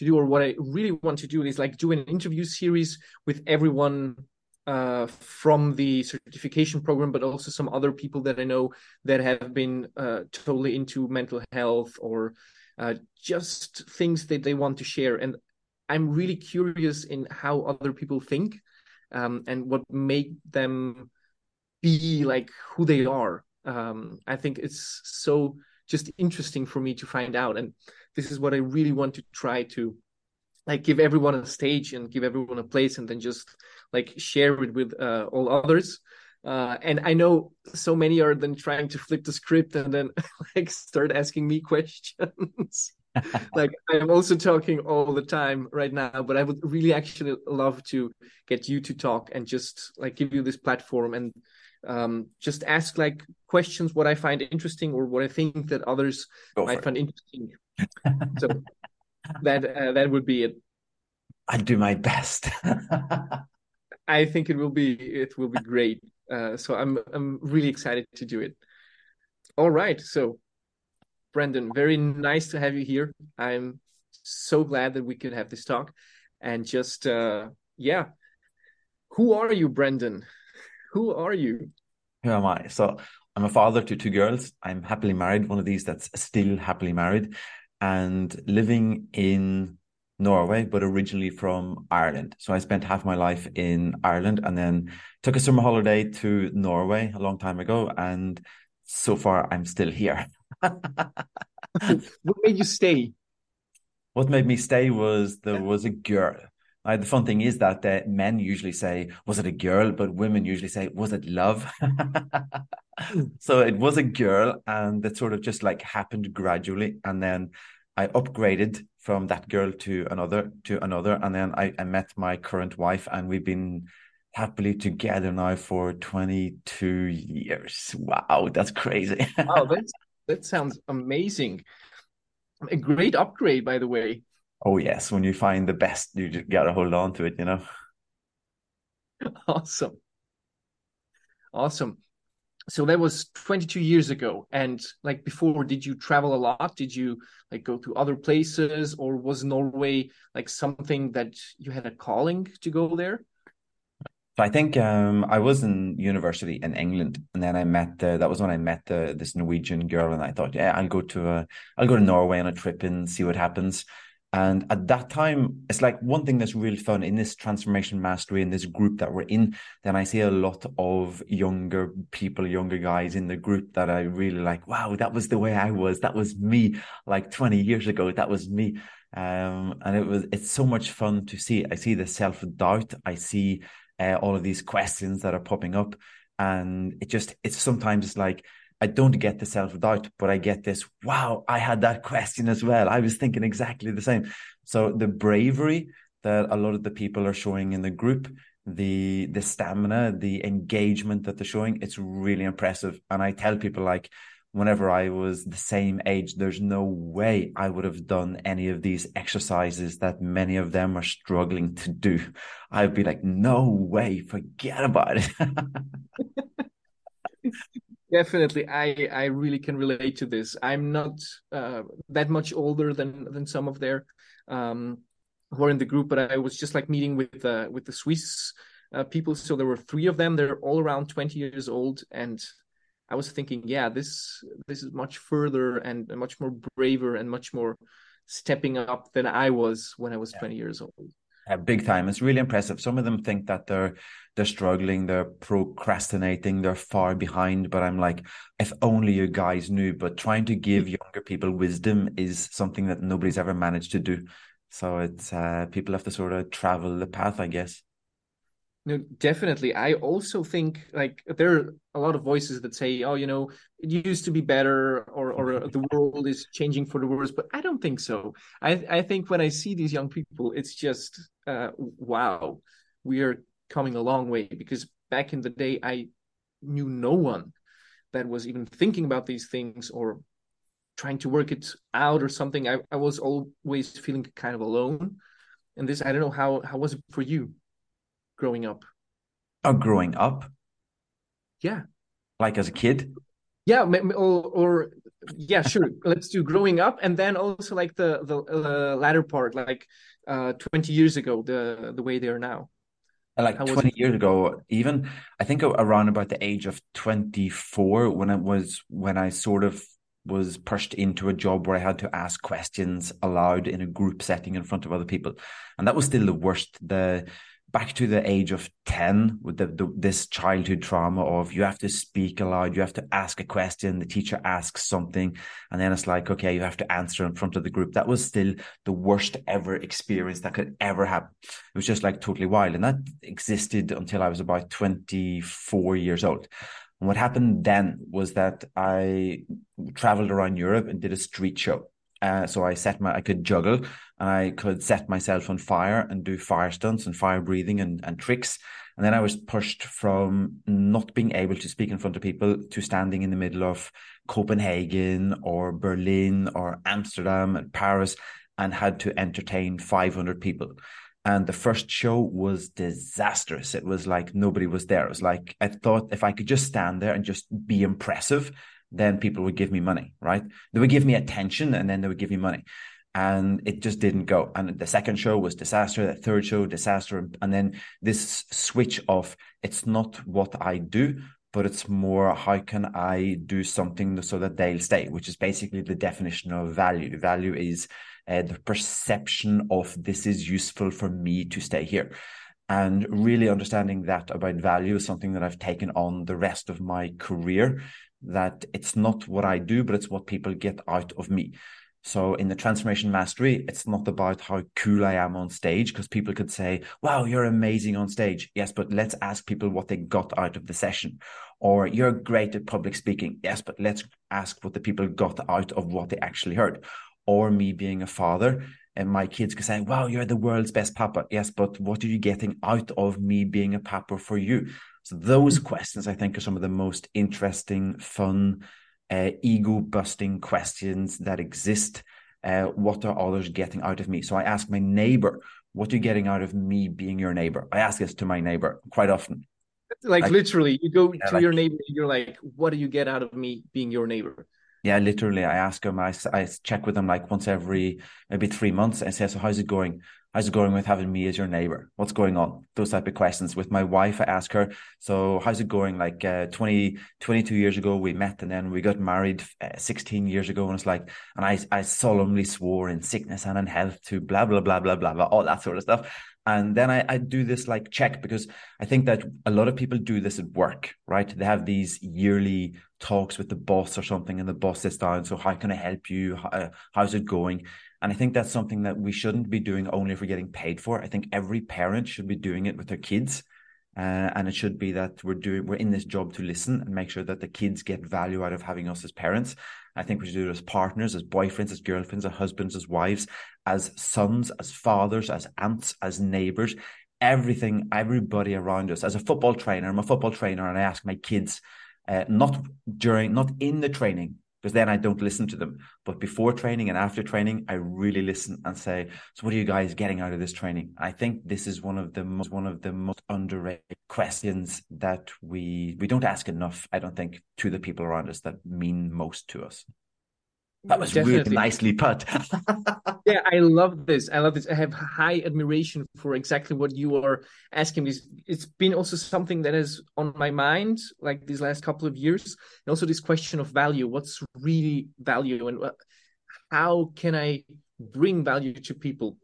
to do or what I really want to do is like do an interview series with everyone uh, from the certification program, but also some other people that I know that have been uh, totally into mental health or uh, just things that they want to share. And I'm really curious in how other people think um, and what make them be like who they are. Um, I think it's so just interesting for me to find out, and this is what I really want to try to like give everyone a stage and give everyone a place, and then just like share it with uh, all others. Uh, and I know so many are then trying to flip the script and then like start asking me questions. like I'm also talking all the time right now, but I would really actually love to get you to talk and just like give you this platform and um, just ask like questions what I find interesting or what I think that others Go might find interesting. so that uh, that would be it. I do my best. I think it will be it will be great. Uh, so I'm I'm really excited to do it. All right, so Brendan, very nice to have you here. I'm so glad that we could have this talk, and just uh, yeah, who are you, Brendan? Who are you? Who am I? So I'm a father to two girls. I'm happily married, one of these that's still happily married, and living in Norway, but originally from Ireland. So I spent half my life in Ireland and then took a summer holiday to Norway a long time ago. And so far, I'm still here. what made you stay? What made me stay was there was a girl uh, the fun thing is that uh, men usually say, "Was it a girl?" But women usually say, "Was it love?" so it was a girl, and it sort of just like happened gradually, and then I upgraded from that girl to another to another, and then I, I met my current wife, and we've been happily together now for 22 years. Wow, that's crazy. wow, that's, that sounds amazing. A great upgrade, by the way. Oh yes, when you find the best, you just gotta hold on to it, you know. Awesome. Awesome. So that was 22 years ago. And like before, did you travel a lot? Did you like go to other places or was Norway like something that you had a calling to go there? So I think um, I was in university in England, and then I met uh, that was when I met uh, this Norwegian girl, and I thought, yeah, I'll go to uh, I'll go to Norway on a trip and see what happens. And at that time, it's like one thing that's really fun in this transformation mastery in this group that we're in. Then I see a lot of younger people, younger guys in the group that I really like. Wow, that was the way I was. That was me like 20 years ago. That was me. Um, and it was, it's so much fun to see. I see the self doubt. I see uh, all of these questions that are popping up. And it just, it's sometimes like, I don't get the self doubt, but I get this, wow, I had that question as well. I was thinking exactly the same. So the bravery that a lot of the people are showing in the group, the the stamina, the engagement that they're showing, it's really impressive. And I tell people like whenever I was the same age, there's no way I would have done any of these exercises that many of them are struggling to do. I'd be like, no way, forget about it. Definitely, I I really can relate to this. I'm not uh, that much older than than some of their um, who are in the group, but I was just like meeting with uh, with the Swiss uh, people. So there were three of them. They're all around 20 years old, and I was thinking, yeah, this this is much further and much more braver and much more stepping up than I was when I was yeah. 20 years old. Yeah, big time. It's really impressive. Some of them think that they're they're struggling, they're procrastinating, they're far behind. But I'm like, if only you guys knew. But trying to give younger people wisdom is something that nobody's ever managed to do. So it's uh, people have to sort of travel the path, I guess. No, definitely. I also think like there are a lot of voices that say, "Oh, you know, it used to be better," or "or the world is changing for the worse." But I don't think so. I I think when I see these young people, it's just uh, wow, we are coming a long way. Because back in the day, I knew no one that was even thinking about these things or trying to work it out or something. I I was always feeling kind of alone. And this, I don't know how how was it for you? Growing up? Oh, growing up? Yeah. Like as a kid? Yeah, or, or yeah, sure. Let's do growing up, and then also like the the uh, latter part, like uh, twenty years ago, the the way they are now. Like How 20 years ago, even I think around about the age of 24, when it was when I sort of was pushed into a job where I had to ask questions aloud in a group setting in front of other people. And that was still the worst. The back to the age of 10 with the, the, this childhood trauma of you have to speak aloud you have to ask a question the teacher asks something and then it's like okay you have to answer in front of the group. That was still the worst ever experience that could ever happen. It was just like totally wild and that existed until i was about 24 years old. And what happened then was that i traveled around europe and did a street show. Uh, so I set my, I could juggle and I could set myself on fire and do fire stunts and fire breathing and, and tricks. And then I was pushed from not being able to speak in front of people to standing in the middle of Copenhagen or Berlin or Amsterdam and Paris and had to entertain 500 people. And the first show was disastrous. It was like nobody was there. It was like I thought if I could just stand there and just be impressive, then people would give me money, right? They would give me attention and then they would give me money. And it just didn't go. And the second show was disaster, the third show, disaster. And then this switch of it's not what I do, but it's more how can I do something so that they'll stay, which is basically the definition of value. Value is uh, the perception of this is useful for me to stay here. And really understanding that about value is something that I've taken on the rest of my career that it's not what I do, but it's what people get out of me. So in the transformation mastery, it's not about how cool I am on stage because people could say, wow, you're amazing on stage. Yes, but let's ask people what they got out of the session. Or you're great at public speaking. Yes, but let's ask what the people got out of what they actually heard. Or me being a father and my kids could say, wow, you're the world's best papa. Yes, but what are you getting out of me being a papa for you? So those hmm. questions, I think, are some of the most interesting, fun, uh, ego busting questions that exist. Uh, what are others getting out of me? So I ask my neighbor, what are you getting out of me being your neighbor? I ask this to my neighbor quite often. Like, like literally, you go yeah, to like, your neighbor, you're like, what do you get out of me being your neighbor? Yeah, literally, I ask him. I, I check with him like once every maybe three months and say, "So how's it going? How's it going with having me as your neighbor? What's going on?" Those type of questions. With my wife, I ask her, "So how's it going? Like uh, 20, 22 years ago, we met, and then we got married uh, sixteen years ago, and it's like, and I I solemnly swore in sickness and in health to blah blah blah blah blah blah all that sort of stuff." And then I, I do this like check because I think that a lot of people do this at work, right? They have these yearly talks with the boss or something, and the boss sits down. So, how can I help you? How, uh, how's it going? And I think that's something that we shouldn't be doing only if we're getting paid for. I think every parent should be doing it with their kids. Uh, and it should be that we're doing we're in this job to listen and make sure that the kids get value out of having us as parents. I think we should do it as partners, as boyfriends, as girlfriends, as husbands, as wives, as sons, as fathers, as aunts, as neighbors, everything, everybody around us. As a football trainer, I'm a football trainer, and I ask my kids, uh, not during, not in the training, because then I don't listen to them. But before training and after training, I really listen and say, "So, what are you guys getting out of this training?" I think this is one of the most one of the most underrated questions that we we don't ask enough. I don't think to the people around us that mean most to us. That was Definitely. really nicely put. yeah, I love this. I love this. I have high admiration for exactly what you are asking me. It's been also something that is on my mind like these last couple of years. And also this question of value. What's really value and how can I bring value to people?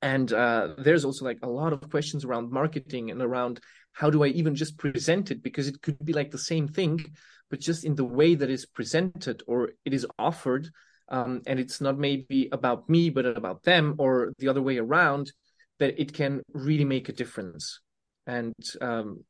And uh, there's also like a lot of questions around marketing and around how do I even just present it? Because it could be like the same thing, but just in the way that is presented or it is offered um, and it's not maybe about me but about them or the other way around that it can really make a difference and um,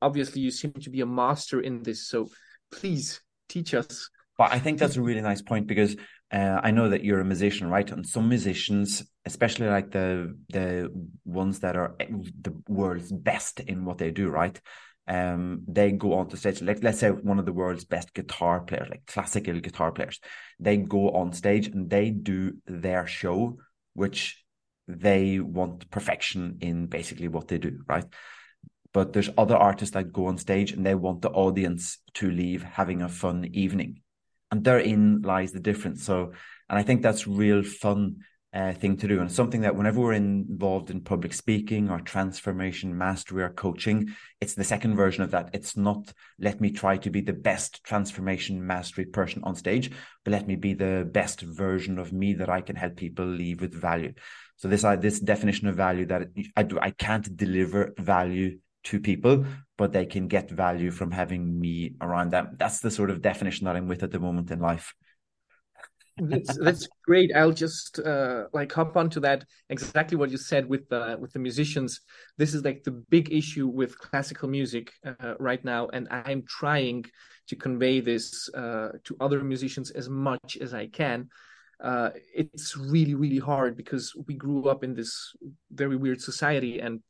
obviously you seem to be a master in this so please teach us but i think that's a really nice point because uh, I know that you're a musician, right? And some musicians, especially like the the ones that are the world's best in what they do, right? Um, they go on to stage. Like let's say one of the world's best guitar players, like classical guitar players, they go on stage and they do their show, which they want perfection in basically what they do, right? But there's other artists that go on stage and they want the audience to leave having a fun evening. and therein lies the difference. So, and I think that's real fun uh, thing to do, and something that whenever we're involved in public speaking or transformation mastery or coaching, it's the second version of that. It's not let me try to be the best transformation mastery person on stage, but let me be the best version of me that I can help people leave with value. So this uh, this definition of value that I do I can't deliver value to people, but they can get value from having me around them. That's the sort of definition that I'm with at the moment in life. That's, that's great. I'll just uh, like hop onto that exactly what you said with the with the musicians. This is like the big issue with classical music uh, right now, and I'm trying to convey this uh, to other musicians as much as I can uh, it's really really hard because we grew up in this very weird society and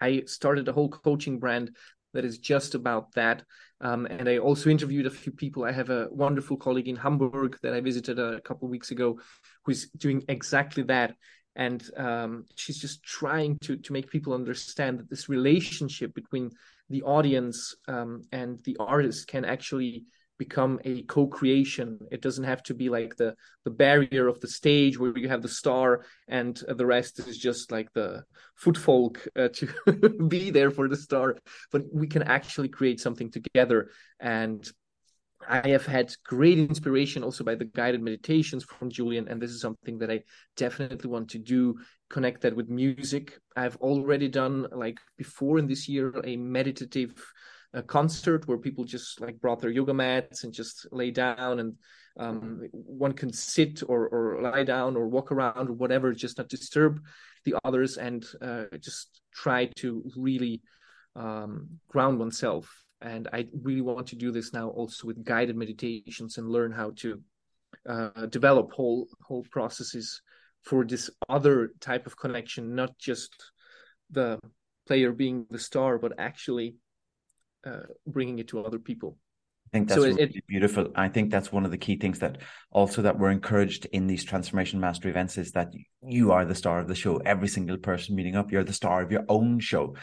i started a whole coaching brand that is just about that. Um, and i also interviewed a few people. I have a wonderful colleague in hamburg that i visited a couple of weeks ago who's doing exactly that. And um, she's just trying to to make people understand that this relationship between the audience um, and the artist can actually become a co-creation it doesn't have to be like the the barrier of the stage where you have the star and the rest is just like the footfolk uh, to be there for the star but we can actually create something together and I have had great inspiration also by the guided meditations from Julian, and this is something that I definitely want to do. Connect that with music. I've already done like before in this year a meditative a concert where people just like brought their yoga mats and just lay down and um, one can sit or, or lie down or walk around or whatever just not disturb the others and uh, just try to really um, ground oneself. And i really want to do this now also with guided meditations and learn how to uh, develop whole whole processes for this other type of connection not just the player being the star but actually uh, bringing it to other people. I think that's so really it, beautiful. I think that's one of the key things that also that we're encouraged in these transformation mastery events is that you are the star of the show. Every single person meeting up, you're the star of your own show,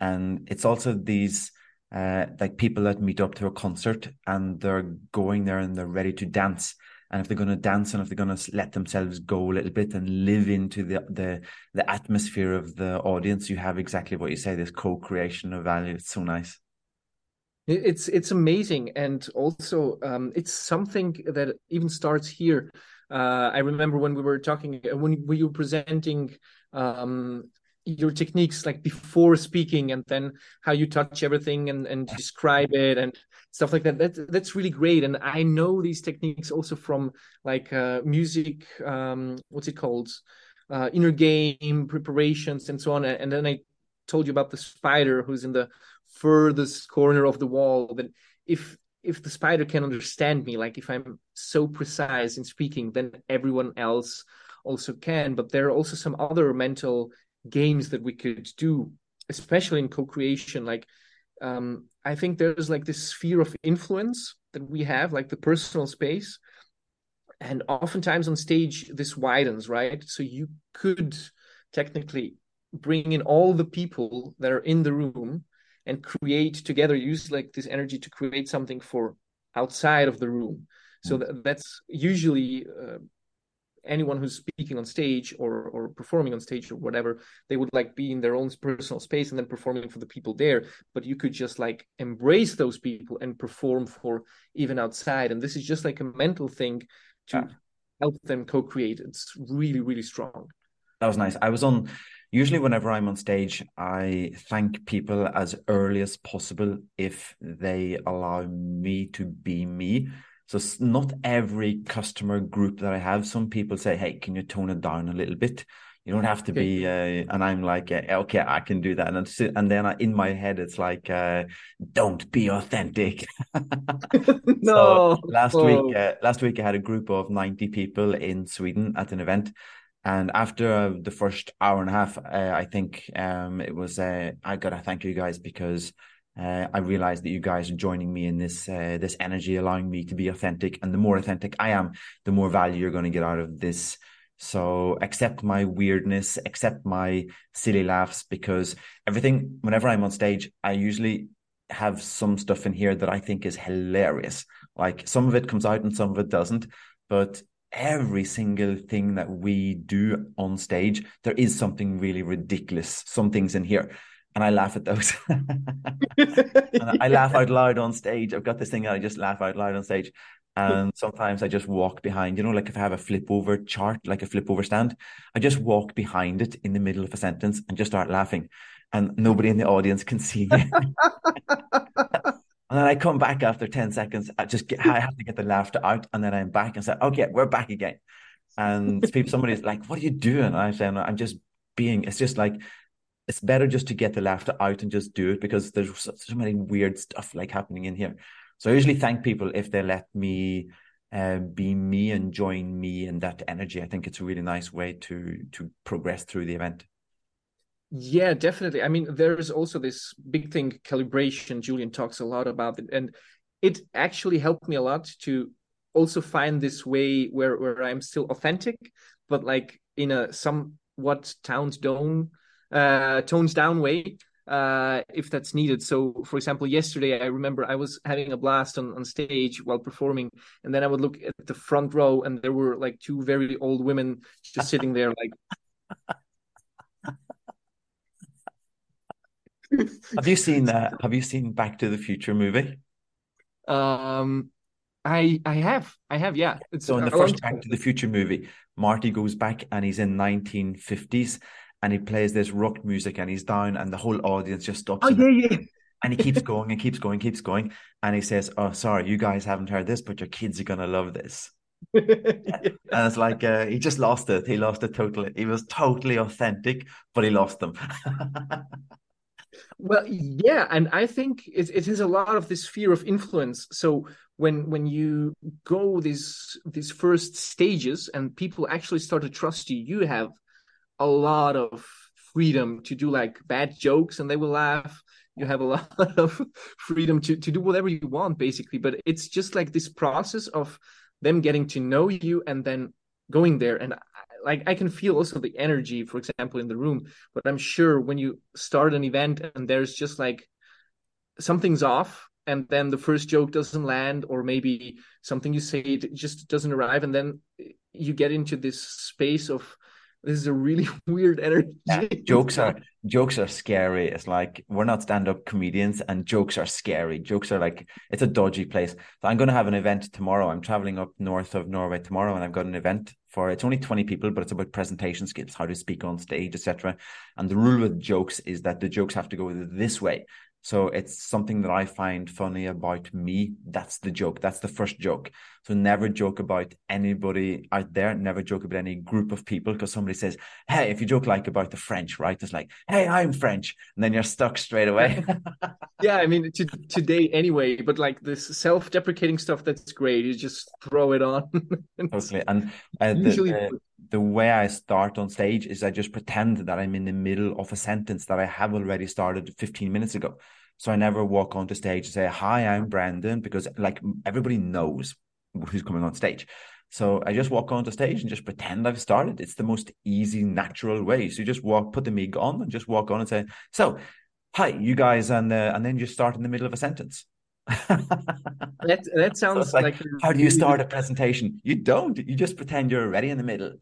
and it's also these uh, like people that meet up to a concert and they're going there and they're ready to dance. And if they're going to dance and if they're going to let themselves go a little bit and live into the the the atmosphere of the audience, you have exactly what you say. This co-creation of value. It's so nice. It's it's amazing, and also um, it's something that even starts here. Uh, I remember when we were talking uh, when we were presenting um, your techniques like before speaking and then how you touch everything and, and describe it and stuff like that. That's that's really great. And i know these techniques also from like uh, music um, what's it called? Uh, inner game preparations and so on. And then i told you about the spider who's in the furthest corner of the wall then if if the spider can understand me like if i'm so precise in speaking then everyone else also can. But there are also some other mental games that we could do especially in co-creation. Like um, i think there's like this sphere of influence that we have like the personal space. And oftentimes on stage this widens right? So you could technically bring in all the people that are in the room and create together use like this energy to create something for outside of the room. So mm. that, that's usually uh, anyone who's speaking on stage or or performing on stage or whatever they would like be in their own personal space and then performing for the people there. But you could just like embrace those people and perform for even outside. And this is just like a mental thing to yeah. help them co-create. It's really really strong. That was nice. I was on usually whenever i'm on stage i thank people as early as possible if they allow me to be me. So not every customer group that i have some people say hey can you tone it down a little bit? You don't have to be uh, and i'm like uh, okay i can do that. And then, and then I, in my head it's like uh, don't be authentic. No. so last oh. week uh, last week i had a group of 90 people in sweden at an event and after uh, the first hour and a half, uh, I think um, it was uh, I gotta thank you guys because uh, I realized that you guys are joining me in this uh, this energy, allowing me to be authentic. And the more authentic I am, the more value you're going to get out of this. So accept my weirdness, accept my silly laughs, because everything. Whenever I'm on stage, I usually have some stuff in here that I think is hilarious. Like some of it comes out and some of it doesn't, but every single thing that we do on stage, there is something really ridiculous. Some things in here. And I laugh at those. I laugh out loud on stage. I've got this thing that I just laugh out loud on stage. And sometimes I just walk behind, you know, like if I have a flip over chart, like a flip over stand, I just walk behind it in the middle of a sentence and just start laughing. And nobody in the audience can see me. And then I come back after 10 seconds. I just get, I have to get the laughter out. And then I'm back and say, okay, we're back again. And people, somebody's like, what are you doing? And I say, I'm just being, it's just like, it's better just to get the laughter out and just do it because there's so, so many weird stuff like happening in here. So I usually thank people if they let me uh, be me and join me in that energy. I think it's a really nice way to to progress through the event. Yeah, definitely. I mean, there's also this big thing, calibration. Julian talks a lot about it, and it actually helped me a lot to also find this way where where I'm still authentic, but like in a somewhat tones down, uh, tones down way, uh, if that's needed. So, for example, yesterday I remember I was having a blast on on stage while performing, and then I would look at the front row, and there were like two very old women just sitting there, like. Have you seen uh, Have you seen Back to the Future movie? Um, I I have I have yeah. It's so in the first Back to the Future movie, Marty goes back and he's in 1950s and he plays this rock music and he's down and the whole audience just stops. Oh yeah, yeah. And he keeps going and keeps going, keeps going, and he says, "Oh, sorry, you guys haven't heard this, but your kids are gonna love this." yeah. And it's like uh, he just lost it. He lost it totally. He was totally authentic, but he lost them. Well, yeah, and I think it, it is a lot of this sphere of influence. So when when you go these these first stages and people actually start to trust you, you have a lot of freedom to do like bad jokes and they will laugh. You have a lot of freedom to to do whatever you want, basically. But it's just like this process of them getting to know you and then going there and like I can feel also the energy, for example, in the room. But I'm sure when you start an event and there's just like something's off, and then the first joke doesn't land, or maybe something you say just doesn't arrive, and then you get into this space of this is a really weird energy. Yeah, jokes are jokes are scary. It's like we're not stand-up comedians and jokes are scary. Jokes are like it's a dodgy place. So I'm gonna have an event tomorrow. I'm traveling up north of Norway tomorrow and I've got an event for it's only 20 people, but it's about presentation skills, how to speak on stage, etc. And the rule with jokes is that the jokes have to go this way. So it's something that I find funny about me. That's the joke. That's the first joke. So never joke about anybody out there. Never joke about any group of people because somebody says, Hey, if you joke like about the French, right? It's like, Hey, I'm French. And then you're stuck straight away. yeah. I mean, to, today anyway, but like this self deprecating stuff, that's great. You just throw it on. totally. And uh, Usually, the, the, the way I start on stage is I just pretend that I'm in the middle of a sentence that I have already started 15 minutes ago. So I never walk onto stage and say, Hi, I'm Brendan, because like everybody knows who's coming on stage. So I just walk onto stage and just pretend I've started. It's the most easy, natural way. So you just walk, put the mic on and just walk on and say, So, hi, you guys, and uh, and then you start in the middle of a sentence. that that sounds so like, like how do you start a presentation? You don't. You just pretend you're already in the middle.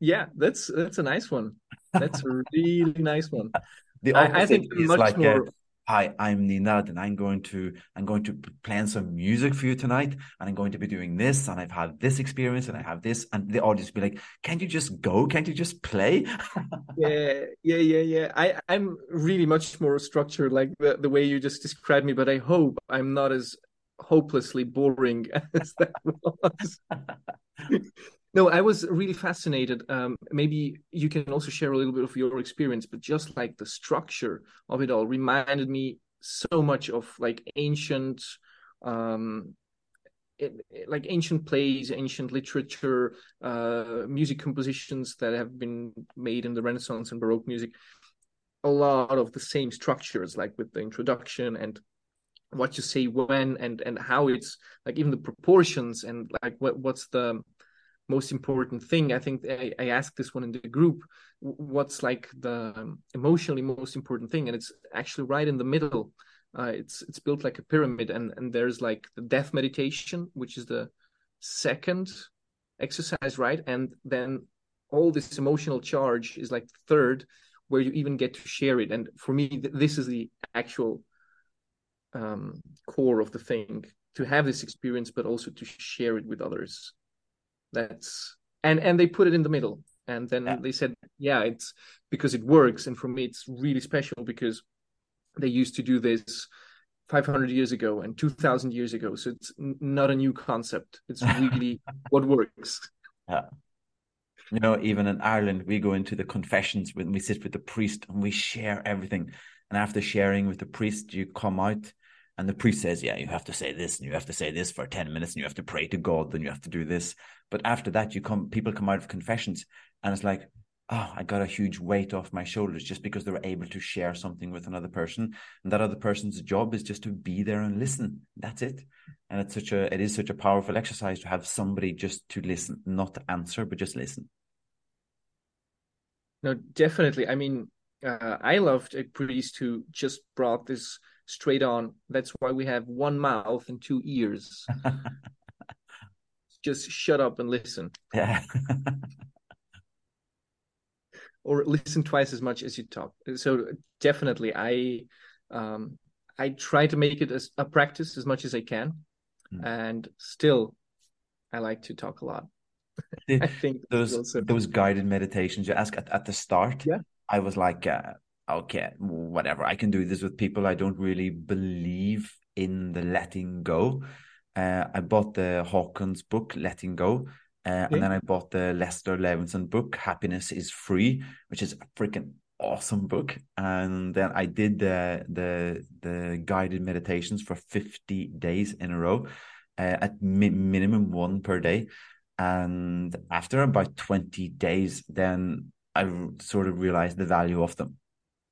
Yeah, that's that's a nice one. That's a really nice one. The I, I think much like more. A, Hi, I'm Nenad, and I'm going to I'm going to plan some music for you tonight, and I'm going to be doing this, and I've had this experience, and I have this, and the audience be like, "Can't you just go? Can't you just play?" yeah, yeah, yeah, yeah. I I'm really much more structured, like the the way you just described me. But I hope I'm not as hopelessly boring as that was. No, I was really fascinated. Um, maybe you can also share a little bit of your experience, but just like the structure of it all reminded me so much of like ancient, um, it, like ancient plays, ancient literature, uh, music compositions that have been made in the Renaissance and Baroque music. A lot of the same structures, like with the introduction and what you say when and and how it's like even the proportions and like what what's the most important thing i think I, I, asked this one in the group what's like the emotionally most important thing and it's actually right in the middle Uh, it's it's built like a pyramid, and and there's like the death meditation, which is the second exercise, right? And then all this emotional charge is like third, where you even get to share it. And for me, th- this is the actual um, core of the thing to have this experience, but also to share it with others. That's and and they put it in the middle, and then yeah. they said, yeah, it's because it works. And for me, it's really special because they used to do this 500 years ago and 2000 years ago. So it's not a new concept. It's really what works. Yeah. You know even in ireland we go into the confessions when we sit with the priest and we share everything. And after sharing with the priest you come out and the priest says yeah you have to say this and you have to say this for 10 minutes and you have to pray to god and you have to do this but after that you come people come out of confessions and it's like oh, I got a huge weight off my shoulders just because they were able to share something with another person. And that other person's job is just to be there and listen. That's it. And it's such a it is such a powerful exercise to have somebody just to listen, not to answer, but just listen. No, definitely. I mean, uh, I loved a priest who just brought this straight on. That's why we have one mouth and two ears. just shut up and listen. Yeah. or listen twice as much as you talk. So definitely, I um, I try to make it as a practice as much as I can, mm. and still, I like to talk a lot. I think those also... those guided meditations you ask at, at the start. Yeah, I was like, uh, okay, whatever. I can do this with people. I don't really believe in the letting go. Uh, I bought the Hawkins book, Letting Go, uh, and then I bought the Lester Levinson book, Happiness is Free, which is a freaking awesome book. And then I did the the the guided meditations for 50 days in a row, uh, at mi- minimum one per day. And after about 20 days, then I sort of realized the value of them.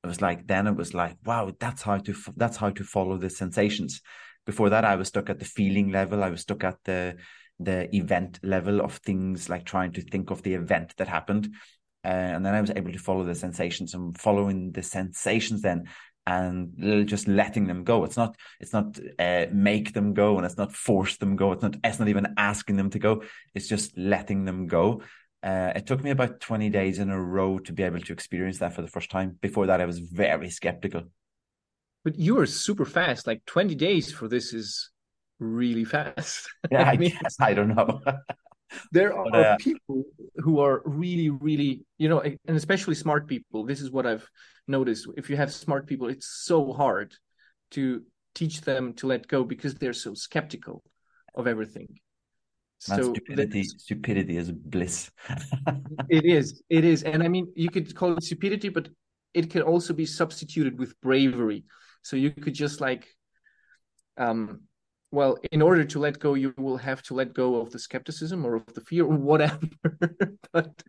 It was like then it was like, wow, that's how to that's how to follow the sensations. Before that, I was stuck at the feeling level. I was stuck at the the event level of things like trying to think of the event that happened. Uh, and then i was able to follow the sensations. And following the sensations then and just letting them go. It's not it's not uh, make them go and it's not force them go. It's not it's not even asking them to go. It's just letting them go uh, it took me about 20 days in a row to be able to experience that for the first time before that i was very skeptical but you were super fast like 20 days for this is really fast. Yeah, I, I mean, guess I don't know. there are but, uh, people who are really, really, you know, and especially smart people. This is what I've noticed. If you have smart people, it's so hard to teach them to let go because they're so skeptical of everything. So stupidity, stupidity is bliss. it is, it is, and I mean, you could call it stupidity, but it can also be substituted with bravery. So you could just like um well, in order to let go, you will have to let go of the skepticism or of the fear or whatever. but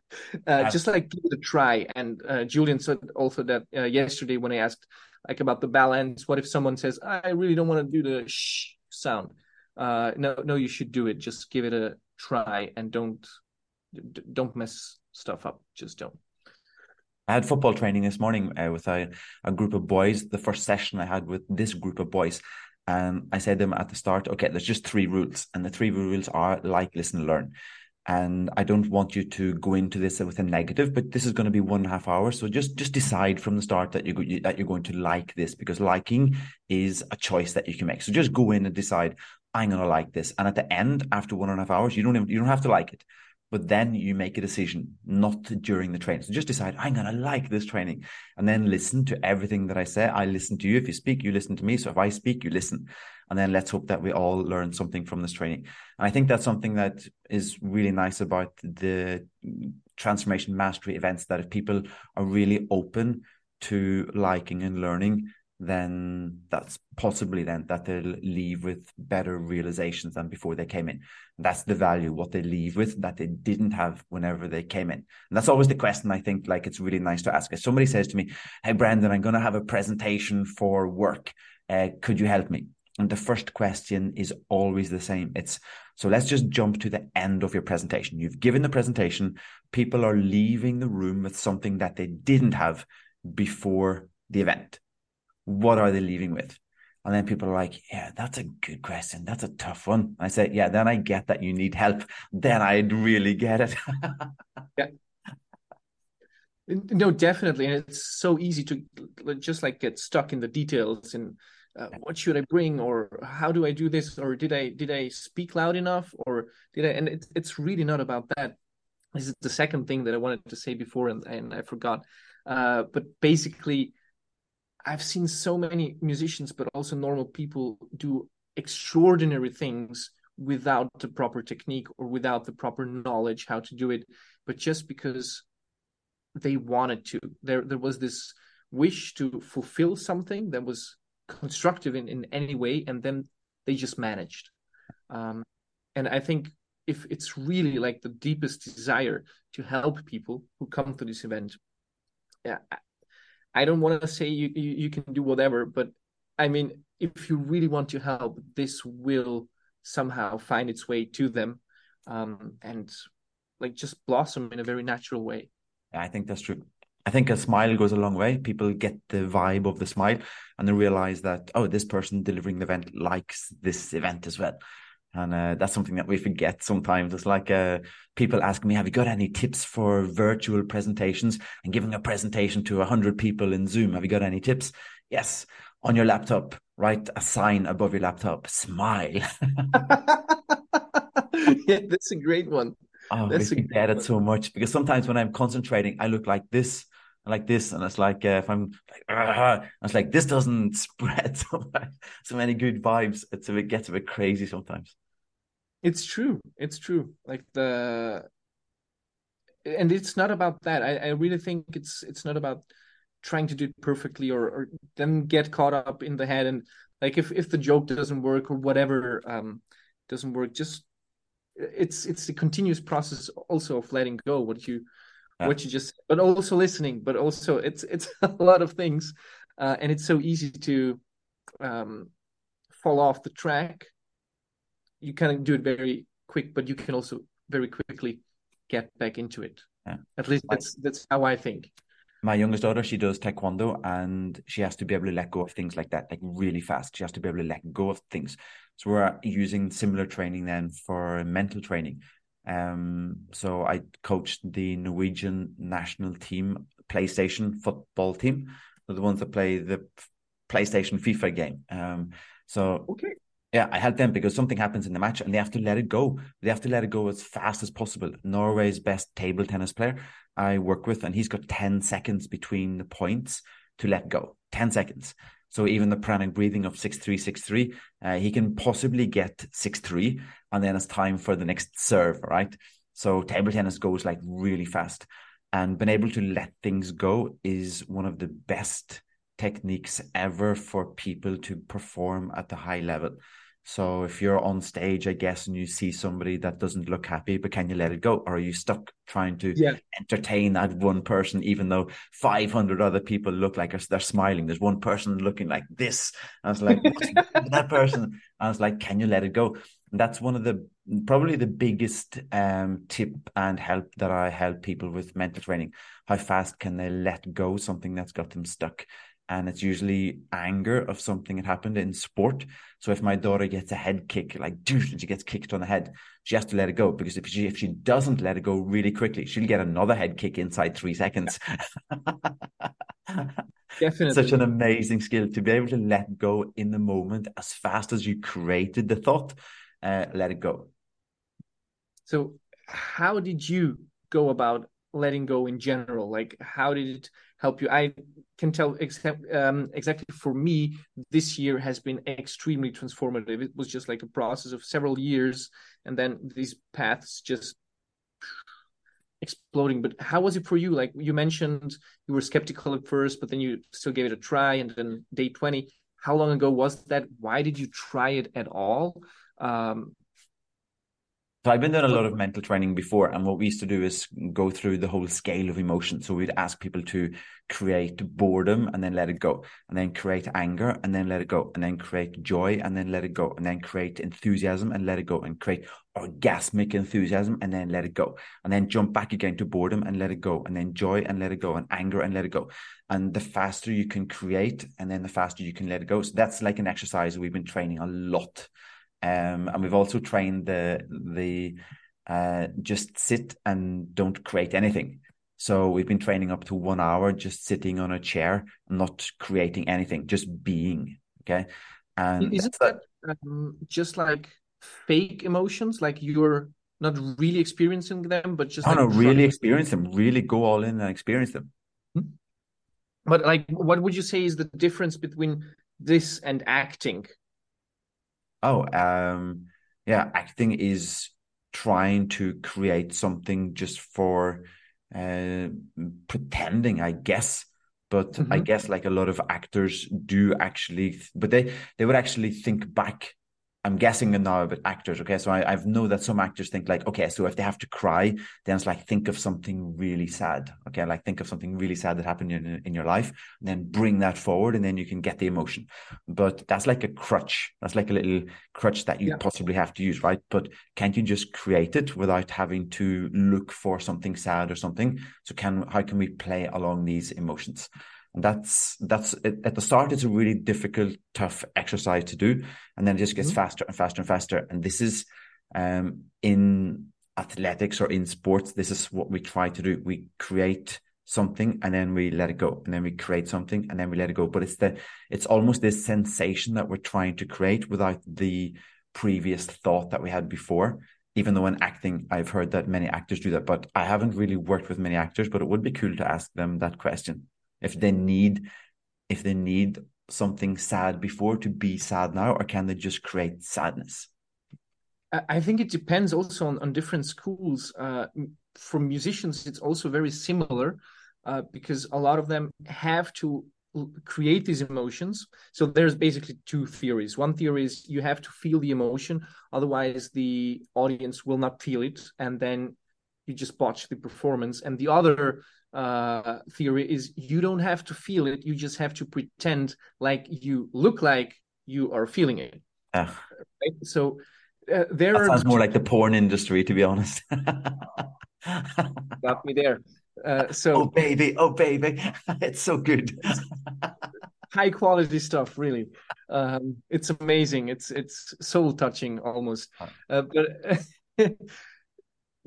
uh, just like give it a try. And uh, Julian said also that uh, yesterday when I asked like about the balance, what if someone says, "I really don't want to do the shh sound"? Uh, no, no, you should do it. Just give it a try and don't don't mess stuff up. Just don't. I had football training this morning uh, with a, a group of boys. The first session I had with this group of boys, and I said to them at the start, okay, there's just three rules, and the three rules are like, listen, learn. And I don't want you to go into this with a negative, but this is going to be one and a half hours. So just just decide from the start that you that you're going to like this because liking is a choice that you can make. So just go in and decide I'm to like this, and at the end, after one and a half hours, you don't even, you don't have to like it but then you make a decision not during the training. So just decide, I'm to like this training and then listen to everything that I say. I listen to you. If you speak, you listen to me. So if I speak, you listen. And then let's hope that we all learn something from this training. And I think that's something that is really nice about the transformation mastery events that if people are really open to liking and learning, then that's possibly then that they'll leave with better realizations than before they came in. That's the value, what they leave with that they didn't have whenever they came in. And that's always the question I think like it's really nice to ask. If somebody says to me, Hey Brendan, I'm going to have a presentation for work. Uh, could you help me? And the first question is always the same. It's so let's just jump to the end of your presentation. You've given the presentation. People are leaving the room with something that they didn't have before the event what are they leaving with? And then people are like, yeah, that's a good question. That's a tough one. I say, yeah, then I get that you need help. Then I'd really get it. yeah. No, definitely. And it's so easy to just like get stuck in the details and uh, what should I bring or how do I do this or did I did I speak loud enough or did I and it's it's really not about that. This is the second thing that I wanted to say before and, and I forgot. Uh, but basically I've seen so many musicians, but also normal people do extraordinary things without the proper technique or without the proper knowledge how to do it, but just because they wanted to. There, there was this wish to fulfill something that was constructive in, in any way, and then they just managed. Um, and I think if it's really like the deepest desire to help people who come to this event, yeah, I don't want to say you, you, you can do whatever, but I mean, if you really want to help, this will somehow find its way to them, um, and like just blossom in a very natural way. I think that's true. I think a smile goes a long way. People get the vibe of the smile and they realize that, oh, this person delivering the event likes this event as well. And uh, that's something that we forget sometimes. It's like uh, people ask me, have you got any tips for virtual presentations and giving a presentation to 100 people in Zoom? Have you got any tips? Yes. On your laptop, write a sign above your laptop, smile. yeah, that's a great one. Oh, that's we forget it so much because sometimes when I'm concentrating, I look like this like this, and it's like uh, if I'm like, uh, it's like this doesn't spread so, so many good vibes. It's a, it gets a bit crazy sometimes. It's true. It's true. Like the and it's not about that. I, I really think it's it's not about trying to do it perfectly or, or then get caught up in the head and like if if the joke doesn't work or whatever um doesn't work just it's it's the continuous process also of letting go what you yeah. what you just but also listening but also it's it's a lot of things uh, and it's so easy to um fall off the track you can do it very quick, but you can also very quickly get back into it. Yeah. At least that's that's how I think. My youngest daughter, she does taekwondo and she has to be able to let go of things like that, like really fast. She has to be able to let go of things. So we're using similar training then for mental training. Um, so I coached the Norwegian national team PlayStation football team, the ones that play the PlayStation FIFA game. Um, so okay. Yeah, I help them because something happens in the match and they have to let it go. They have to let it go as fast as possible. Norway's best table tennis player I work with, and he's got 10 seconds between the points to let go. 10 seconds. So even the pranic breathing of 6363, uh, he can possibly get 6-3 and then it's time for the next serve, right? So table tennis goes like really fast. And being able to let things go is one of the best techniques ever for people to perform at the high level. So if you're on stage, I guess, and you see somebody that doesn't look happy, but can you let it go? Or are you stuck trying to yeah. entertain that one person, even though 500 other people look like they're smiling? There's one person looking like this. I was like, that person. I was like, can you let it go? And that's one of the probably the biggest um, tip and help that I help people with mental training. How fast can they let go something that's got them stuck? And it's usually anger of something that happened in sport. So if my daughter gets a head kick, like and she gets kicked on the head, she has to let it go because if she if she doesn't let it go really quickly, she'll get another head kick inside three seconds. Definitely, such an amazing skill to be able to let go in the moment as fast as you created the thought. Uh, let it go. So, how did you go about letting go in general? Like, how did it help you? I can tell except, um, exactly for me, this year has been extremely transformative. It was just like a process of several years, and then these paths just exploding. But how was it for you? Like you mentioned, you were skeptical at first, but then you still gave it a try, and then day twenty. How long ago was that? Why did you try it at all? Um, So I've been doing a lot of mental training before, and what we used to do is go through the whole scale of emotion. So we'd ask people to create boredom and then let it go, and then create anger and then let it go, and then create joy and then let it go, and then create enthusiasm and let it go, and create orgasmic enthusiasm and then let it go, and then jump back again to boredom and let it go, and then joy and let it go, and anger and let it go. And the faster you can create, and then the faster you can let it go. So that's like an exercise we've been training a lot um, and we've also trained the the uh, just sit and don't create anything. So we've been training up to one hour, just sitting on a chair, not creating anything, just being. Okay. And isn't that um, just like fake emotions? Like you're not really experiencing them, but just oh, like no, really experience them. Really go all in and experience them. Hmm? But like, what would you say is the difference between this and acting? Oh, um, yeah, acting is trying to create something just for uh, pretending, I guess. But mm-hmm. I guess like a lot of actors do actually, but they they would actually think back I'm guessing now about actors. Okay, so I, I know that some actors think like, okay, so if they have to cry, then it's like think of something really sad. Okay, like think of something really sad that happened in in your life, and then bring that forward, and then you can get the emotion. But that's like a crutch. That's like a little crutch that you yeah. possibly have to use, right? But can't you just create it without having to look for something sad or something? So can how can we play along these emotions? And that's that's at the start it's a really difficult tough exercise to do and then it just gets mm-hmm. faster and faster and faster. And this is um, in athletics or in sports this is what we try to do. We create something and then we let it go and then we create something and then we let it go. But it's the it's almost this sensation that we're trying to create without the previous thought that we had before even though in acting i've heard that many actors do that. But i haven't really worked with many actors but it would be cool to ask them that question if they need if they need something sad before to be sad now or can they just create sadness? I think it depends also on, on different schools. Uh, for musicians it's also very similar uh, because a lot of them have to create these emotions. So there's basically two theories. One theory is you have to feel the emotion otherwise the audience will not feel it and then you just botch the performance. And the other uh, theory is you don't have to feel it you just have to pretend like you look like you are feeling it. Right? so uh, there that sounds more like the porn industry to be honest. Got me there. Uh, so oh baby oh baby. It's so good. High quality stuff really. Um, it's amazing. It's it's soul touching almost. Uh, but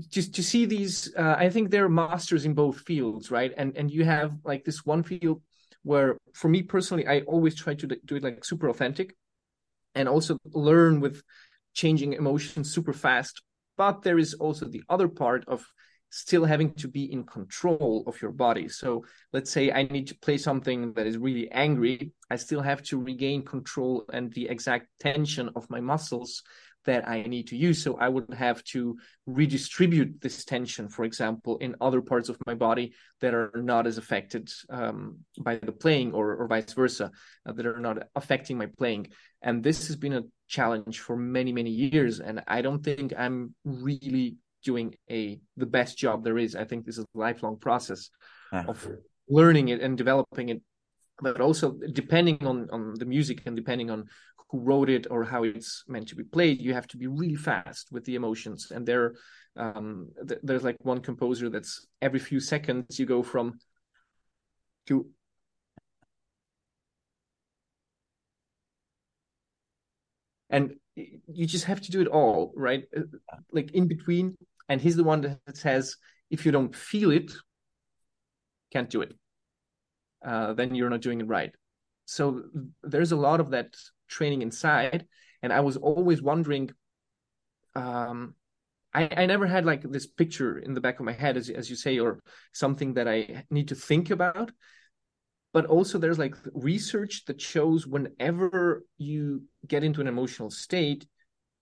just to see these uh, i think they're masters in both fields right? And and you have like this one field where for me personally i always try to do it like super authentic and also learn with changing emotions super fast. But there is also the other part of still having to be in control of your body. So let's say i need to play something that is really angry i still have to regain control and the exact tension of my muscles that I need to use. So I would have to redistribute this tension, for example, in other parts of my body that are not as affected um, by the playing or, or vice versa, uh, that are not affecting my playing. And this has been a challenge for many, many years. And I don't think I'm really doing a the best job there is. I think this is a lifelong process ah. of learning it and developing it but also depending on on the music and depending on who wrote it or how it's meant to be played you have to be really fast with the emotions. And there um, th- there's like one composer that's every few seconds you go from to and you just have to do it all right? Uh, like in between. And he's the one that says if you don't feel it can't do it uh, then you're not doing it right. So there's a lot of that training inside. And i was always wondering um I, I never had like this picture in the back of my head as, as you say or something that i need to think about. But also there's like research that shows whenever you get into an emotional state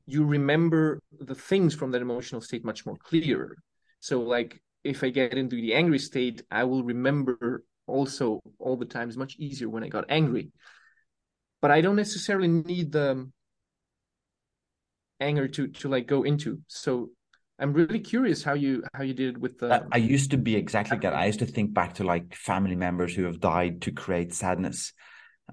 you remember the things from that emotional state much more clear so like if i get into the angry state i will remember also all the times much easier when i got angry but I don't necessarily need the anger to to like go into. So I'm really curious how you how you did it with the. I, I used to be exactly that. I used to think back to like family members who have died to create sadness,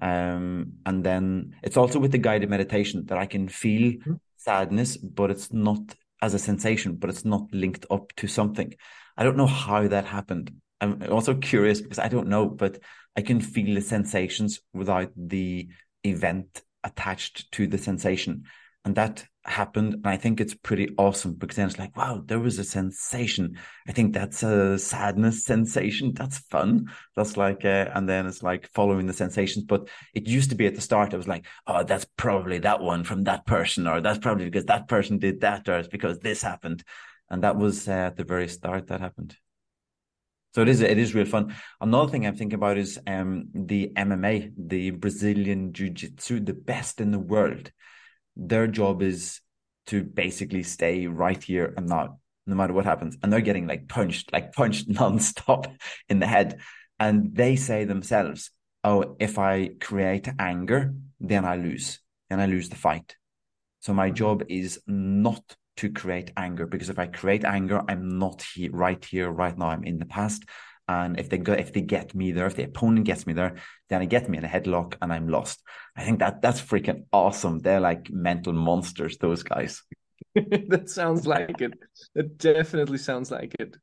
um, and then it's also with the guided meditation that I can feel mm-hmm. sadness, but it's not as a sensation, but it's not linked up to something. I don't know how that happened. I'm also curious because I don't know, but I can feel the sensations without the event attached to the sensation. And that happened. And I think it's pretty awesome because then it's like, wow, there was a sensation. I think that's a sadness sensation. That's fun. That's like, uh, and then it's like following the sensations. But it used to be at the start, I was like, oh, that's probably that one from that person, or that's probably because that person did that, or it's because this happened. And that was uh, at the very start that happened. So it is it is real fun. Another thing I'm thinking about is um the MMA, the Brazilian Jiu Jitsu, the best in the world their job is to basically stay right here and now, no matter what happens. And they're getting like punched, like punched nonstop in the head. And they say themselves, oh, if I create anger, then I lose. Then I lose the fight. So my job is not to create anger because if I create anger, I'm not here, right here, right now. I'm in the past. And if they go, if they get me there, if the opponent gets me there, then they get me in a headlock and I'm lost. I think that that's freaking awesome. They're like mental monsters, those guys. that sounds like it. That definitely sounds like it.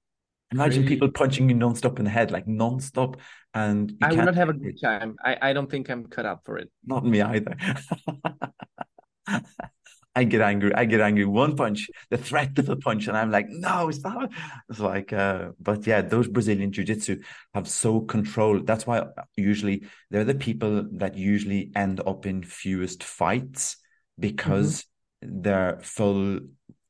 Imagine people punching you nonstop in the head, like nonstop, and I would not have a good time. I, I don't think I'm cut out for it. Not me either. I get angry. I get angry. One punch, the threat of a punch, and I'm like, no, stop. It's like, uh, but yeah, those Brazilian jiu-jitsu have so control. That's why usually they're the people that usually end up in fewest fights because mm-hmm. they're full,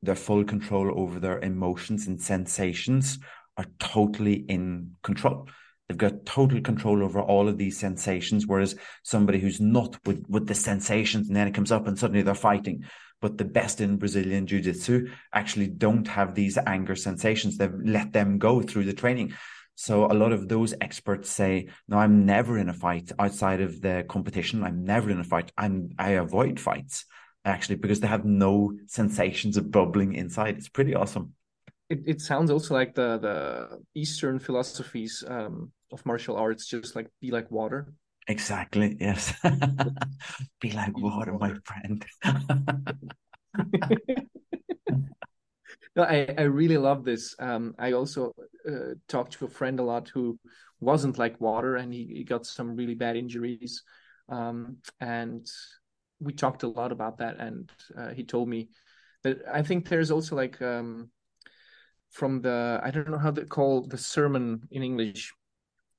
their full control over their emotions and sensations are totally in control. They've got total control over all of these sensations, whereas somebody who's not with, with the sensations and then it comes up and suddenly they're fighting but the best in Brazilian Jiu Jitsu actually don't have these anger sensations. They've let them go through the training. So a lot of those experts say, "No, I'm never in a fight outside of the competition. I'm never in a fight. I'm I avoid fights actually because they have no sensations of bubbling inside. It's pretty awesome." It, it sounds also like the the Eastern philosophies um, of martial arts, just like be like water. Exactly. Yes. Be like water, my friend. no, I, I really love this. Um, I also uh, talked to a friend a lot who wasn't like water and he, he got some really bad injuries. Um, and we talked a lot about that. And uh, he told me that I think there's also like um, from the, I don't know how they call the sermon in English,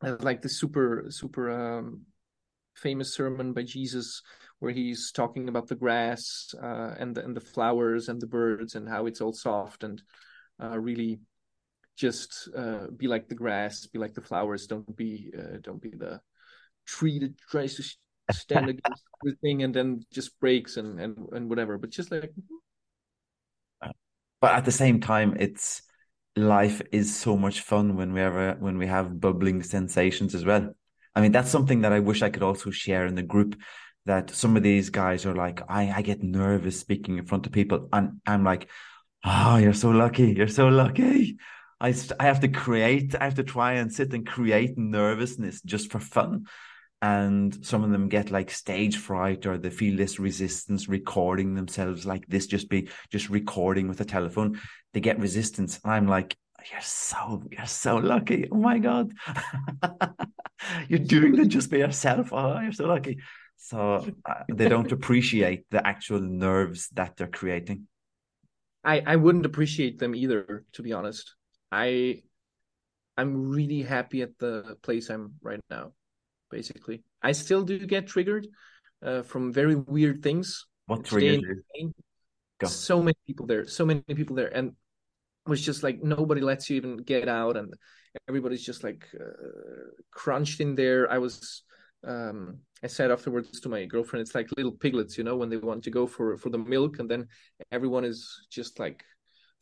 uh, like the super, super um, famous sermon by Jesus where he's talking about the grass uh, and the, and the flowers and the birds and how it's all soft and uh, really just uh, be like the grass, be like the flowers. Don't be uh, don't be the tree that tries to stand against everything and then just breaks and and and whatever. But just like. But at the same time, it's life is so much fun when we ever when we have bubbling sensations as well. I mean, that's something that I wish I could also share in the group. That some of these guys are like, I, I get nervous speaking in front of people, and I'm like, oh, you're so lucky, you're so lucky. I, I have to create, I have to try and sit and create nervousness just for fun. And some of them get like stage fright or they feel this resistance recording themselves like this, just be just recording with a telephone. They get resistance. And I'm like, you're so you're so lucky. Oh my god. you're doing it just by yourself. Oh, you're so lucky. So uh, they don't appreciate the actual nerves that they're creating. I I wouldn't appreciate them either, to be honest. I I'm really happy at the place I'm right now. Basically, I still do get triggered uh, from very weird things. What triggers you? So many people there, so many people there, and was just like nobody lets you even get out and everybody's just like uh, crunched in there. I was um i said afterwards to my girlfriend it's like little piglets you know when they want to go for for the milk and then everyone is just like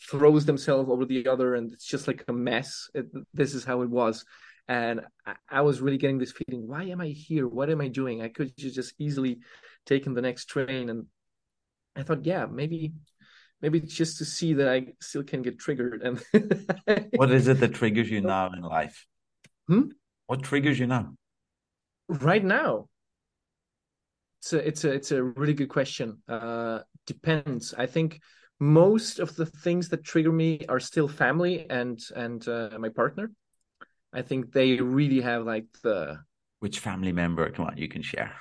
throws themselves over the other and it's just like a mess. It, this is how it was. And I, I, was really getting this feeling why am i here? What am i doing? I could just easily taken the next train. And i thought yeah maybe maybe just to see that I still can get triggered. And what is it that triggers you now in life? Hmm? What triggers you now? Right now, it's a it's a it's a really good question. Uh, depends. I think most of the things that trigger me are still family and and uh, my partner. I think they really have like the which family member? Come on, you can share.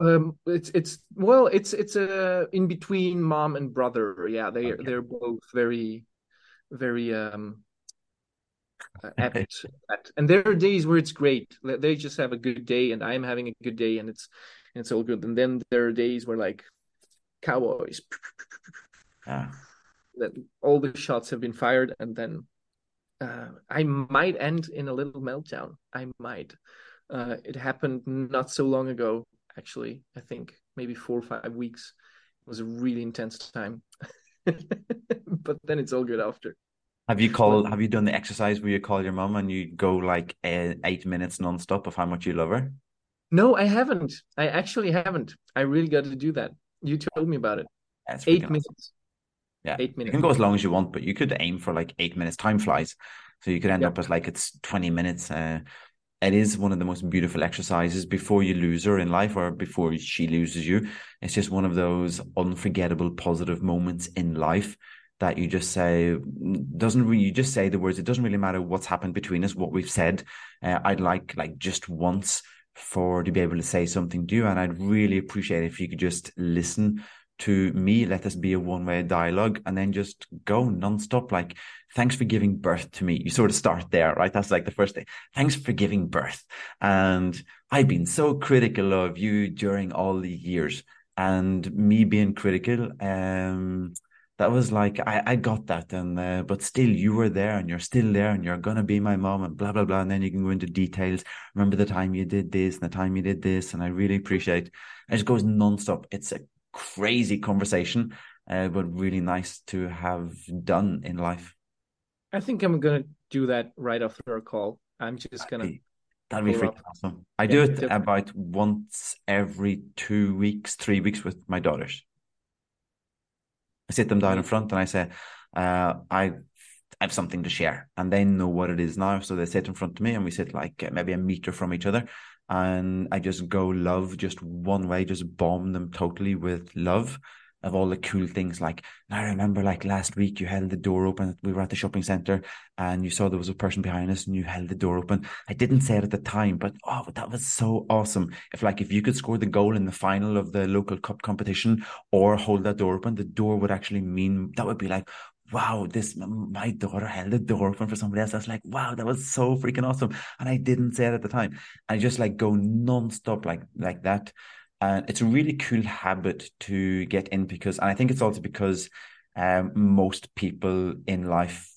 Um, it's it's well, it's it's a uh, in between mom and brother. Yeah, they okay. they're both very, very um apt at, and there are days where it's great. They just have a good day, and I'm having a good day, and it's and it's all good. And then there are days where like cowboys, yeah. that all the shots have been fired, and then uh, I might end in a little meltdown. I might. Uh, it happened not so long ago actually. I think maybe four or five weeks. It was a really intense time. but then it's all good after. Have you called? Have you done the exercise where you call your mom and you go like eight minutes nonstop of how much you love her? No, I haven't. I actually haven't. I really got to do that. You told me about it. That's eight awesome. minutes. Yeah, eight minutes. You can go as long as you want, but you could aim for like eight minutes. Time flies, so you could end up as like it's twenty minutes. Uh, it is one of the most beautiful exercises before you lose her in life or before she loses you. It's just one of those unforgettable positive moments in life that you just say doesn't really you just say the words it doesn't really matter what's happened between us what we've said uh, i'd like like just once for to be able to say something to you and i'd really appreciate if you could just listen to me let this be a one-way dialogue and then just go non-stop. Like thanks for giving birth to me. You sort of start there right? That's like the first thing. Thanks for giving birth. And i've been so critical of you during all the years. And me being critical um that was like I, I got that. And uh, but still you were there and you're still there and you're gonna be my mom and blah blah blah. And then you can go into details. Remember the time you did this and the time you did this. And I really appreciate it just goes non-stop. It's a crazy conversation, uh, but really nice to have done in life. I think I'm gonna do that right after our call. I'm just gonna. That'd be, freaking awesome. I yeah, do it about once every two weeks, three weeks with my daughters. I sit them down in front and I say, uh, I I have something to share, and they know what it is now. So they sit in front of me, and we sit like uh, maybe a meter from each other, and I just go love just one way, just bomb them totally with love of all the cool things. Like I remember, like last week, you held the door open. We were at the shopping center, and you saw there was a person behind us, and you held the door open. I didn't say it at the time, but oh, that was so awesome. If like if you could score the goal in the final of the local cup competition, or hold that door open, the door would actually mean that would be like, wow, this my daughter held the door open for somebody else. I was like, wow, that was so freaking awesome. And I didn't say it at the time. I just like go nonstop like like that. And it's a really cool habit to get in because and I think it's also because um, most people in life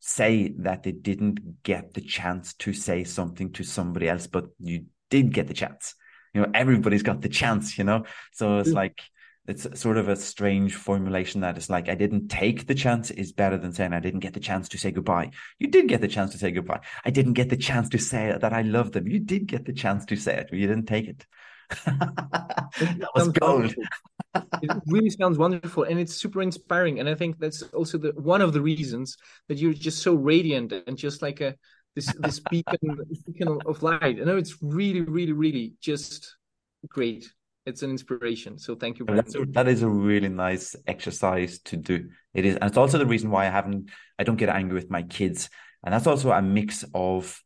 say that they didn't get the chance to say something to somebody else, but you did get the chance. You know, everybody's got the chance, you know? So it's mm. like it's sort of a strange formulation that it's like I didn't take the chance is better than saying I didn't get the chance to say goodbye. You did get the chance to say goodbye. I didn't get the chance to say that I love them. You did get the chance to say it, but you didn't take it. that was gold. it really sounds wonderful and it's super inspiring. And I think that's also the one of the reasons that you're just so radiant and just like a this this beacon, beacon of light. I know it's really, really, really just great it's an inspiration. So thank you. That's that is a really nice exercise to do. It is, and it's also the reason why I haven't, I don't get angry with my kids, and that's also a mix of,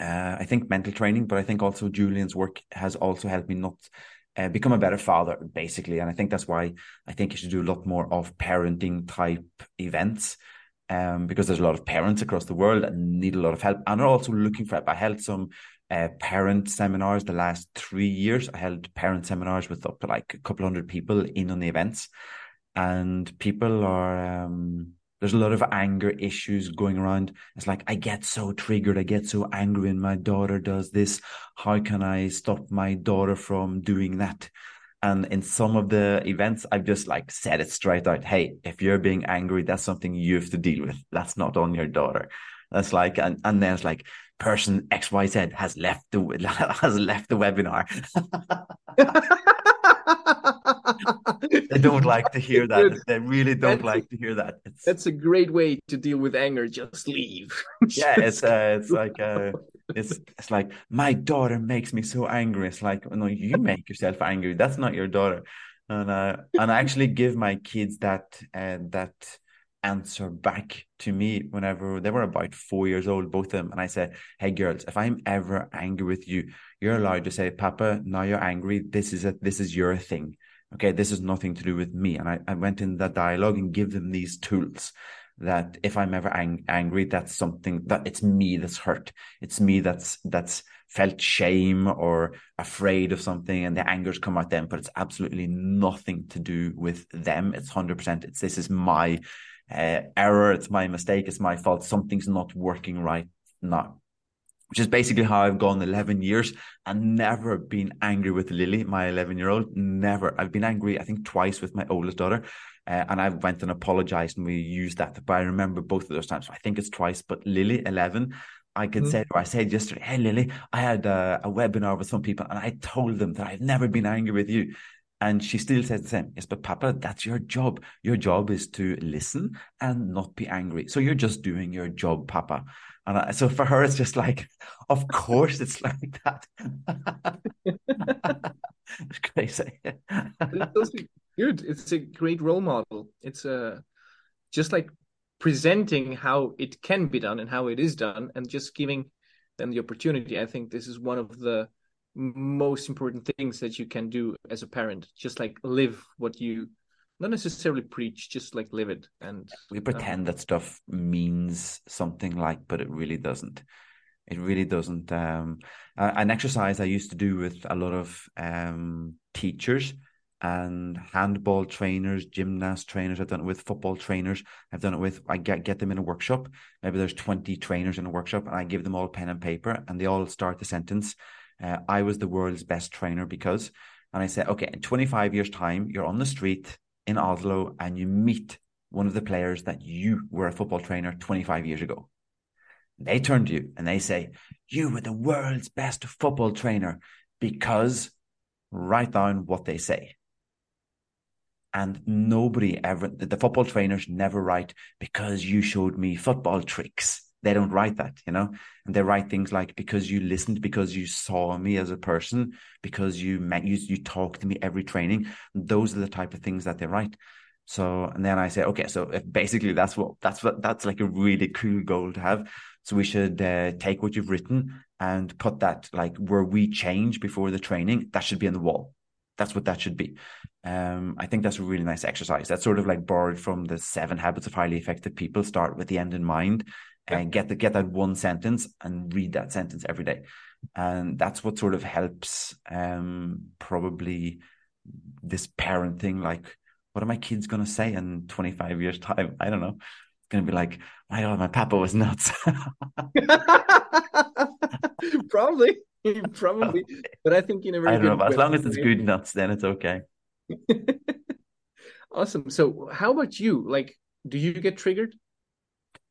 uh, I think mental training, but I think also Julian's work has also helped me not uh, become a better father, basically, and I think that's why I think you should do a lot more of parenting type events. Um, because there's a lot of parents across the world that need a lot of help and are also looking for help. I held some uh, parent seminars the last three years. I held parent seminars with up to like a couple hundred people in on the events, and people are. Um, there's a lot of anger issues going around. It's like I get so triggered, I get so angry when my daughter does this. How can I stop my daughter from doing that? And in some of the events, I've just like said it straight out. Hey, if you're being angry, that's something you have to deal with. That's not on your daughter. That's like, and, and then it's like, person XYZ has left the has left the webinar. they don't like to hear that. They really don't like to hear that. It's, that's a great way to deal with anger. Just leave. yeah, it's uh, it's like uh, it's it's like my daughter makes me so angry. It's like no, you make yourself angry. That's not your daughter. And uh, and I actually give my kids that uh, that answer back to me whenever they were about four years old, both of them. And I said, Hey girls, if I'm ever angry with you, you're allowed to say, Papa, now you're angry. This is a this is your thing. Okay, this is nothing to do with me. And I, I went in that dialogue and give them these tools that if I'm ever ang- angry, that's something that it's me that's hurt. It's me that's that's felt shame or afraid of something and the anger's come out then, but it's absolutely nothing to do with them. It's hundred percent. It's this is my uh, error, it's my mistake, it's my fault. Something's not working right now. Which is basically how I've gone 11 years and never been angry with Lily, my 11 year old. Never. I've been angry, I think, twice with my oldest daughter. Uh, and I went and apologized and we used that. But I remember both of those times. So I think it's twice. But Lily, 11, I could mm. say, or I said yesterday, hey, Lily, I had a, a, webinar with some people and I told them that I've never been angry with you. And she still says the same. Yes, but Papa, that's your job. Your job is to listen and not be angry. So you're just doing your job, Papa. And I, so for her, it's just like, of course, it's like that. it's crazy. good. It's a great role model. It's a uh, just like presenting how it can be done and how it is done, and just giving them the opportunity. I think this is one of the most important things that you can do as a parent. Just like live what you not necessarily preach just like live it and we pretend um, that stuff means something like but it really doesn't. It really doesn't um an exercise i used to do with a lot of um teachers and handball trainers gymnast trainers i've done it with football trainers i've done it with i get get them in a workshop. Maybe there's 20 trainers in a workshop and i give them all pen and paper and they all start the sentence uh, I was the world's best trainer because, and I said, okay, in 25 years' time, you're on the street in Oslo and you meet one of the players that you were a football trainer 25 years ago. They turn to you and they say, You were the world's best football trainer because write down what they say. And nobody ever, the football trainers never write because you showed me football tricks they don't write that, you know, and they write things like because you listened, because you saw me as a person, because you met you you talked to me every training. Those are the type of things that they write. So and then I say, okay, so basically that's what that's what that's like a really cool goal to have. So we should uh, take what you've written and put that like where we change before the training. That should be on the wall. That's what that should be. Um, I think that's a really nice exercise. That's sort of like borrowed from the seven habits of highly effective people. Start with the end in mind and get the, get that one sentence and read that sentence every day. And that's what sort of helps um probably this parent thing like what are my kids going to say in 25 years time? I don't know. It's going to be like my god my papa was nuts. Probably. Probably. But i think you know i don't know as long as it's good nuts then it's okay. Awesome. So how about you? Like do you get triggered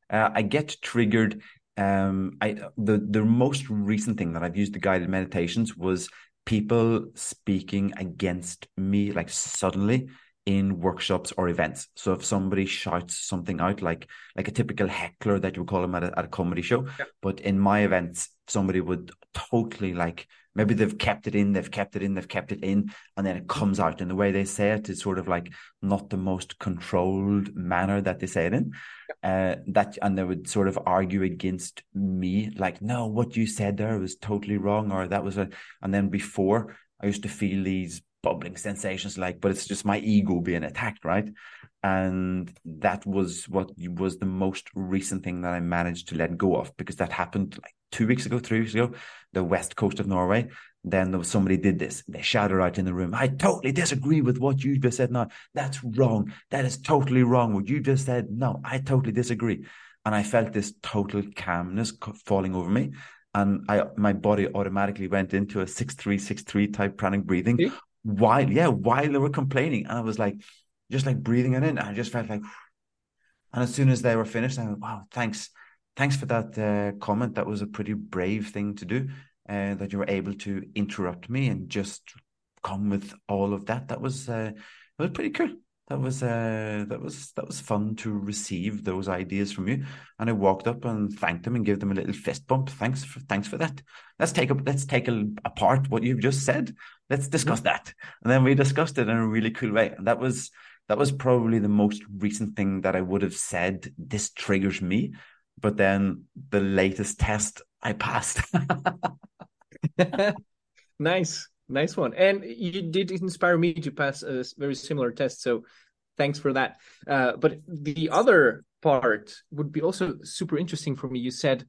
uh, I get triggered. Um, I the the most recent thing that I've used the guided meditations was people speaking against me like suddenly in workshops or events. So if somebody shouts something out, like like a typical heckler that you would call them at a, at a comedy show, yeah. but in my events, somebody would totally like maybe they've kept it in, they've kept it in, they've kept it in, and then it comes out. And the way they say it is sort of like not the most controlled manner that they say it in. Uh, that and they would sort of argue against me, like, no, what you said there was totally wrong, or that was a. And then before, I used to feel these bubbling sensations like but it's just my ego being attacked right and that was what was the most recent thing that i managed to let go of because that happened like two weeks ago three weeks ago the west coast of norway then there was somebody did this. They shouted out in the room i totally disagree with what you just said. No that's wrong. That is totally wrong. What you just said no i totally disagree. And i felt this total calmness falling over me. And I my body automatically went into a six three six three type pranic breathing while yeah while they were complaining. And i was like just like breathing it in. I just felt like and as soon as they were finished i went wow thanks thanks for that uh, comment that was a pretty brave thing to do uh, that you were able to interrupt me and just come with all of that that was uh, it was pretty cool. That was uh, that was that was fun to receive those ideas from you. And I walked up and thanked them and gave them a little fist bump. Thanks for thanks for that. Let's take let's take a, apart what you've just said. Let's discuss mm-hmm. that. And then we discussed it in a really cool way. And that was that was probably the most recent thing that I would have said. This triggers me. But then the latest test I passed. nice. Nice one. And you did inspire me to pass a very similar test. So thanks for that. Uh, but the other part would be also super interesting for me. You said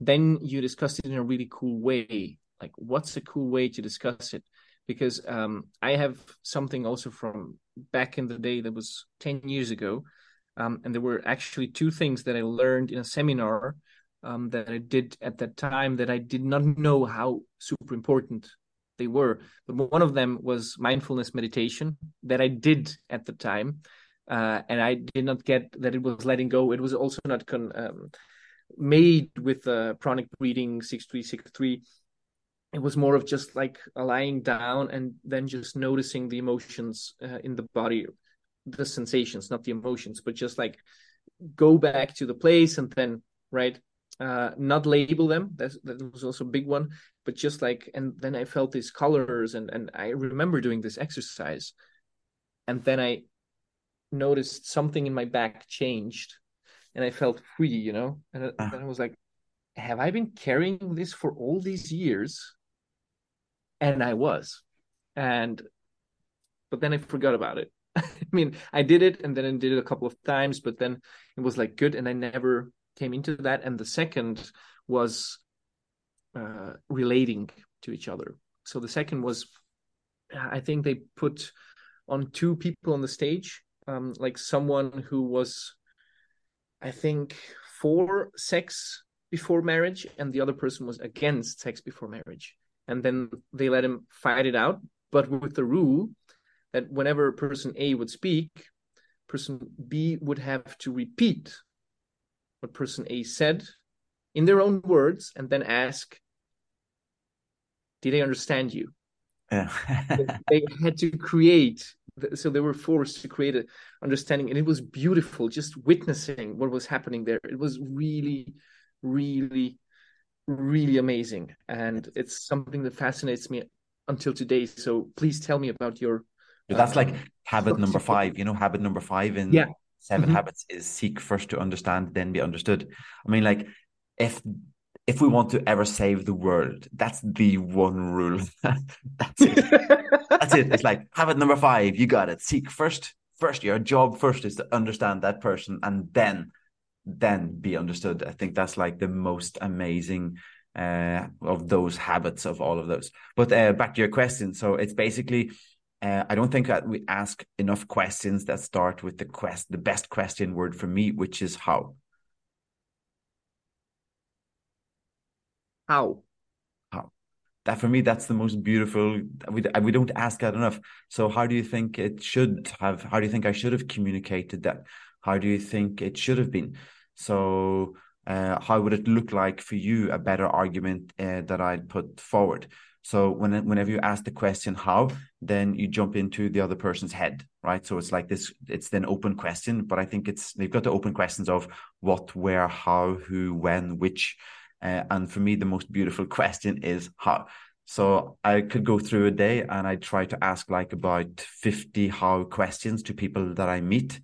then you discussed it in a really cool way. Like, what's a cool way to discuss it? Because um, I have something also from back in the day that was 10 years ago. Um, and there were actually two things that I learned in a seminar um, that I did at that time that I did not know how super important they were. But one of them was mindfulness meditation that I did at the time. Uh, and I did not get that it was letting go. It was also not con- um, made with uh, pranic breathing 6363. It was more of just like lying down and then just noticing the emotions uh, in the body, the sensations, not the emotions, but just like go back to the place and then, right, uh, not label them. That's, that was also a big one. But just like, and then I felt these colors, and and I remember doing this exercise, and then I noticed something in my back changed, and I felt free, you know. And uh. then I was like, have I been carrying this for all these years? And I was, and but then I forgot about it. I mean, I did it, and then I did it a couple of times, but then it was like good, and I never came into that, and the second was uh, relating to each other. So the second was, I think they put on two people on the stage, um, like someone who was, I think, for sex before marriage, and the other person was against sex before marriage. And then they let him fight it out, but with the rule that whenever person A would speak, person B would have to repeat what person A said in their own words and then ask, Did I understand you? Yeah. they had to create, so they were forced to create an understanding, and it was beautiful just witnessing what was happening there. It was really, really, really amazing. And it's something that fascinates me until today. So please tell me about your. That's like habit number five. You know, habit number five in yeah. 7 mm-hmm. habits is seek first to understand then be understood. I mean like if if we want to ever save the world that's the one rule. That's it. That's it. It's like habit number five. You got it. Seek first first your job first is to understand that person and then then be understood. I think that's like the most amazing uh, of those habits of all of those. But uh, back to your question. So it's basically uh, I don't think that we ask enough questions that start with the quest, the best question word for me, which is how. How. How. That for me, that's the most beautiful. We we don't ask that enough. So how do you think it should have? How do you think I should have communicated that? How do you think it should have been? So uh, how would it look like for you? A better argument uh, that I'd put forward. So when whenever you ask the question how, then you jump into the other person's head, right? So it's like this, it's an open question, but I think it's they've got the open questions of what, where, how, who, when, which. Uh, and for me, the most beautiful question is how. So I could go through a day and I try to ask like about 50 how questions to people that I meet.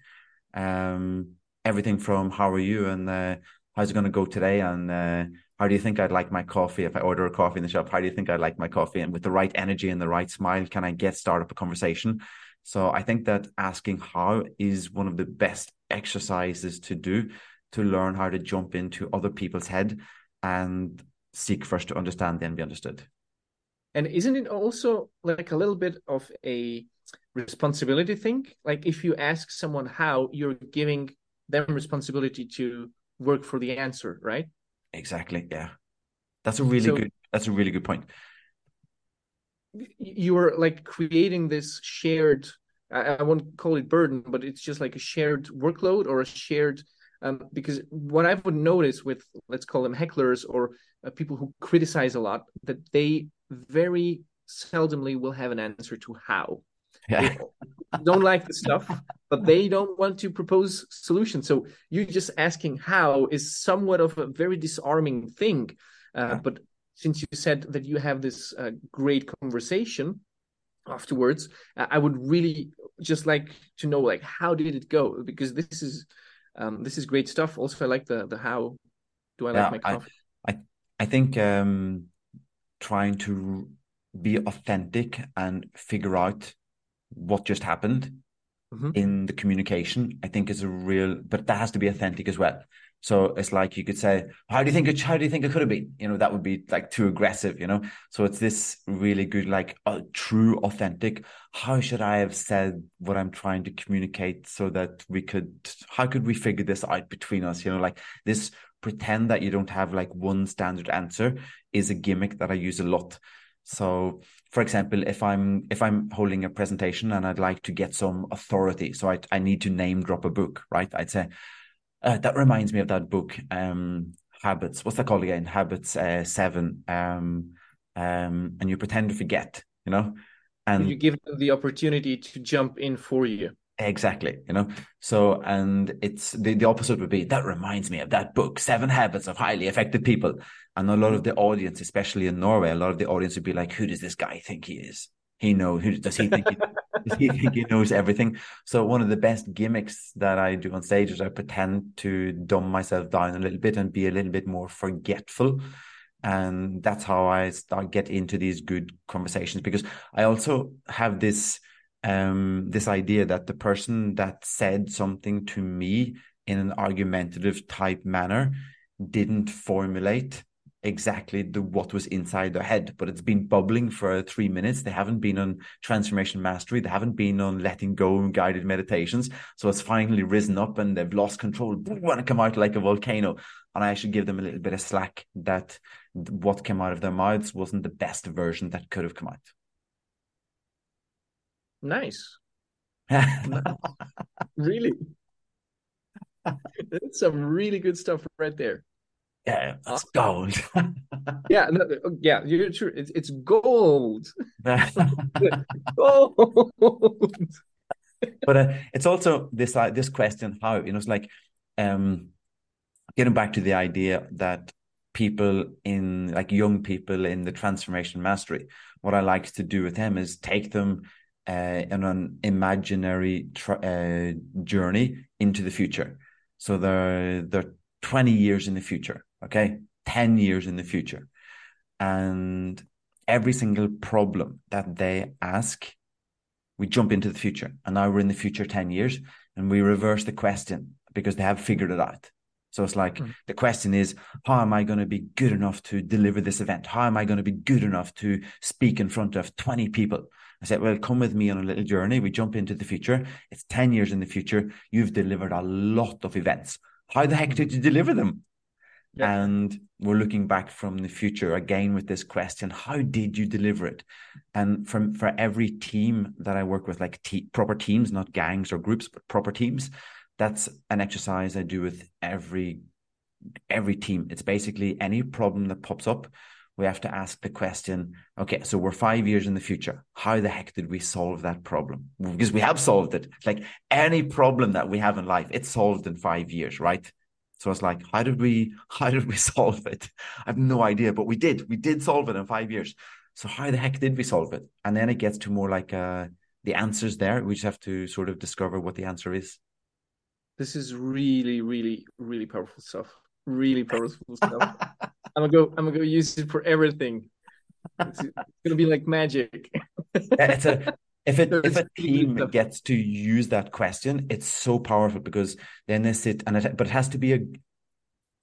Um, everything from how are you and uh, how's it going to go today and uh, how do you think I'd like my coffee if I order a coffee in the shop? How do you think I'd like my coffee? And with the right energy and the right smile, can I get start up a conversation? So I think that asking how is one of the best exercises to do to learn how to jump into other people's head and seek first to understand, then be understood. And isn't it also like a little bit of a responsibility thing? Like if you ask someone how, you're giving them responsibility to work for the answer, right? Exactly. Yeah. That's a really so, good that's a really good point. You are like creating this shared I, I won't call it burden, but it's just like a shared workload or a shared um, because what I would notice with let's call them hecklers or uh, people who criticize a lot that they very seldomly will have an answer to how. Yeah. don't like the stuff, but they don't want to propose solutions. So you just asking how is somewhat of a very disarming thing. Uh, yeah. But since you said that you have this uh, great conversation afterwards, I would really just like to know like how did it go because this is um, this is great stuff. Also, I like the the how. Do I yeah, like my coffee? I I, I think um, trying to be authentic and figure out what just happened mm-hmm. in the communication, I think is a real, but that has to be authentic as well. So it's like you could say, "How do you think it? How do you think it could have been?" You know, that would be like too aggressive. You know, so it's this really good, like a true, authentic. How should I have said what I'm trying to communicate so that we could? How could we figure this out between us? You know, like this pretend that you don't have like one standard answer is a gimmick that I use a lot. So, for example, if I'm if I'm holding a presentation and I'd like to get some authority, so I I need to name drop a book, right? I'd say uh, that reminds me of that book, um, Habits. What's that called again? Habits uh, Seven. Um, um, and you pretend to forget, you know, and you give them the opportunity to jump in for you. Exactly, you know. So, and it's the, the opposite would be that reminds me of that book, Seven Habits of Highly Effective People. And a lot of the audience, especially in Norway, a lot of the audience would be like, "Who does this guy think he is? He knows. Who does he think? He, does he think he knows everything?" So, one of the best gimmicks that I do on stage is I pretend to dumb myself down a little bit and be a little bit more forgetful and that's how I start get into these good conversations because I also have this um, this idea that the person that said something to me in an argumentative type manner didn't formulate exactly the what was inside their head but it's been bubbling for three minutes they haven't been on transformation mastery they haven't been on letting go and guided meditations so it's finally risen up and they've lost control want to come out like a volcano and i should give them a little bit of slack that what came out of their mouths wasn't the best version that could have come out Nice. really? That's some really good stuff right there. Yeah, it's gold. yeah, no, yeah, you're true. It's it's gold. gold. but uh, it's also this uh, this question how you know it's like um getting back to the idea that people in like young people in the transformation mastery what i like to do with them is take them uh, on an imaginary uh, journey into the future. So they're they're 20 years in the future, okay, 10 years in the future, and every single problem that they ask, we jump into the future, and now we're in the future 10 years, and we reverse the question because they have figured it out. So it's like mm. the question is, how am I going to be good enough to deliver this event? How am I going to be good enough to speak in front of 20 people? I said, well, come with me on a little journey. We jump into the future. It's 10 years in the future. You've delivered a lot of events. How the heck did you deliver them? And we're looking back from the future again with this question: How did you deliver it? And from for every team that I work with, like te- proper teams, not gangs or groups, but proper teams, that's an exercise I do with every every team. It's basically any problem that pops up we have to ask the question okay so we're five years in the future. How the heck did we solve that problem? Because we have solved it. Like any problem that we have in life it's solved in five years right so it's like how did we how did we solve it i have no idea but we did we did solve it in five years so how the heck did we solve it and then it gets to more like uh the answers there we just have to sort of discover what the answer is this is really really really powerful stuff really powerful stuff. I'm gonna go. I'm gonna go use it for everything. It's, it's gonna be like magic. it's a if it if a team gets to use that question, it's so powerful because then they sit and it, but it has to be a.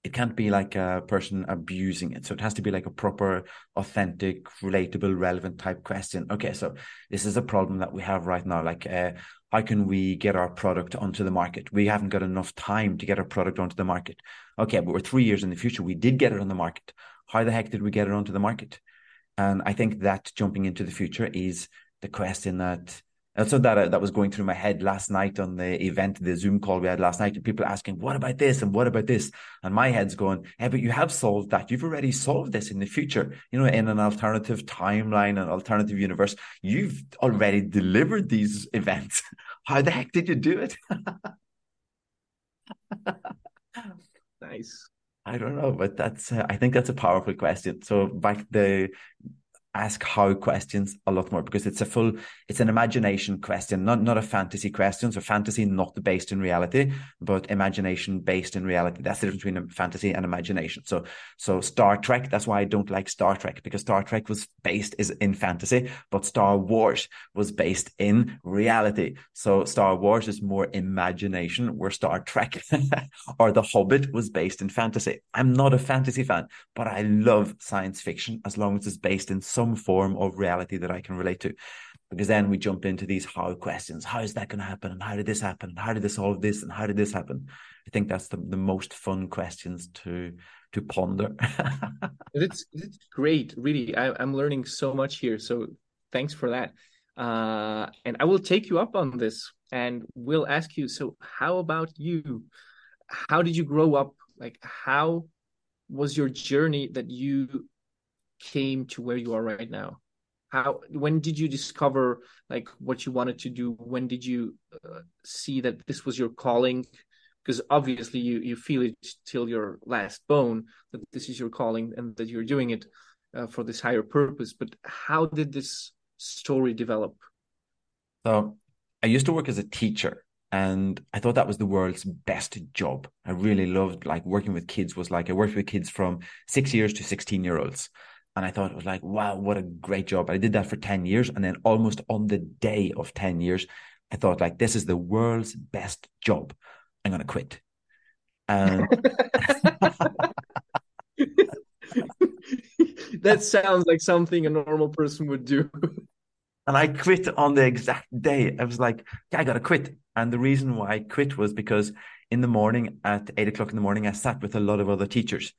It can't be like a person abusing it. So it has to be like a proper, authentic, relatable, relevant type question. Okay, so this is a problem that we have right now. Like, uh, how can we get our product onto the market? We haven't got enough time to get our product onto the market. Okay, but we're three years in the future. We did get it on the market. How the heck did we get it onto the market? And I think that jumping into the future is the question that also that uh, that was going through my head last night on the event, the Zoom call we had last night, people asking, "What about this?" and "What about this?" And my head's going, "Yeah, but you have solved that. You've already solved this in the future. You know, in an alternative timeline, an alternative universe, you've already delivered these events. How the heck did you do it?" nice. I don't know, but that's uh, I think that's a powerful question. So back the ask how questions a lot more because it's a full it's an imagination question not not a fantasy question. So fantasy not based in reality but imagination based in reality. That's the difference between fantasy and imagination. So so star trek that's why i don't like star trek because star trek was based is in fantasy but star wars was based in reality. So star wars is more imagination where star trek or the hobbit was based in fantasy. I'm not a fantasy fan but i love science fiction as long as it's based in some some form of reality that I can relate to. Because then we jump into these how questions. How is that going to happen? And how did this happen? And how did this solve this? And how did this happen? I think that's the, the most fun questions to to ponder. it's it's great, really. I, I'm learning so much here. So thanks for that. Uh, and I will take you up on this and we'll ask you. So, how about you? How did you grow up? Like, how was your journey that you came to where you are right now? How when did you discover like what you wanted to do? When did you uh, see that this was your calling? Because obviously you you feel it till your last bone that this is your calling and that you're doing it uh, for this higher purpose. But how did this story develop? So I used to work as a teacher and I thought that was the world's best job. I really loved like working with kids was like I worked with kids from 6 years to 16 year olds and I thought it was like, wow, what a great job. I did that for 10 years. And then almost on the day of 10 years, I thought like, this is the world's best job. I'm going to quit. Um, and that sounds like something a normal person would do. And I quit on the exact day. I was like, yeah, I got to quit. And the reason why I quit was because in the morning at eight o'clock in the morning, I sat with a lot of other teachers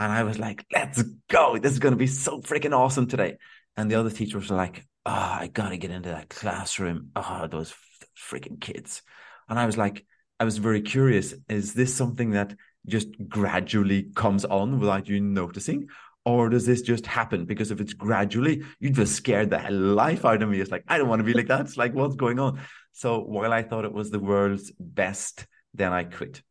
and I was like, let's go. This is going to be so freaking awesome today. And the other teachers were like, oh, I got to get into that classroom. Oh, those freaking kids. And I was like, I was very curious. Is this something that just gradually comes on without you noticing? Or does this just happen? Because if it's gradually, you just scared the life out of me. It's like, I don't want to be like that. It's like, what's going on? So while I thought it was the world's best, then I quit.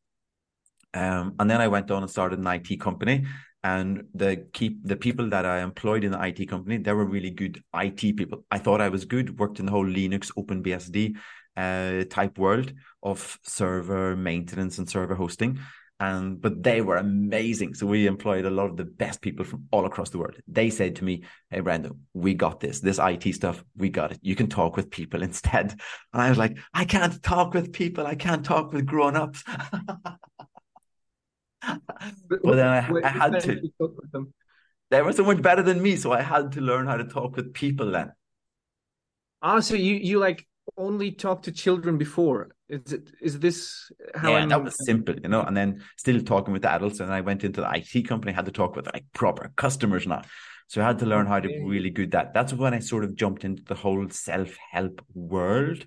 Um, and then I went on and started an IT company. And the keep the people that I employed in the IT company, they were really good IT people. I thought I was good, worked in the whole Linux OpenBSD uh, type world of server maintenance and server hosting. And but they were amazing. So we employed a lot of the best people from all across the world. They said to me, Hey Brendan, we got this. This IT stuff, we got it. You can talk with people instead. And I was like, I can't talk with people. I can't talk with grown-ups. but then I, I had to. They were so much better than me, so I had to learn how to talk with people then. Ah, so you you like only talk to children before? Is it is this how? Yeah, I'm... that was simple, you know. And then still talking with the adults, and I went into the IT company, had to talk with like proper customers now. So I had to learn how to really good that. That's when I sort of jumped into the whole self help world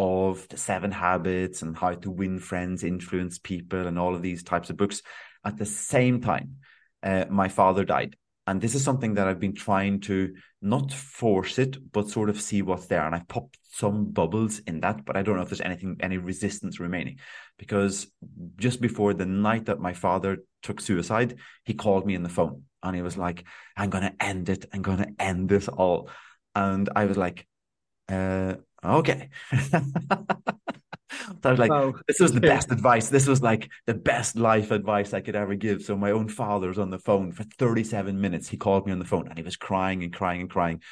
of the seven habits and how to win friends, influence people, and all of these types of books. At the same time, uh, my father died. And this is something that I've been trying to not force it, but sort of see what's there. And I've popped some bubbles in that, but I don't know if there's anything, any resistance remaining. Because just before the night that my father took suicide, he called me in the phone and he was like, I'm going to end it. I'm going to end this all. And I was like, uh, okay. so I was like, wow. this was the best advice. This was like the best life advice I could ever give. So my own father was on the phone for 37 minutes. He called me on the phone and he was crying and crying and crying.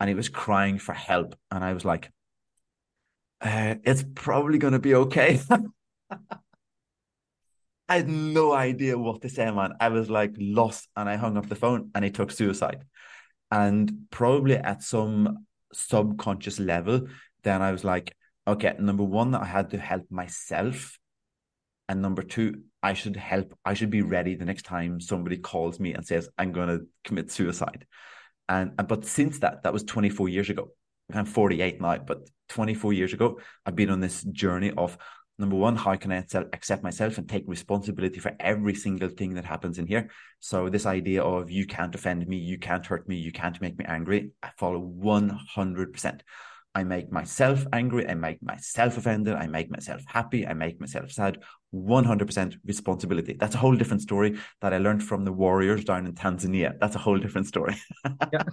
And he was crying for help. And I was like, uh, it's probably going to be okay. I had no idea what to say, man. I was like lost and I hung up the phone and he took suicide. And probably at some subconscious level, then I was like, okay, number one, I had to help myself. And number two, I should help, I should be ready the next time somebody calls me and says, I'm going to commit suicide. And, but since that, that was 24 years ago. I'm 48 now, but 24 years ago, I've been on this journey of number one, how can I accept myself and take responsibility for every single thing that happens in here? So this idea of you can't offend me, you can't hurt me, you can't make me angry, I follow 100%. I make myself angry, I make myself offended, I make myself happy, I make myself sad. 100% responsibility. That's a whole different story that I learned from the warriors down in Tanzania. That's a whole different story. yeah.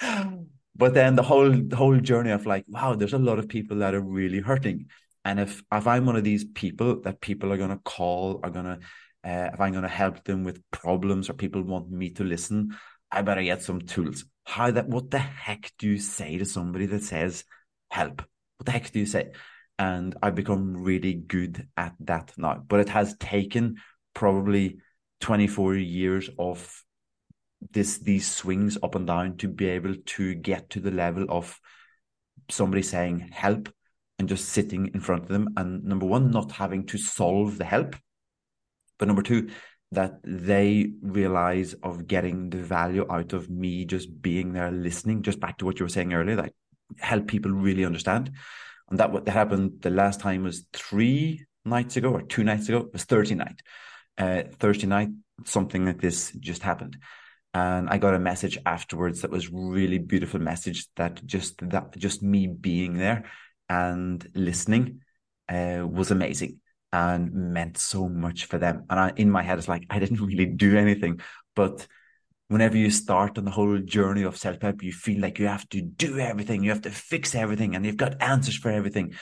but then the whole the whole journey of like, wow, there's a lot of people that are really hurting and if if I'm one of these people that people are gonna call, are gonna uh, if I'm gonna help them with problems or people want me to listen, I better get some tools. How that what the heck do you say to somebody that says help? What the heck do you say? And I've become really good at that now. But it has taken probably 24 years of this these swings up and down to be able to get to the level of somebody saying help and just sitting in front of them. And number one, not having to solve the help. But number two, that they realize of getting the value out of me just being there listening, just back to what you were saying earlier, that help people really understand. And that what happened the last time was three nights ago or two nights ago. It was Thursday night. Uh, Thursday night, something like this just happened. And I got a message afterwards that was really beautiful message that just that just me being there and listening uh, was amazing and meant so much for them. And I, in my head, it's like, I didn't really do anything. But whenever you start on the whole journey of self help, you feel like you have to do everything, you have to fix everything, and you've got answers for everything.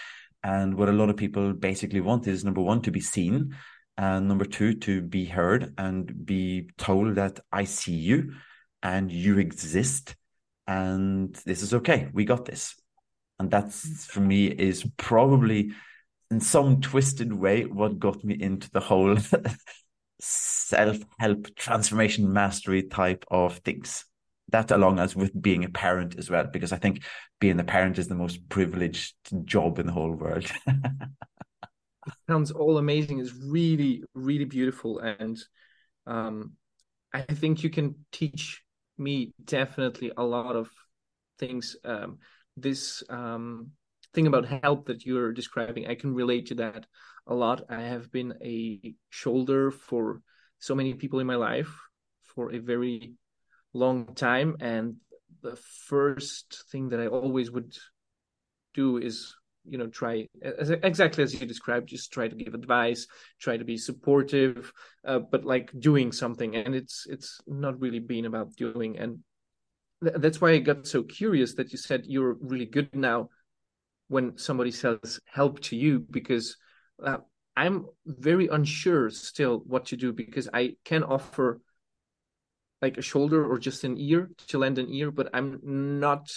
And what a lot of people basically want is number one, to be seen, and number two, to be heard and be told that I see you and you exist and this is okay. We got this. And that's mm. for me is probably in some twisted way what got me into the whole self-help transformation mastery type of things. That along as with being a parent as well, because I think being a parent is the most privileged job in the whole world. it sounds all amazing. It's really, really beautiful. And um, I think you can teach me definitely a lot of things. Um, this um, thing about help that you're describing, I can relate to that a lot. I have been a shoulder for so many people in my life for a very long time. And the first thing that I always would do is you know try exactly as you described just try to give advice try to be supportive uh, but like doing something and it's it's not really being about doing and that's why I got so curious that you said you're really good now when somebody says help to you because uh, I'm very unsure still what to do because I can offer like a shoulder or just an ear to lend an ear, but I'm not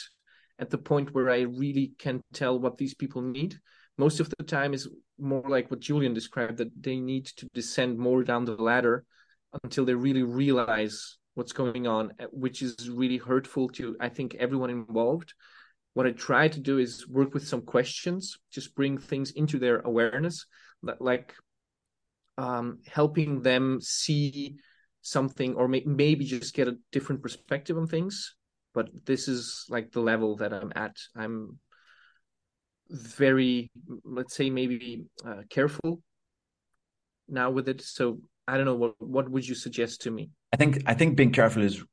at the point where I really can tell what these people need. Most of the time is more like what Julien described that they need to descend more down the ladder until they really realize what's going on, which is really hurtful to I think everyone involved. What I try to do is work with some questions, just bring things into their awareness, like um, helping them see something or may- maybe just get a different perspective on things. But this is like the level that I'm at. I'm very, let's say, maybe uh, careful now with it. So I don't know what what would you suggest to me? I think I think being careful is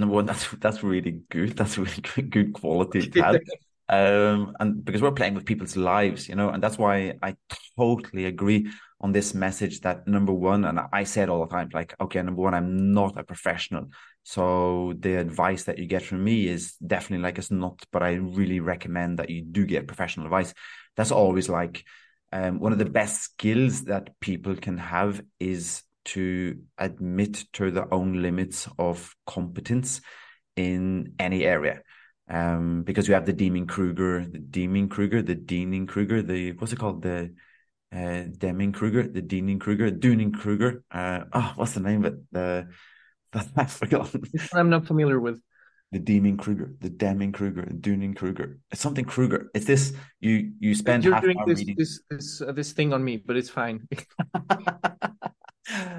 number one. That's that's really good. That's really good, quality um, and because we're playing with people's lives, you know, and that's why I totally agree on this message that number one, and I say it all the time, like, okay, number one, I'm not a professional. So the advice that you get from me is definitely like it's not, but I really recommend that you do get professional advice. That's always like um, one of the best skills that people can have is to admit to their own limits of competence in any area. Um, because you have the Deming Kruger, the Deming Kruger, the Deaning Kruger, the what's it called? The uh, Deming Kruger, the Deaning Kruger, Dunning Kruger. Uh, oh, what's the name of it? The, the I forgot. I'm not familiar with. The Deming Kruger, the Deming Kruger, and Dunning Kruger. It's something Kruger. It's this. You you spend You're doing this, this this uh, this thing on me, but it's fine.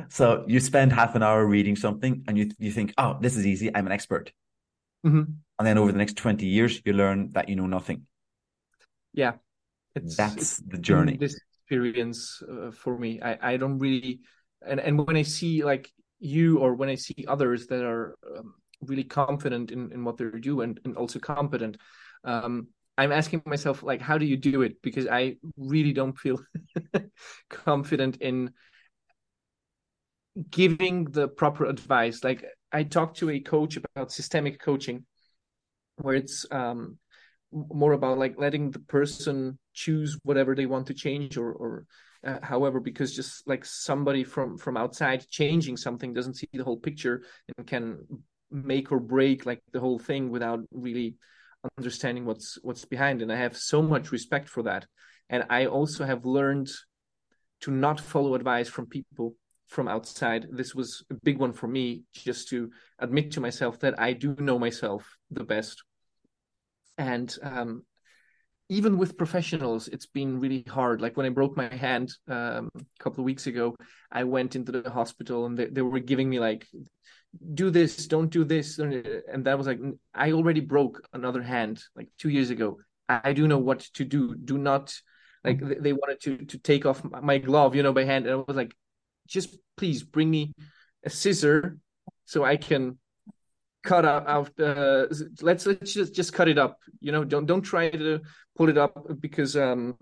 so you spend half an hour reading something and you you think, oh, this is easy. I'm an expert. Mm-hmm. and then over the next 20 years you learn that you know nothing yeah it's that's it's the journey this experience uh, for me I, I don't really and and when i see like you or when i see others that are um, really confident in, in what they do and, and also competent um, i'm asking myself like how do you do it because i really don't feel confident in giving the proper advice. Like i talked to a coach about systemic coaching where it's um, more about like letting the person choose whatever they want to change or or uh, however because just like somebody from from outside changing something doesn't see the whole picture and can make or break like the whole thing without really understanding what's what's behind and i have so much respect for that. And i also have learned to not follow advice from people from outside. This was a big one for me just to admit to myself that i do know myself the best. And um, even with professionals it's been really hard. Like when i broke my hand um, a couple of weeks ago i went into the hospital and they, they were giving me like do this don't do this. And that was like i already broke another hand like two years ago. I do know what to do. Do not like they wanted to to take off my glove you know by hand. And i was like just please bring me a scissor so i can cut out, out uh, let's let's just just cut it up. You know don't don't try to pull it up because um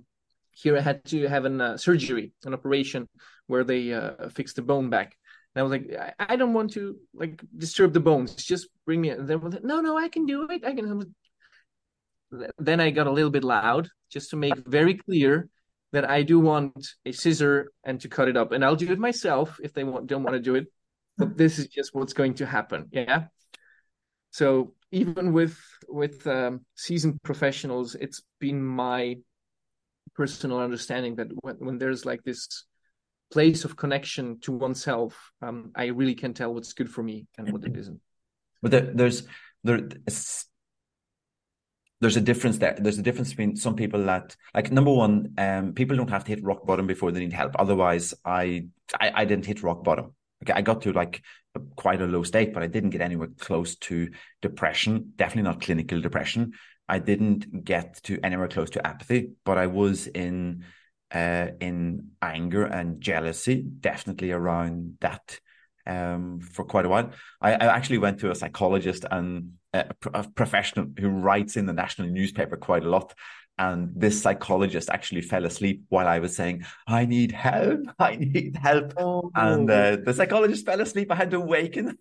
here i had to have a uh, surgery an operation where they uh, fixed the bone back. And i was like I, I, don't want to like disturb the bones. Just bring me and like no no i can do it. I can then i got a little bit loud just to make very clear that i do want a scissor and to cut it up. And i'll do it myself if they want don't want to do it. But this is just what's going to happen. Yeah? So even with with um, seasoned professionals, it's been my personal understanding that when, when there's like this place of connection to oneself, um, I really can tell what's good for me and what it isn't. But there, there's there there's a difference there. There's a difference between some people that like number one, um, people don't have to hit rock bottom before they need help. Otherwise, I I, I didn't hit rock bottom. Okay, I got to like quite a low state, but I didn't get anywhere close to depression. Definitely not clinical depression. I didn't get to anywhere close to apathy, but I was in uh, in anger and jealousy, definitely around that um, for quite a while. I, I, actually went to a psychologist and a, a, professional who writes in the national newspaper quite a lot, and this psychologist actually fell asleep while I was saying, I need help, I need help. Oh, and uh, the psychologist fell asleep. I had to awaken.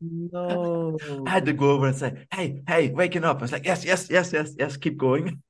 no. I had to go over and say, Hey, hey, waking up. I was like, Yes, yes, yes, yes, yes, keep going.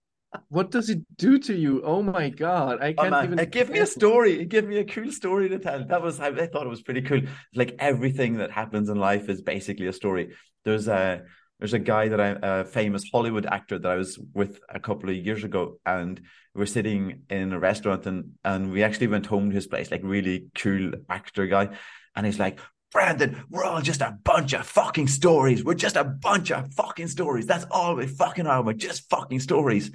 What does it do to you? Oh my god. I oh, can't oh, even it gave me a story. It gave me a cool story to tell. That was I thought it was pretty cool. Like everything that happens in life is basically a story. There's a there's a guy that I, a famous Hollywood actor that I was with a couple of years ago, and we were sitting in a restaurant, and and we actually went home to his place, like really cool actor guy, and he's like, Brendan, we're all just a bunch of fucking stories. We're just a bunch of fucking stories. That's all we fucking are. We're just fucking stories.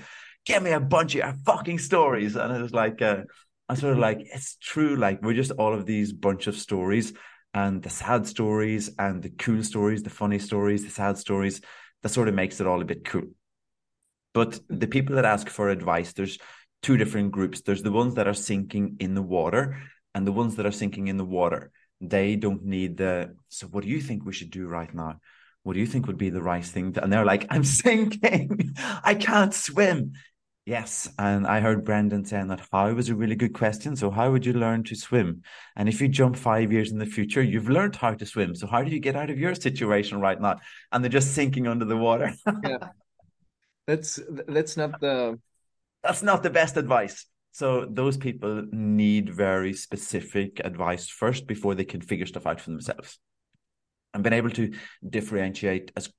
Give me a bunch of fucking stories. And it was like, uh, I sort of like, it's true. Like we're just all of these bunch of stories and the sad stories and the cool stories, the funny stories, the sad stories, that sort of makes it all a bit cool. But the people that ask for advice, there's two different groups. There's the ones that are sinking in the water, and the ones that are sinking in the water, they don't need the. So, what do you think we should do right now? What do you think would be the right thing? To, and they're like, I'm sinking. I can't swim. Yes, and I heard Brendan saying that how was a really good question. So, how would you learn to swim? And if you jump five years in the future, you've learned how to swim. So, how do you get out of your situation right now? And they're just sinking under the water. yeah, that's that's not the that's not the best advice. So, those people need very specific advice first before they can figure stuff out for themselves. And being able to differentiate as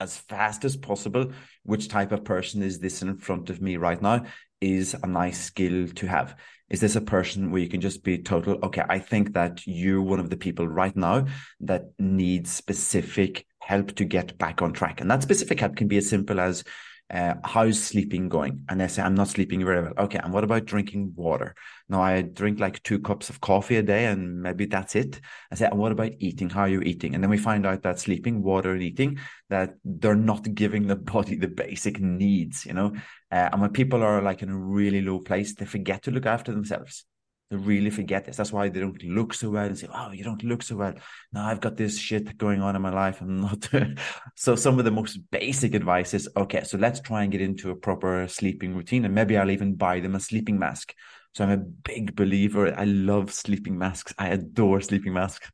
as fast as possible which type of person is this in front of me right now is a nice skill to have. Is this a person where you can just be total okay i think that you're one of the people right now that needs specific help to get back on track. And that specific help can be as simple as uh, how's sleeping going? And they say, I'm not sleeping very well. Okay. And what about drinking water? Now I drink like two cups of coffee a day and maybe that's it. I say, and what about eating? How are you eating? And then we find out that sleeping, water and eating, that they're not giving the body the basic needs, you know? Uh, and when people are like in a really low place, they forget to look after themselves. They really forget this. That's why they don't look so well and say, Oh, you don't look so well. No, I've got this shit going on in my life. I'm not. so, some of the most basic advice is okay, so let's try and get into a proper sleeping routine. And maybe I'll even buy them a sleeping mask. So, I'm a big believer. I love sleeping masks. I adore sleeping masks.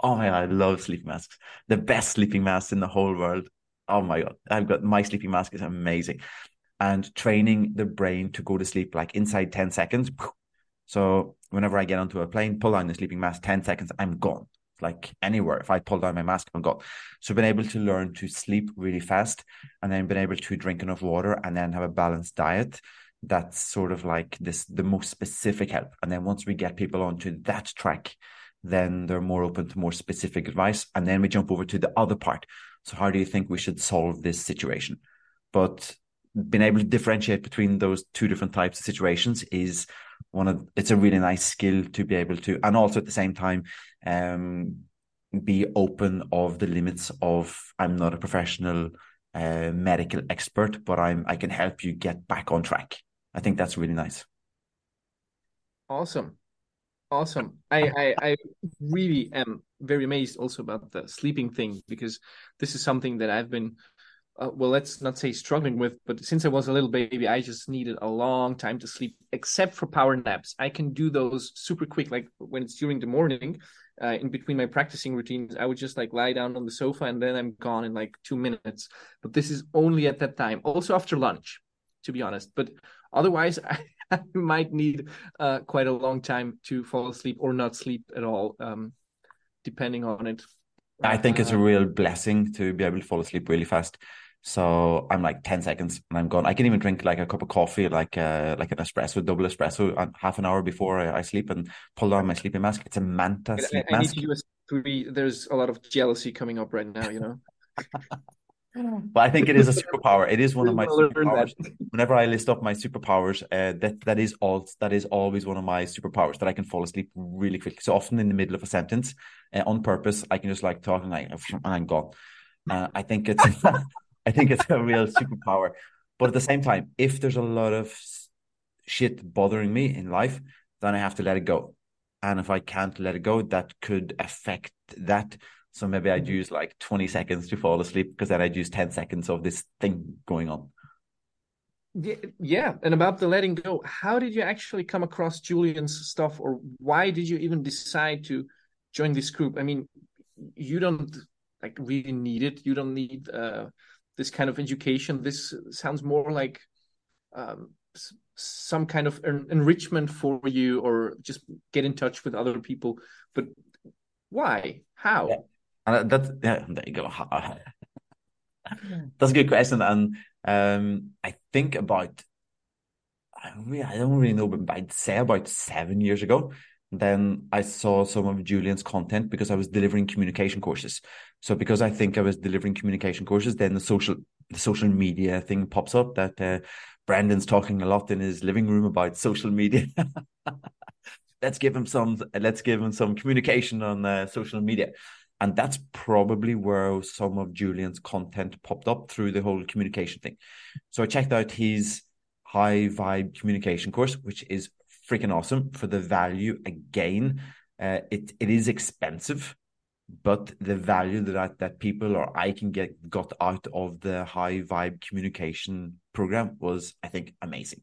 Oh my God, I love sleeping masks. The best sleeping masks in the whole world. Oh my God. I've got my sleeping mask is amazing. And training the brain to go to sleep like inside 10 seconds. So whenever I get onto a plane, pull down the sleeping mask, 10 seconds, I'm gone. Like anywhere, if I pull down my mask, I'm gone. So been able to learn to sleep really fast and then been able to drink enough water and then have a balanced diet. That's sort of like this the most specific help. And then once we get people onto that track, then they're more open to more specific advice. And then we jump over to the other part. So how do you think we should solve this situation? But being able to differentiate between those two different types of situations is one of it's a really nice skill to be able to and also at the same time um be open of the limits of i'm not a professional uh, medical expert but i'm i can help you get back on track. I think that's really nice. Awesome. Awesome. I i, I really am very amazed also about the sleeping thing because this is something that i've been uh, well, let's not say struggling with, but since I was a little baby, I just needed a long time to sleep, except for power naps. I can do those super quick, like when it's during the morning, uh, in between my practicing routines, I would just like lie down on the sofa and then I'm gone in like two minutes. But this is only at that time, also after lunch, to be honest. But otherwise, I, I might need uh, quite a long time to fall asleep or not sleep at all, um, depending on it. I think it's a uh, real blessing to be able to fall asleep really fast. So I'm like 10 seconds and I'm gone. I can even drink like a cup of coffee, like uh, like an espresso, double espresso, half an hour before I, I sleep and pull down my sleeping mask. It's a Manta sleep I, I mask. Need to do a three. There's a lot of jealousy coming up right now, you know. but I think it is a superpower. It is one of my superpowers. Whenever I list up my superpowers, uh, that that is all. That is always one of my superpowers that I can fall asleep really quickly. So often in the middle of a sentence, uh, on purpose, I can just like talk and like and I'm gone. Uh, I think it's I think it's a real superpower. But at the same time, if there's a lot of shit bothering me in life, then I have to let it go. And if I can't let it go, that could affect that. So maybe I'd mm-hmm. use like 20 seconds to fall asleep because then I'd use 10 seconds of this thing going on. Yeah, yeah. And about the letting go, how did you actually come across Julien's stuff or why did you even decide to join this group? I mean, you don't like really need it. You don't need uh this kind of education. This sounds more like um, some kind of en enrichment for you, or just get in touch with other people. But why? How? Yeah. And that's yeah, there you go. that's a good question, and um, I think about. I don't really know, but I'd say about seven years ago, then I saw some of Julien's content because I was delivering communication courses. So because I think I was delivering communication courses, then the social the social media thing pops up that uh, Brendan's talking a lot in his living room about social media. let's give him some let's give him some communication on uh, social media. And that's probably where some of Julien's content popped up through the whole communication thing. So I checked out his high vibe communication course, which is freaking awesome for the value again. Uh, it it is expensive but the value that that people or I can get got out of the high vibe communication program was I think amazing.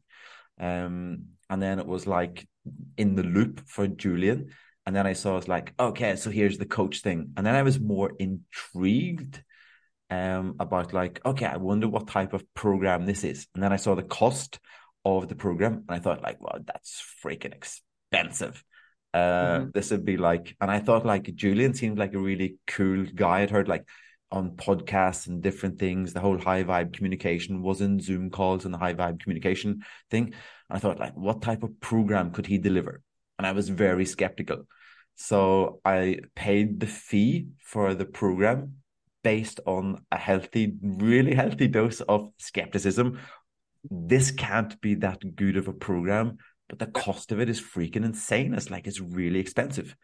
Um, and then it was like in the loop for Julien. And then I saw it's like, okay, so here's the coach thing. And then I was more intrigued um about like, okay, I wonder what type of program this is. And then I saw the cost of the program and I thought like, well, that's freaking expensive. Uh, mm-hmm. This would be like, and I thought like Julien seemed like a really cool guy. I'd heard like on podcasts and different things, the whole high vibe communication was in Zoom calls and the high vibe communication thing. And I thought like, what type of program could he deliver? And I was very skeptical. So I paid the fee for the program based on a healthy, really healthy dose of skepticism. This can't be that good of a program, but the cost of it is freaking insane. It's like it's really expensive.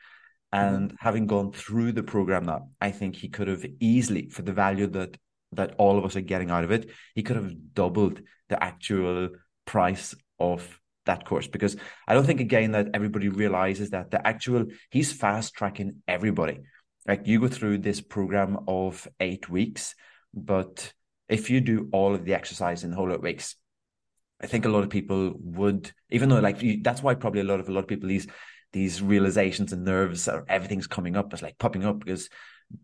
And mm-hmm. having gone through the program now, I think he could have easily, for the value that that all of us are getting out of it, he could have doubled the actual price of that course because I don't think again that everybody realizes that the actual he's fast tracking everybody. Like you go through this program of eight weeks, but if you do all of the exercise in the whole eight weeks, I think a lot of people would, even though like that's why probably a lot of a lot of people these these realizations and nerves or everything's coming up is like popping up because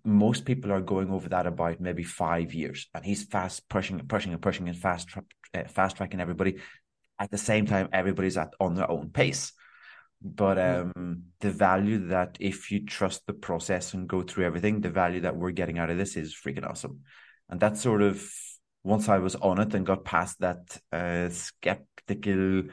most people are going over that about maybe five years, and he's fast pushing, and pushing, and pushing, and fast, uh, fast tracking everybody. At the same time, everybody's at on their own pace. But um, the value that if you trust the process and go through everything, the value that we're getting out of this is freaking awesome. And that's sort of once I was on it and got past that uh, skeptical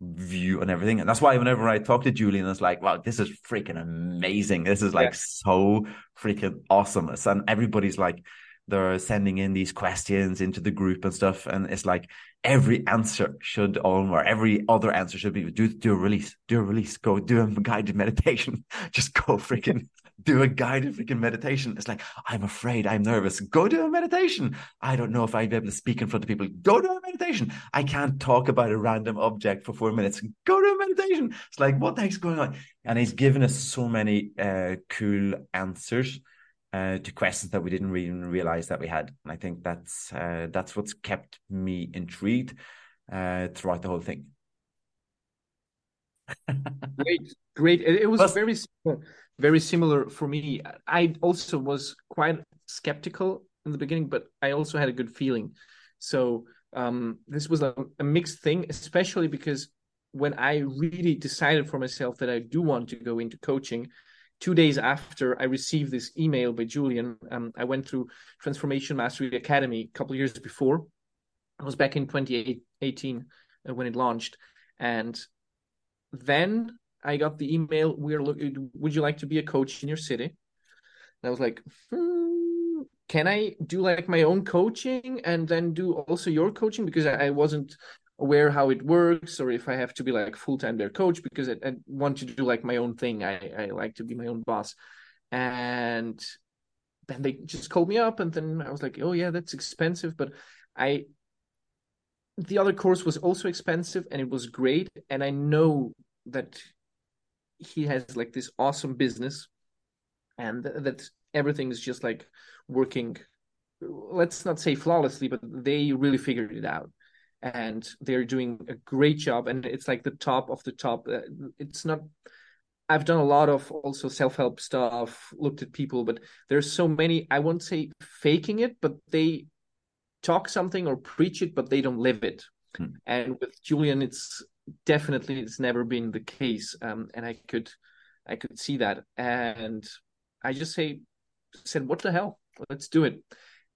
view on everything. And that's why whenever I talk to Julien, it's like, wow, this is freaking amazing. This is like yeah. so freaking awesome. And everybody's like, they're sending in these questions into the group and stuff. And it's like every answer should on or every other answer should be do do a release, do a release, go do a guided meditation. Just go freaking do a guided freaking meditation. It's like, I'm afraid, I'm nervous. Go do a meditation. I don't know if I'd be able to speak in front of people. Go do a meditation. I can't talk about a random object for four minutes. Go do a meditation. It's like, what the heck's going on? And he's given us so many uh, cool answers uh, to questions that we didn't even realize that we had. And I think that's uh, that's what's kept me intrigued uh, throughout the whole thing. great, great. It, it was very very similar for me. I also was quite skeptical in the beginning, but I also had a good feeling. So um, this was a, a mixed thing, especially because when I really decided for myself that I do want to go into coaching, two days after I received this email by Julien, um, I went through Transformation Mastery Academy a couple years before. I was back in 2018 uh, when it launched, and then I got the email. We're looking. Would you like to be a coach in your city? And I was like, hmm, can I do like my own coaching and then do also your coaching because I, wasn't aware how it works or if I have to be like full time their coach because I, I, want to do like my own thing. I, I like to be my own boss. And then they just called me up and then I was like, oh yeah, that's expensive. But I the other course was also expensive and it was great. And I know that he has like this awesome business and that everything is just like working let's not say flawlessly but they really figured it out and they're doing a great job and it's like the top of the top uh, it's not i've done a lot of also self-help stuff looked at people but there's so many i won't say faking it but they talk something or preach it but they don't live it hmm. and with julien it's definitely it's never been the case um, and i could i could see that. And i just say said what the hell? Let's do it.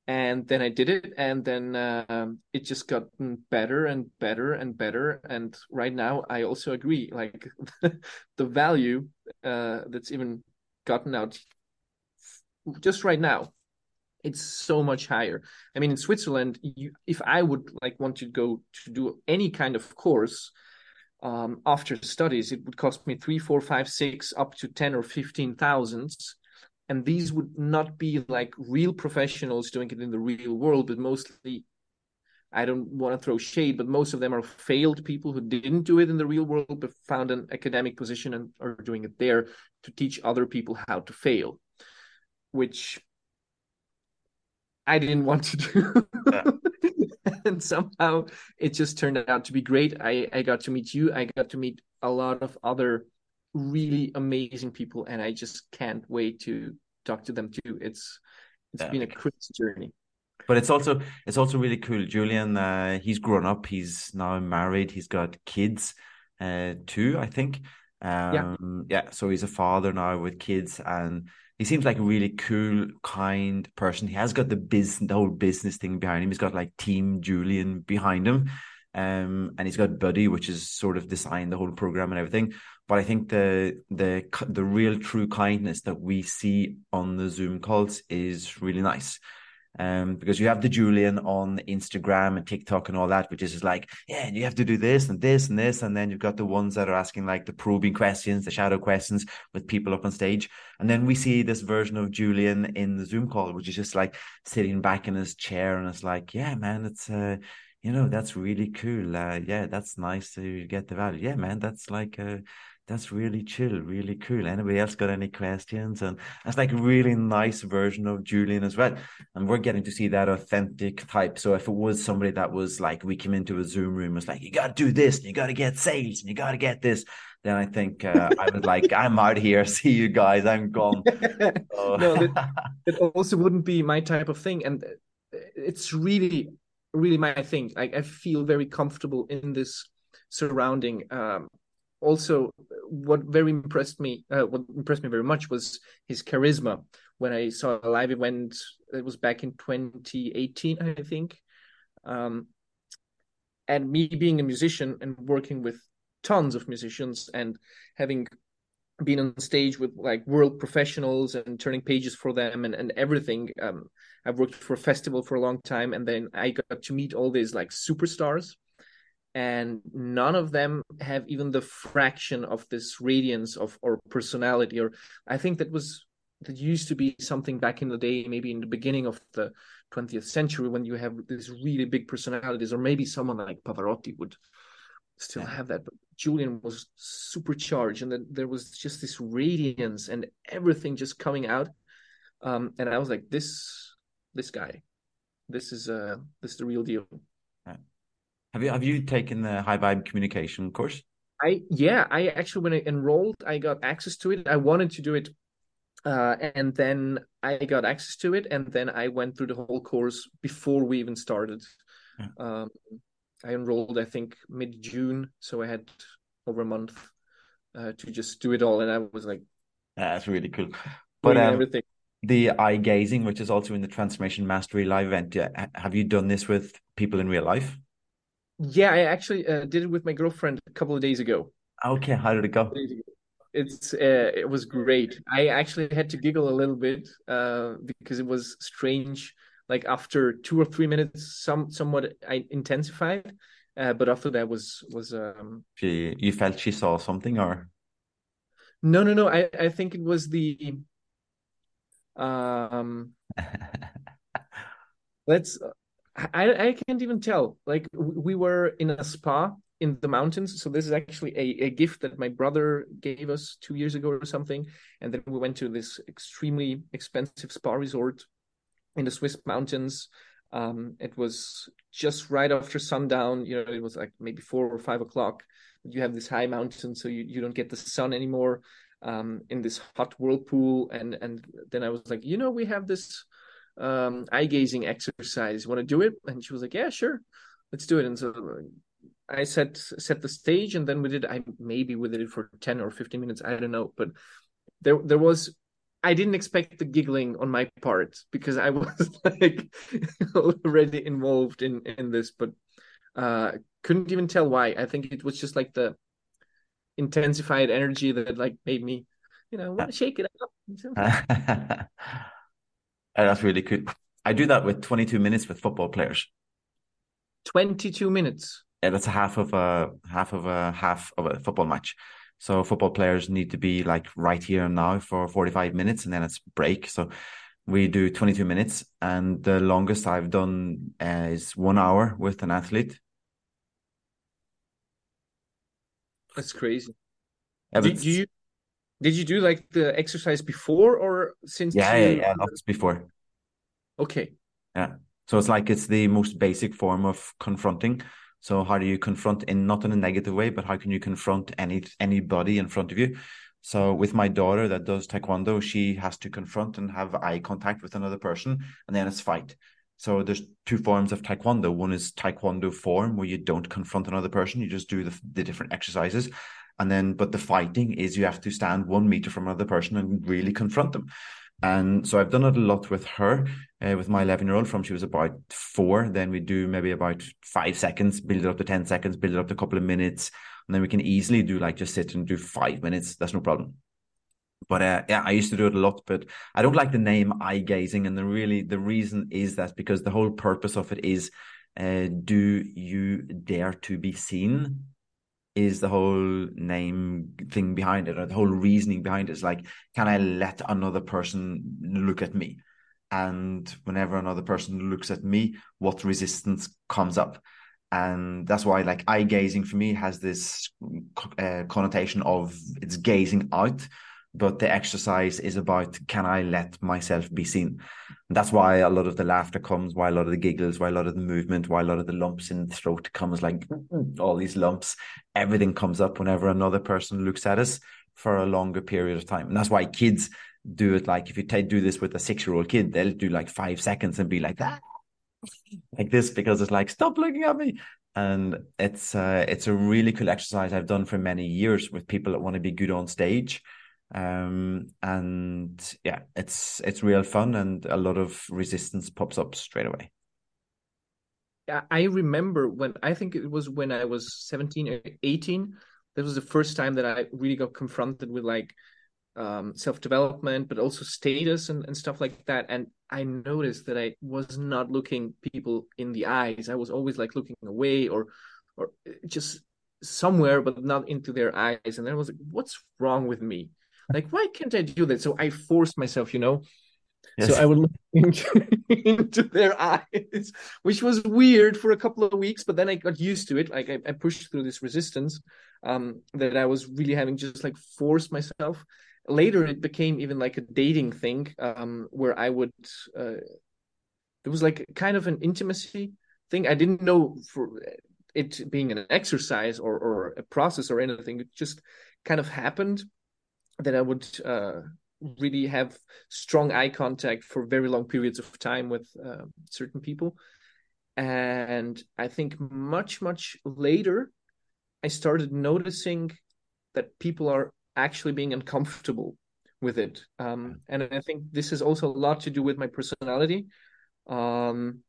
And then i did it and then uh, it just got better and better and better. And right now i also agree like the value uh, that's even gotten out just right now it's so much higher. I mean in switzerland you, if i would like want to go to do any kind of course um, after studies, it would cost me three, four, five, six, up to ten or fifteen thousands. And these would not be like real professionals doing it in the real world, but mostly, I don't want to throw shade, but most of them are failed people who didn't do it in the real world, but found an academic position and are doing it there to teach other people how to fail, which I didn't want to do. And somehow it just turned out to be great. I, I got to meet you. I got to meet a lot of other really amazing people, and I just can't wait to talk to them too. It's it's yeah. been a crazy journey. But it's also it's also really cool. Julien, uh, he's grown up. He's now married. He's got kids, uh, too. I think. Um, yeah. yeah. So he's a father now with kids, and he seems like a really cool, kind person. He has got the business, the whole business thing behind him. He's got like Team Julien behind him. Um, and he's got Buddy, which is sort of designed the whole program and everything. But I think the the the real true kindness that we see on the Zoom calls is really nice. Um, because you have the Julien on Instagram and TikTok and all that, which is like, yeah, you have to do this and this and this, and then you've got the ones that are asking like the probing questions, the shadow questions with people up on stage, and then we see this version of Julien in the Zoom call, which is just like sitting back in his chair, and it's like, yeah, man, it's uh, you know, that's really cool. Uh, yeah, that's nice to get the value. Yeah, man, that's like uh that's really chill, really cool. Anybody else got any questions? And that's like a really nice version of Julien as well. And we're getting to see that authentic type. So if it was somebody that was like, we came into a Zoom room, it's like, you got to do this, and you got to get sales, and you got to get this. Then I think uh, I would like, I'm out here. See you guys. I'm gone. Oh. no, that, it also wouldn't be my type of thing. And it's really, really my thing. Like I feel very comfortable in this surrounding. Um, also what very impressed me uh, what impressed me very much was his charisma. When i saw a live event it was back in 2018 i think. Um, and me being a musician and working with tons of musicians and having been on stage with like world professionals and turning pages for them and, and everything um, i've worked for a festival for a long time and then i got to meet all these like superstars and none of them have even the fraction of this radiance of or personality or i think that was that used to be something back in the day maybe in the beginning of the 20th century when you have these really big personalities or maybe someone like pavarotti would still have that but julien was supercharged and then there was just this radiance and everything just coming out um, and i was like this this guy this is uh this is the real deal have you have you taken the high vibe communication course? I yeah, I actually when I enrolled, I got access to it. I wanted to do it, uh, and then I got access to it, and then I went through the whole course before we even started. Yeah. Um, I enrolled, I think, mid June, so I had over a month uh, to just do it all, and I was like, "That's really cool." But um, everything. the eye gazing, which is also in the Transformation Mastery live event, have you done this with people in real life? Yeah, I actually uh, did it with my girlfriend a couple of days ago. Okay, how did it go? It's uh, it was great. I actually had to giggle a little bit uh, because it was strange. Like after two or three minutes, some somewhat I intensified, uh, but after that was was um. She, you felt she saw something, or? No, no, no. I I think it was the um. let's I I can't even tell. Like we were in a spa in the mountains. So this is actually a, a gift that my brother gave us two years ago or something. And then we went to this extremely expensive spa resort in the Swiss mountains. Um, it was just right after sundown. You know, it was like maybe four or five o'clock. You have this high mountain, so you, you don't get the sun anymore. Um, in this hot whirlpool, and and then I was like, you know, we have this um, eye gazing exercise. Want to do it? And she was like, yeah, sure, let's do it. And so I set set the stage, and then we did. I maybe we did it for ten or fifteen minutes. I don't know, but there there was. I didn't expect the giggling on my part because I was like already involved in in this, but uh couldn't even tell why. I think it was just like the intensified energy that like made me, you know, want to shake it up. Uh, that's really cool. I do that with 22 minutes with football players. 22 minutes. Yeah, that's a half of a half of a half of a football match. So football players need to be like right here and now for 45 minutes and then it's break. So we do 22 minutes and the longest I've done uh, is one hour with an athlete. That's crazy. Yeah, did you did you do like the exercise before or since? Yeah, you... yeah, yeah. Before. Okay. Yeah. So it's like it's the most basic form of confronting. So how do you confront in not in a negative way, but how can you confront any anybody in front of you? So with my daughter that does taekwondo, she has to confront and have eye contact with another person, and then it's fight. So there's two forms of taekwondo. One is taekwondo form where you don't confront another person, you just do the, the different exercises. And then, but the fighting is you have to stand one meter from another person and really confront them. And so I've done it a lot with her, uh, with my 11 year old from she was about four. Then we do maybe about five seconds, build it up to 10 seconds, build it up to a couple of minutes. And then we can easily do like just sit and do five minutes. That's no problem. But uh, yeah, I used to do it a lot, but I don't like the name eye gazing. And the really, the reason is that because the whole purpose of it is uh, do you dare to be seen? Is the whole name thing behind it, or the whole reasoning behind it is like, can I let another person look at me? And whenever another person looks at me, what resistance comes up? and that's why like eye gazing for me has this uh, connotation of it's gazing out but the exercise is about can I let myself be seen? And that's why a lot of the laughter comes, why a lot of the giggles, why a lot of the movement, why a lot of the lumps in the throat comes like all these lumps. Everything comes up whenever another person looks at us for a longer period of time. And that's why kids do it like if you t- do this with a six year old kid, they'll do like five seconds and be like that. Like this because it's like stop looking at me, and it's uh, it's a really cool exercise I've done for many years with people that want to be good on stage um, and yeah, it's it's real fun, and a lot of resistance pops up straight away. I remember when I think it was when I was 17 or 18. That was the first time that I really got confronted with like um, self development, but also status and, and stuff like that. And I noticed that I was not looking people in the eyes. I was always like looking away or or just somewhere, but not into their eyes. And I was like, what's wrong with me? Like why can't i do that? So i forced myself you know? Yes. so i would look into, into, their eyes which was weird for a couple of weeks but then i got used to it. Like i, I pushed through this resistance um, that i was really having just like force myself. Later it became even like a dating thing um, where i would uh, there was like kind of an intimacy thing. I didn't know for it being an exercise or, or a process or anything. It just kind of happened that I would uh, really have strong eye contact for very long periods of time with uh, certain people. And I think much, much later, I started noticing that people are actually being uncomfortable with it. Um, and I think this has also a lot to do with my personality. Um,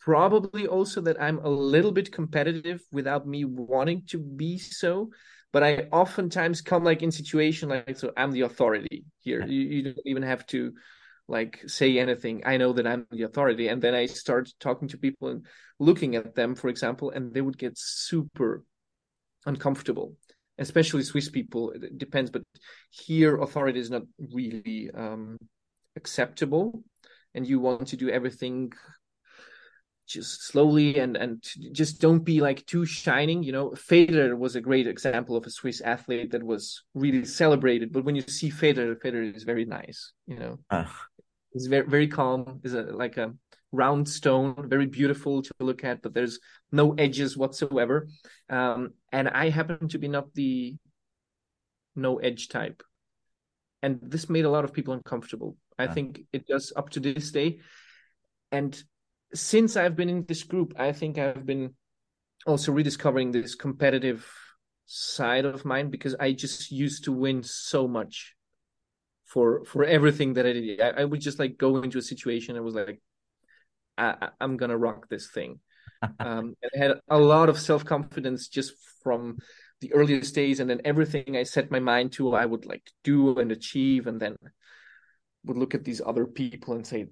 probably also that I'm a little bit competitive without me wanting to be so but I oftentimes come like in situation like so I'm the authority here. You, you don't even have to like say anything. I know that I'm the authority, and then I start talking to people and looking at them, for example, and they would get super uncomfortable. Especially Swiss people, it depends, but here authority is not really um, acceptable, and you want to do everything just slowly and and just don't be like too shining you know? Federer was a great example of a Swiss athlete that was really celebrated but when you see Federer Federer is very nice you know? Uh. he's very very calm is a like a round stone very beautiful to look at but there's no edges whatsoever. Um, and I happen to be not the no edge type. And this made a lot of people uncomfortable. I uh. think it does up to this day. And since I've been in this group, I think I've been also rediscovering this competitive side of mine because I just used to win so much for for everything that I did. I, I would just like go into a situation and was like, I, am gonna rock this thing. um, I had a lot of self confidence just from the earliest days, and then everything I set my mind to, I would like do and achieve, and then would look at these other people and say,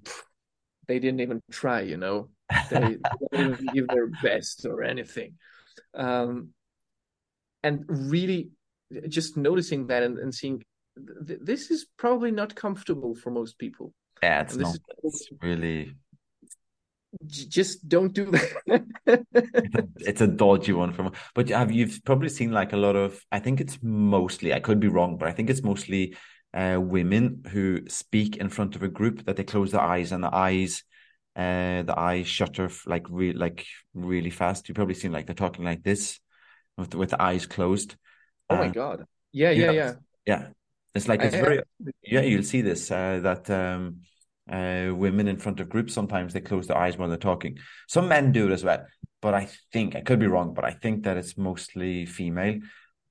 they didn't even try you know? They, didn't even give their best or anything. Um, and really just noticing that and, and seeing th- this is probably not comfortable for most people. Yeah it's not. is, it's really just don't do that. It's, a, it's, a, dodgy one from but have you've probably seen like a lot of i think it's mostly i could be wrong but i think it's mostly uh, women who speak in front of a group that they close their eyes and the eyes uh, the eyes shutter like re- like really fast. You've probably seen like they're talking like this with the, with the eyes closed. Oh my god! Yeah, yeah, yeah, yeah. It's like it's I, very yeah. You'll see this uh, that um, uh, women in front of groups sometimes they close their eyes when they're talking. Some men do it as well, but I think I could be wrong. But I think that it's mostly female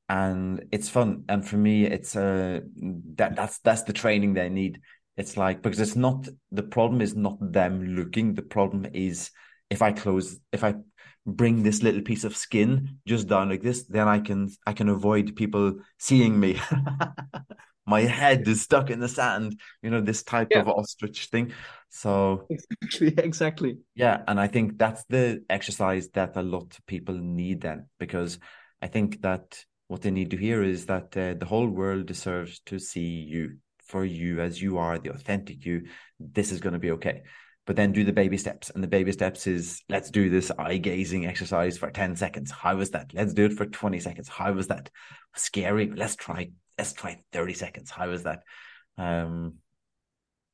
and it's fun. And for me, it's uh that that's that's the training they need it's like because it's not the problem is not them looking. The problem is if I close, if I bring this little piece of skin just down like this, then I can I can avoid people seeing me. My head is stuck in the sand, you know, this type yeah. of ostrich thing. So exactly, exactly. Yeah, and I think that's the exercise that a lot of people need then, because I think that what they need to hear is that uh, the whole world deserves to see you for you as you are, the authentic you. This is going to be okay but then do the baby steps. And the baby steps is let's do this eye gazing exercise for 10 seconds. How was that? Let's do it for 20 seconds. How was that? Scary. Let's try, let's try 30 seconds. How was that? Um,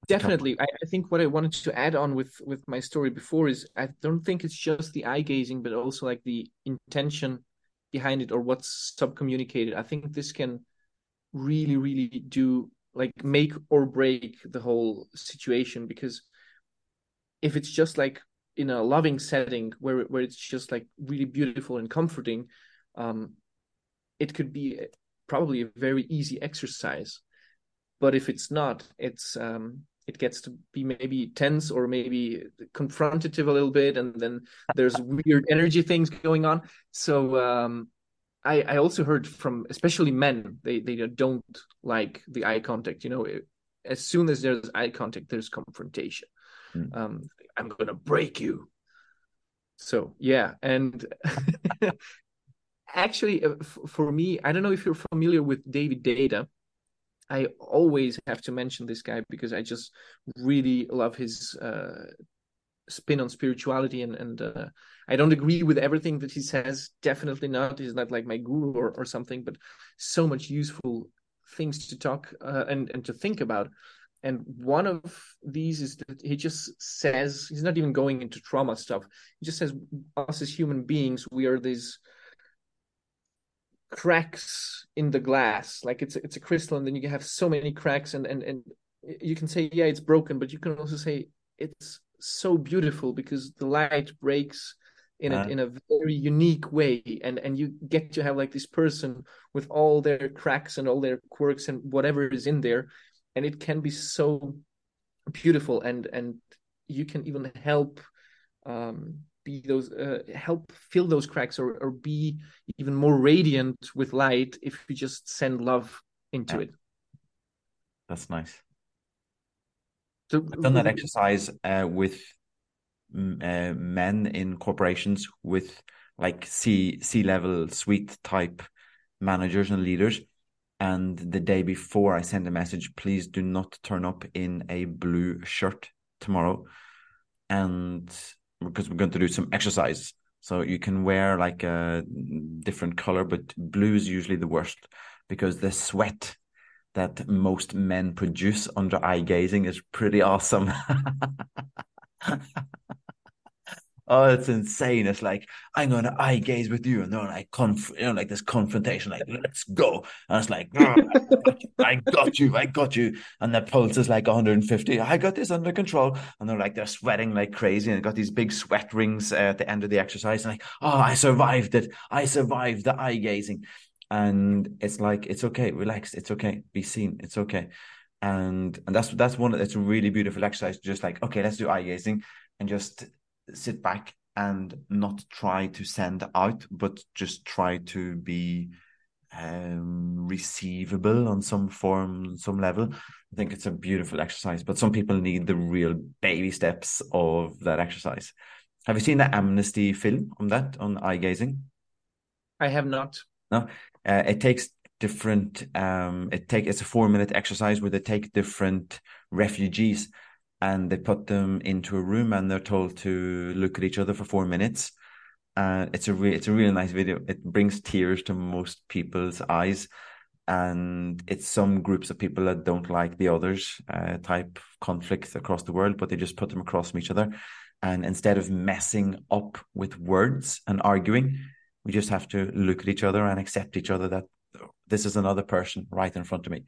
Definitely. I, I, think what I wanted to add on with with my story before is I don't think it's just the eye gazing, but also like the intention behind it or what's sub communicated. I think this can really, really do like make or break the whole situation because if it's just like in a loving setting where where it's just like really beautiful and comforting um it could be probably a very easy exercise but if it's not it's um it gets to be maybe tense or maybe confrontative a little bit and then there's weird energy things going on. So um i i also heard from especially men they they don't like the eye contact you know as soon as there's eye contact there's confrontation. Mm. um, i'm gonna break you. So yeah and actually uh, for me i don't know if you're familiar with david deida i always have to mention this guy because i just really love his uh, spin on spirituality and and uh, I don't agree with everything that he says. Definitely not. He's not like my guru or, or something, but so much useful things to talk uh, and and to think about. And one of these is that he just says he's not even going into trauma stuff. He just says us as human beings, we are these cracks in the glass. Like it's a, it's a crystal, and then you have so many cracks, and and and you can say yeah, it's broken, but you can also say it's so beautiful because the light breaks in uh, a in a very unique way. And and you get to have like this person with all their cracks and all their quirks and whatever is in there and it can be so beautiful. And and you can even help um, be those uh, help fill those cracks or or be even more radiant with light if you just send love into yeah. it that's nice so, i've done that exercise uh, with uh, men in corporations with like c c level suite type managers and leaders and the day before I send a message, please do not turn up in a blue shirt tomorrow. And because we're going to do some exercise. So you can wear like a different color, but blue is usually the worst because the sweat that most men produce under eye gazing is pretty awesome. Oh, it's insane. It's like, I'm going to eye gaze with you. And they're like, conf- you know, like this confrontation, like, let's go. And it's like, oh, I got you. I got you. And the pulse is like 150. I got this under control. And they're like, they're sweating like crazy. And got these big sweat rings uh, at the end of the exercise. And like, oh, I survived it. I survived the eye gazing. And it's like, it's okay. Relax. It's okay. Be seen. It's okay. And and that's that's one that's a really beautiful exercise. Just like, okay, let's do eye gazing and just sit back and not try to send out, but just try to be um, receivable on some form, some level. I think it's a beautiful exercise, but some people need the real baby steps of that exercise. Have you seen the Amnesty film on that on eye gazing? I have not. No, uh, it takes different. Um, it take it's a four minute exercise where they take different refugees and they put them into a room and they're told to look at each other for four minutes. And it's a re- it's a really nice video. It brings tears to most people's eyes, and it's some groups of people that don't like the others uh, type conflicts across the world, but they just put them across from each other. And instead of messing up with words and arguing, we just have to look at each other and accept each other that this is another person right in front of me.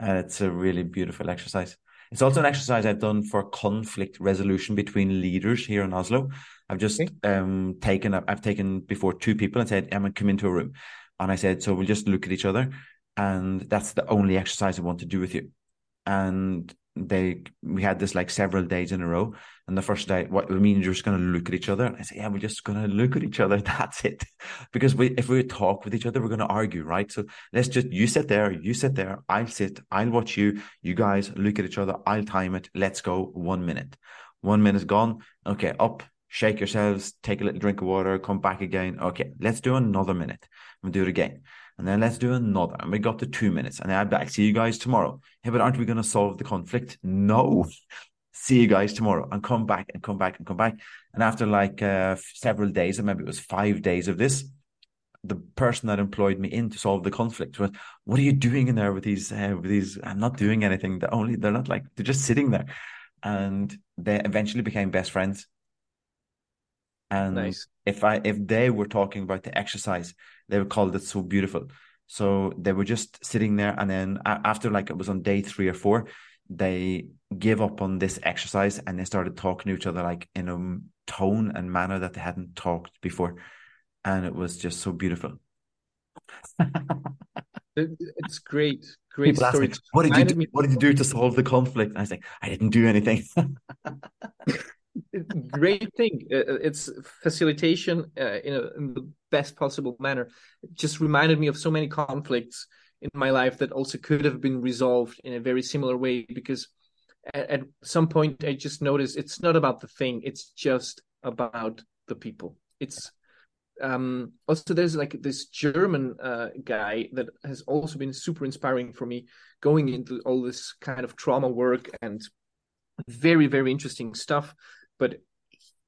And it's a really beautiful exercise. It's also an exercise I've done for conflict resolution between leaders here in Oslo. I've just okay. um, taken I've taken before two people and said, Emma, come into a room. And I said, so we'll just look at each other. And that's the only exercise I want to do with you. And they we had this like several days in a row. And the first day, what I mean, you're just to look at each other. And I say, yeah, we're just to look at each other. That's it. Because we, if we talk with each other, we're to argue, right? So let's just, you sit there, you sit there, I'll sit, I'll watch you. You guys look at each other. I'll time it. Let's go one minute. One minute gone. Okay, up, shake yourselves, take a little drink of water, come back again. Okay, let's do another minute. We'll do it again. And then let's do another. And we got to two minutes. And then I'm back. See you guys tomorrow. Hey, but aren't we going to solve the conflict? No. See you guys tomorrow and come back and come back and come back. And after like uh, several days, or maybe it was five days of this, the person that employed me in to solve the conflict was, "What are you doing in there with these? Uh, with these? I'm not doing anything. They're only they're not like they're just sitting there." And they eventually became best friends. And nice. if I if they were talking about the exercise, they were called it so beautiful. So they were just sitting there, and then after like it was on day three or four, they gave up on this exercise and they started talking to each other like in a tone and manner that they hadn't talked before, and it was just so beautiful. it's great, great People story. Me, what did you do? What did you do to solve the conflict? And I was like, I didn't do anything. great thing. Uh, uh, it's facilitation uh, in, a, in, the best possible manner. It just reminded me of so many conflicts in my life that also could have been resolved in a very similar way because at, at some point I just noticed it's not about the thing, it's just about the people. It's um also there's like this german uh guy that has also been super inspiring for me going into all this kind of trauma work and very very interesting stuff but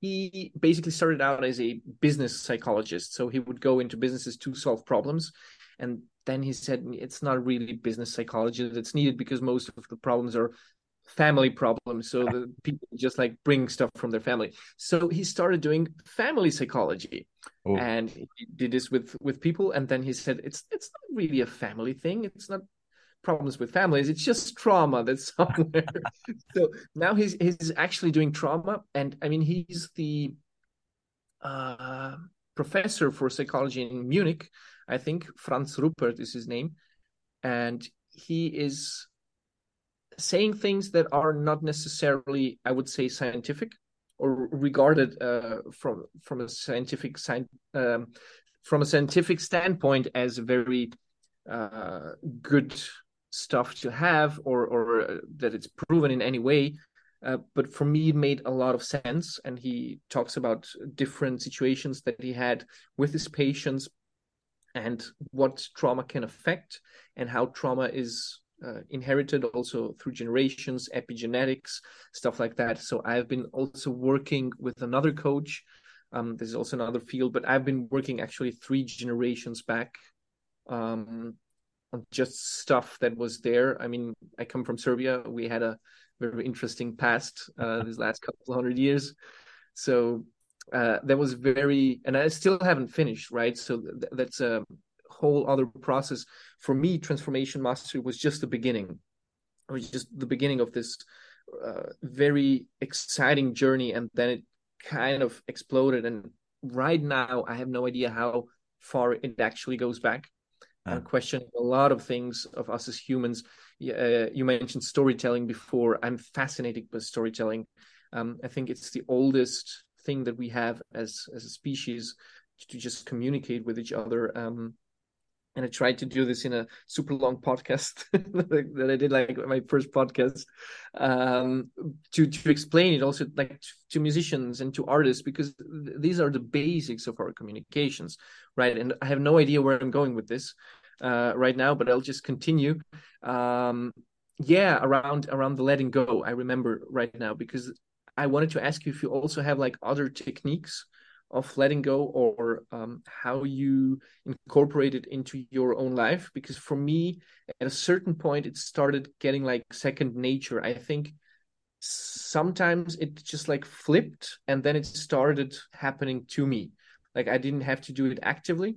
he basically started out as a business psychologist. So he would go into businesses to solve problems. And then he said it's not really business psychology that's needed because most of the problems are family problems. So the people just like bring stuff from their family. So he started doing family psychology. Oh. And he did this with with people. And then he said it's it's not really a family thing. It's not problems with families. It's just trauma that's somewhere. so now he's he's actually doing trauma, and I mean he's the uh, professor for psychology in Munich. I think Franz Ruppert is his name, and he is saying things that are not necessarily, I would say, scientific or regarded uh, from from a scientific um, from a scientific standpoint as very uh, good stuff to have or or uh, that it's proven in any way uh, but for me it made a lot of sense. And he talks about different situations that he had with his patients and what trauma can affect and how trauma is uh, inherited also through generations epigenetics stuff like that. So i've been also working with another coach. Um, this is also another field but i've been working actually three generations back. Um, just stuff that was there. I mean, I come from Serbia. We had a very interesting past uh, these last couple hundred years. So uh, that was very, and I still haven't finished, right? So th- that's a whole other process. For me, transformation mastery was just the beginning, it was just the beginning of this uh, very exciting journey, and then it kind of exploded. And right now, I have no idea how far it actually goes back uh, questioning a lot of things of us as humans. Uh, you mentioned storytelling before. I'm fascinated by storytelling. Um, I think it's the oldest thing that we have as as a species to just communicate with each other. Um, and I tried to do this in a super long podcast that I did, like my first podcast, um, to to explain it also like to musicians and to artists because th- these are the basics of our communications, right? And I have no idea where I'm going with this, uh, right now, but I'll just continue. Um, yeah, around around the letting go, I remember right now because I wanted to ask you if you also have like other techniques of letting go or um, how you incorporate it into your own life because for me at a certain point it started getting like second nature i think sometimes it just like flipped and then it started happening to me like i didn't have to do it actively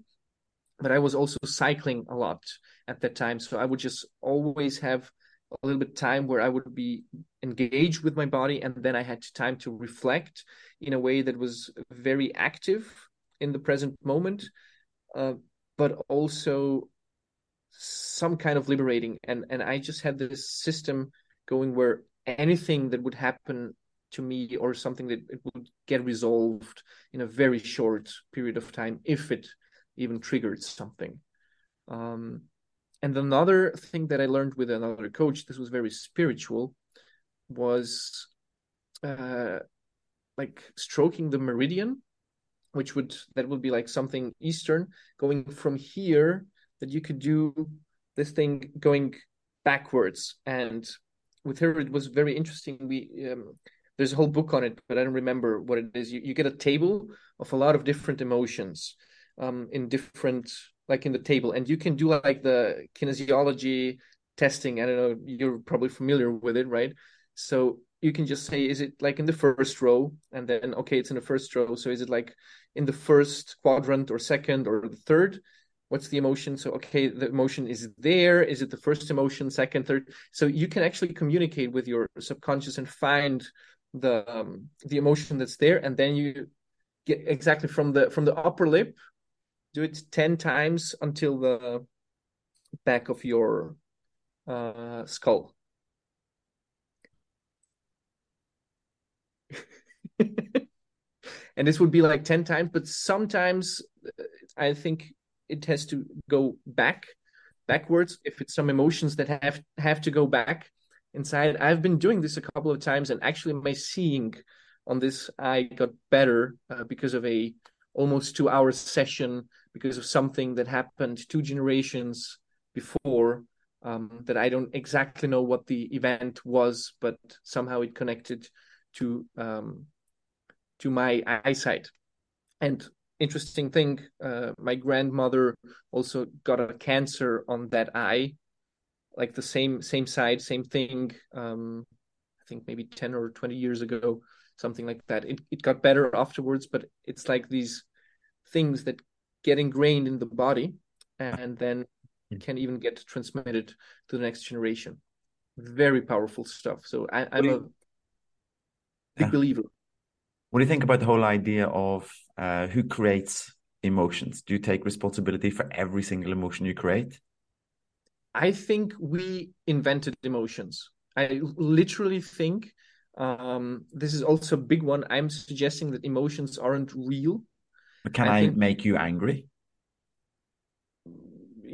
but I was also cycling a lot at that time. So I would just always have a little bit time where I would be engaged with my body, and then I had time to reflect in a way that was very active in the present moment, uh, but also some kind of liberating. And and I just had this system going where anything that would happen to me or something that it would get resolved in a very short period of time if it even triggered something. Um, and another thing that i learned with another coach this was very spiritual was uh, like stroking the meridian which would that would be like something eastern going from here that you could do this thing going backwards. And with her it was very interesting. We um, there's a whole book on it but i don't remember what it is. You, you get a table of a lot of different emotions um, in different like in the table. And you can do like the kinesiology testing. I don't know you're probably familiar with it right? So you can just say is it like in the first row? And then okay it's in the first row. So is it like in the first quadrant or second or the third? What's the emotion? So okay the emotion is there. Is it the first emotion second third? So you can actually communicate with your subconscious and find the um, the emotion that's there. And then you get exactly from the from the upper lip do it 10 times until the back of your uh, skull. And this would be like 10 times but sometimes uh, i think it has to go back backwards. If it's some emotions that have have to go back inside. I've been doing this a couple of times and actually my seeing on this i got better uh, because of a almost two hour session because of something that happened two generations before um, that i don't exactly know what the event was but somehow it connected to um, to my eyesight. And interesting thing uh, my grandmother also got a cancer on that eye like the same same side same thing um i think maybe 10 or 20 years ago something like that. It, it got better afterwards but it's like these things that get ingrained in the body and then can even get transmitted to the next generation very powerful stuff so I, i'm a big yeah. believer what do you think about the whole idea of uh, who creates emotions? Do you take responsibility for every single emotion you create? I think we invented emotions. I literally think um, this is also a big one. I'm suggesting that emotions aren't real. Can I, I make you angry?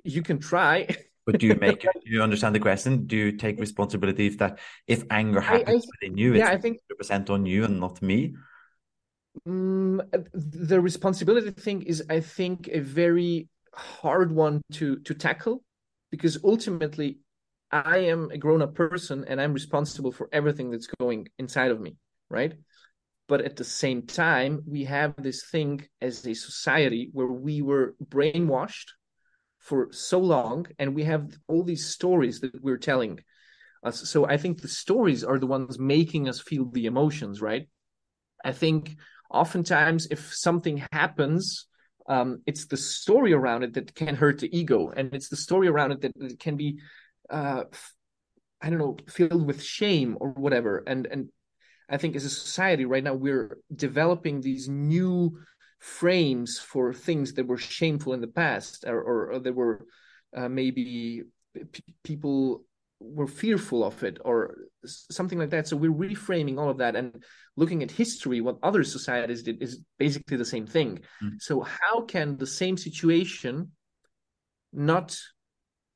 You can try. but do you make do you understand the question? Do you take responsibility if that if anger happens I, I, within you, yeah, I think percent on you and not me? Mm, the responsibility thing is, I think, a very hard one to to tackle because ultimately I am a grown up person and I'm responsible for everything that's going inside of me, right? But at the same time, we have this thing as a society where we were brainwashed for so long and we have all these stories that we're telling us. So I think the stories are the ones making us feel the emotions, right? I think oftentimes if something happens um, it's the story around it that can hurt the ego and it's the story around it that, can be uh, i don't know filled with shame or whatever and and i think as a society right now we're developing these new frames for things that were shameful in the past or, or, or that were uh, maybe p- people were fearful of it or something like that so we're reframing all of that and looking at history what other societies did is basically the same thing mm. so how can the same situation not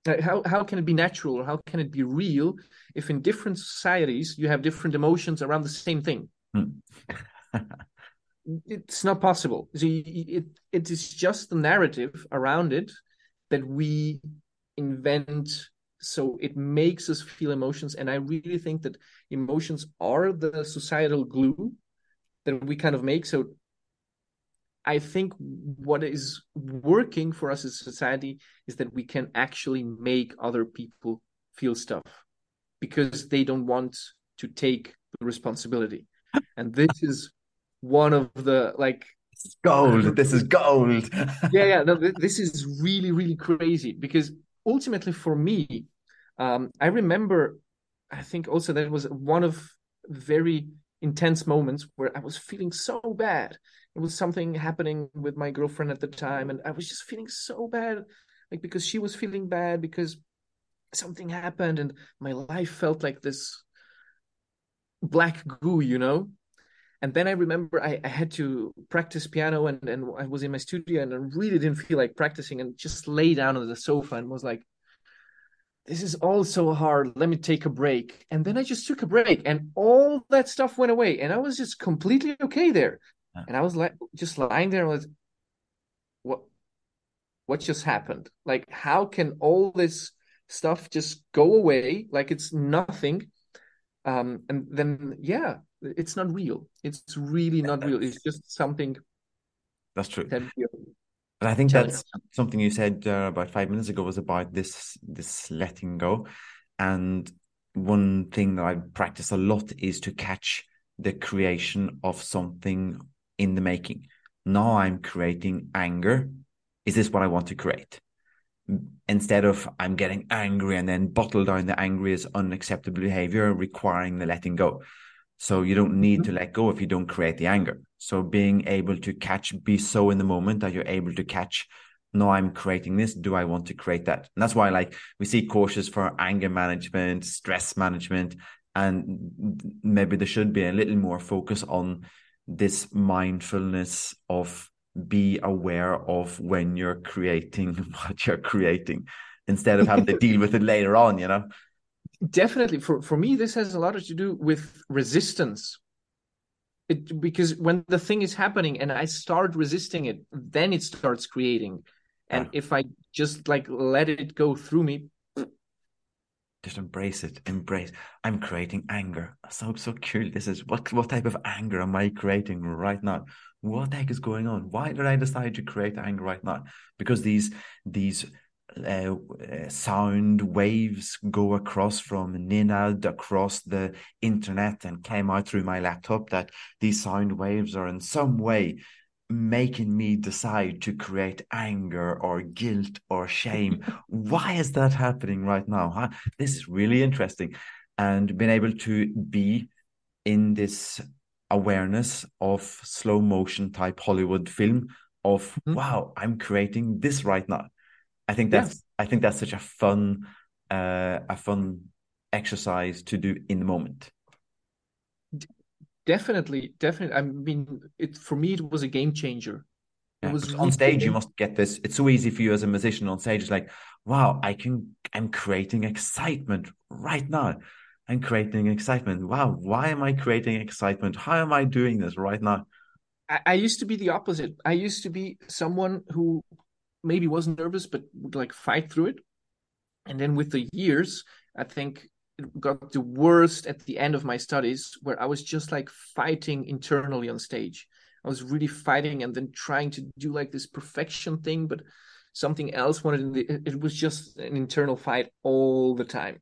how, how can it be natural or how can it be real if in different societies you have different emotions around the same thing? Mm. it's not possible. So it, it is just the narrative around it that we invent so it makes us feel emotions. And i really think that emotions are the societal glue that we kind of make. So i think what is working for us as a society is that we can actually make other people feel stuff because they don't want to take the responsibility. And this is one of the like gold. This is gold. Yeah yeah. No, this is really really crazy because ultimately for me um, i remember i think also that was one of very intense moments where i was feeling so bad it was something happening with my girlfriend at the time and i was just feeling so bad like because she was feeling bad because something happened and my life felt like this black goo, you know. And then I remember I, I had to practice piano, and and I was in my studio, and I really didn't feel like practicing, and just lay down on the sofa and was like, "This is all so hard. Let me take a break." And then I just took a break, and all that stuff went away, and I was just completely okay there. Yeah. And I was like, just lying there, and was, what, what just happened? Like, how can all this stuff just go away like it's nothing? um and then yeah it's not real it's really not real it's just something that's true and i think that's something you said uh, about five minutes ago was about this this letting go. And one thing that i practice a lot is to catch the creation of something in the making. Now i'm creating anger. Is this what i want to create? Instead of I'm getting angry and then bottle down the angry is unacceptable behavior, requiring the letting go. So you don't need mm-hmm. to let go if you don't create the anger. So being able to catch, be so in the moment that you're able to catch, no, I'm creating this. Do I want to create that? And that's why like we see courses for anger management, stress management, and maybe there should be a little more focus on this mindfulness of be aware of when you're creating what you're creating instead of having to deal with it later on you know definitely for for me this has a lot to do with resistance. It because when the thing is happening and i start resisting it then it starts creating. And yeah. if i just like let it go through me just embrace it embrace. I'm creating anger. So so curious this is what what type of anger am i creating right now? What the heck is going on? Why did i decide to create anger right now? Because these these uh, sound waves go across from Nenad across the internet and came out through my laptop that these sound waves are in some way making me decide to create anger or guilt or shame. Why is that happening right now? Huh? This is really interesting. And being able to be in this awareness of slow motion type Hollywood film of mm-hmm. wow, I'm creating this right now. I think that's yeah. I think that's such a fun uh, a fun exercise to do in the moment. Definitely definitely. I mean it for me it was a game changer. Yeah, it was on stage you must get this it's so easy for you as a musician on stage it's like wow i can i'm creating excitement right now. I'm creating excitement. Wow why am i creating excitement? How am i doing this right now? I, I used to be the opposite. I used to be someone who maybe wasn't nervous but would like fight through it and then with the years i think it got the worst at the end of my studies where I was just like fighting internally on stage. I was really fighting and then trying to do like this perfection thing, but something else wanted. It was just an internal fight all the time.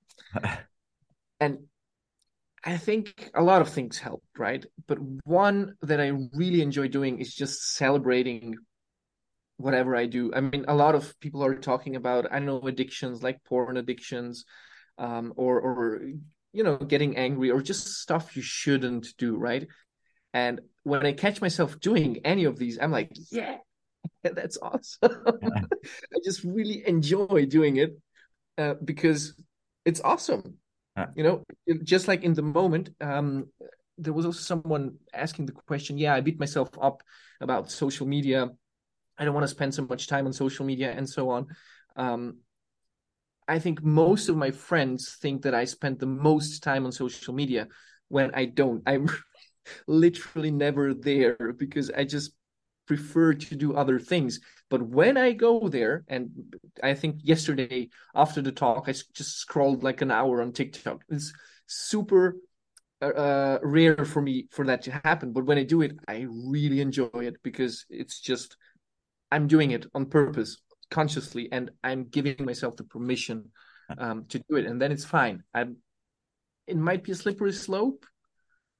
and I think a lot of things helped, right? But one that I really enjoy doing is just celebrating whatever I do. I mean, a lot of people are talking about, I know, addictions like porn addictions, um, or or you know getting angry or just stuff you shouldn't do right? And when i catch myself doing any of these i'm like yeah that's awesome. I just really enjoy doing it uh, because it's awesome. Yeah. you know just like in the moment um, there was also someone asking the question yeah i beat myself up about social media i don't want to spend so much time on social media and so on um, I think most of my friends think that I spend the most time on social media when I don't. I'm literally never there because I just prefer to do other things. But when I go there, and I think yesterday after the talk, I just scrolled like an hour on TikTok. It's super uh, rare for me for that to happen. But when I do it, I really enjoy it because it's just I'm doing it on purpose consciously and i'm giving myself the permission um, to do it and then it's fine. I'm it might be a slippery slope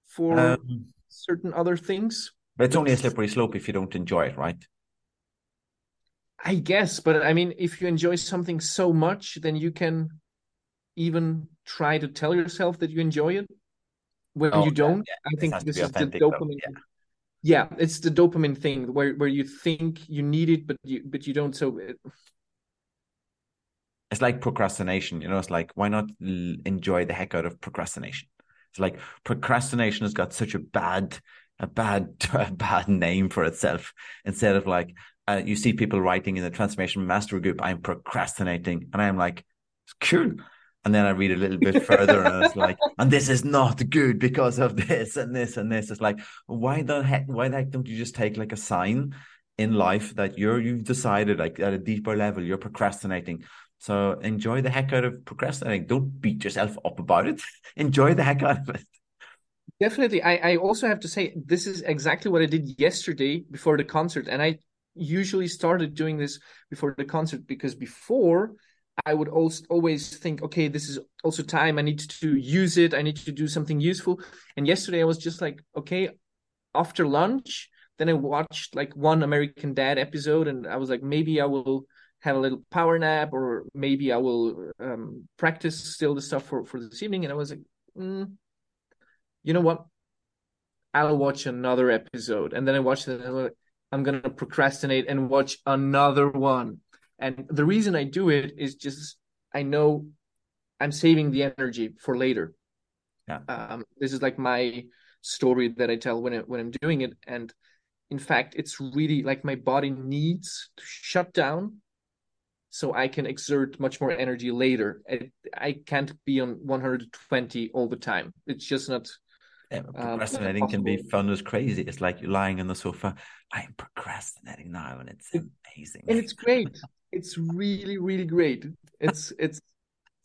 for um, certain other things but it's only a slippery slope if you don't enjoy it right? I guess but i mean if you enjoy something so much then you can even try to tell yourself that you enjoy it. When oh, you don't yeah, i think this is the dopamine yeah yeah it's the dopamine thing where where you think you need it but you but you don't so it... it's like procrastination you know it's like why not enjoy the heck out of procrastination It's like procrastination has got such a bad, a bad, a bad name for itself. Instead of like, uh, you see people writing in the transformation mastery group, I'm procrastinating, and I'm like, cool. And then I read a little bit further, and it's like, and this is not good because of this and this and this. It's like, why the heck? Why the heck don't you just take like a sign in life that you're you've decided like at a deeper level you're procrastinating? So enjoy the heck out of procrastinating. Don't beat yourself up about it. enjoy the heck out of it. Definitely. I, I also have to say this is exactly what I did yesterday before the concert. And I usually started doing this before the concert because before I would also always think, okay, this is also time. I need to use it. I need to do something useful. And yesterday I was just like, okay, after lunch, then I watched like one American Dad episode, and I was like, maybe I will have a little power nap, or maybe I will um, practice still the stuff for for this evening. And I was like, mm, you know what? I'll watch another episode, and then I watched it. I'm gonna procrastinate and watch another one. And the reason I do it is just I know I'm saving the energy for later. Yeah. Um, this is like my story that I tell when I, when I'm doing it, and in fact, it's really like my body needs to shut down so I can exert much more energy later. I, I can't be on 120 all the time. It's just not. Yeah, um, procrastinating um, can be fun as crazy. It's like you're lying on the sofa. I'm procrastinating now, and it's amazing. And it's great. it's really, really great. It's it's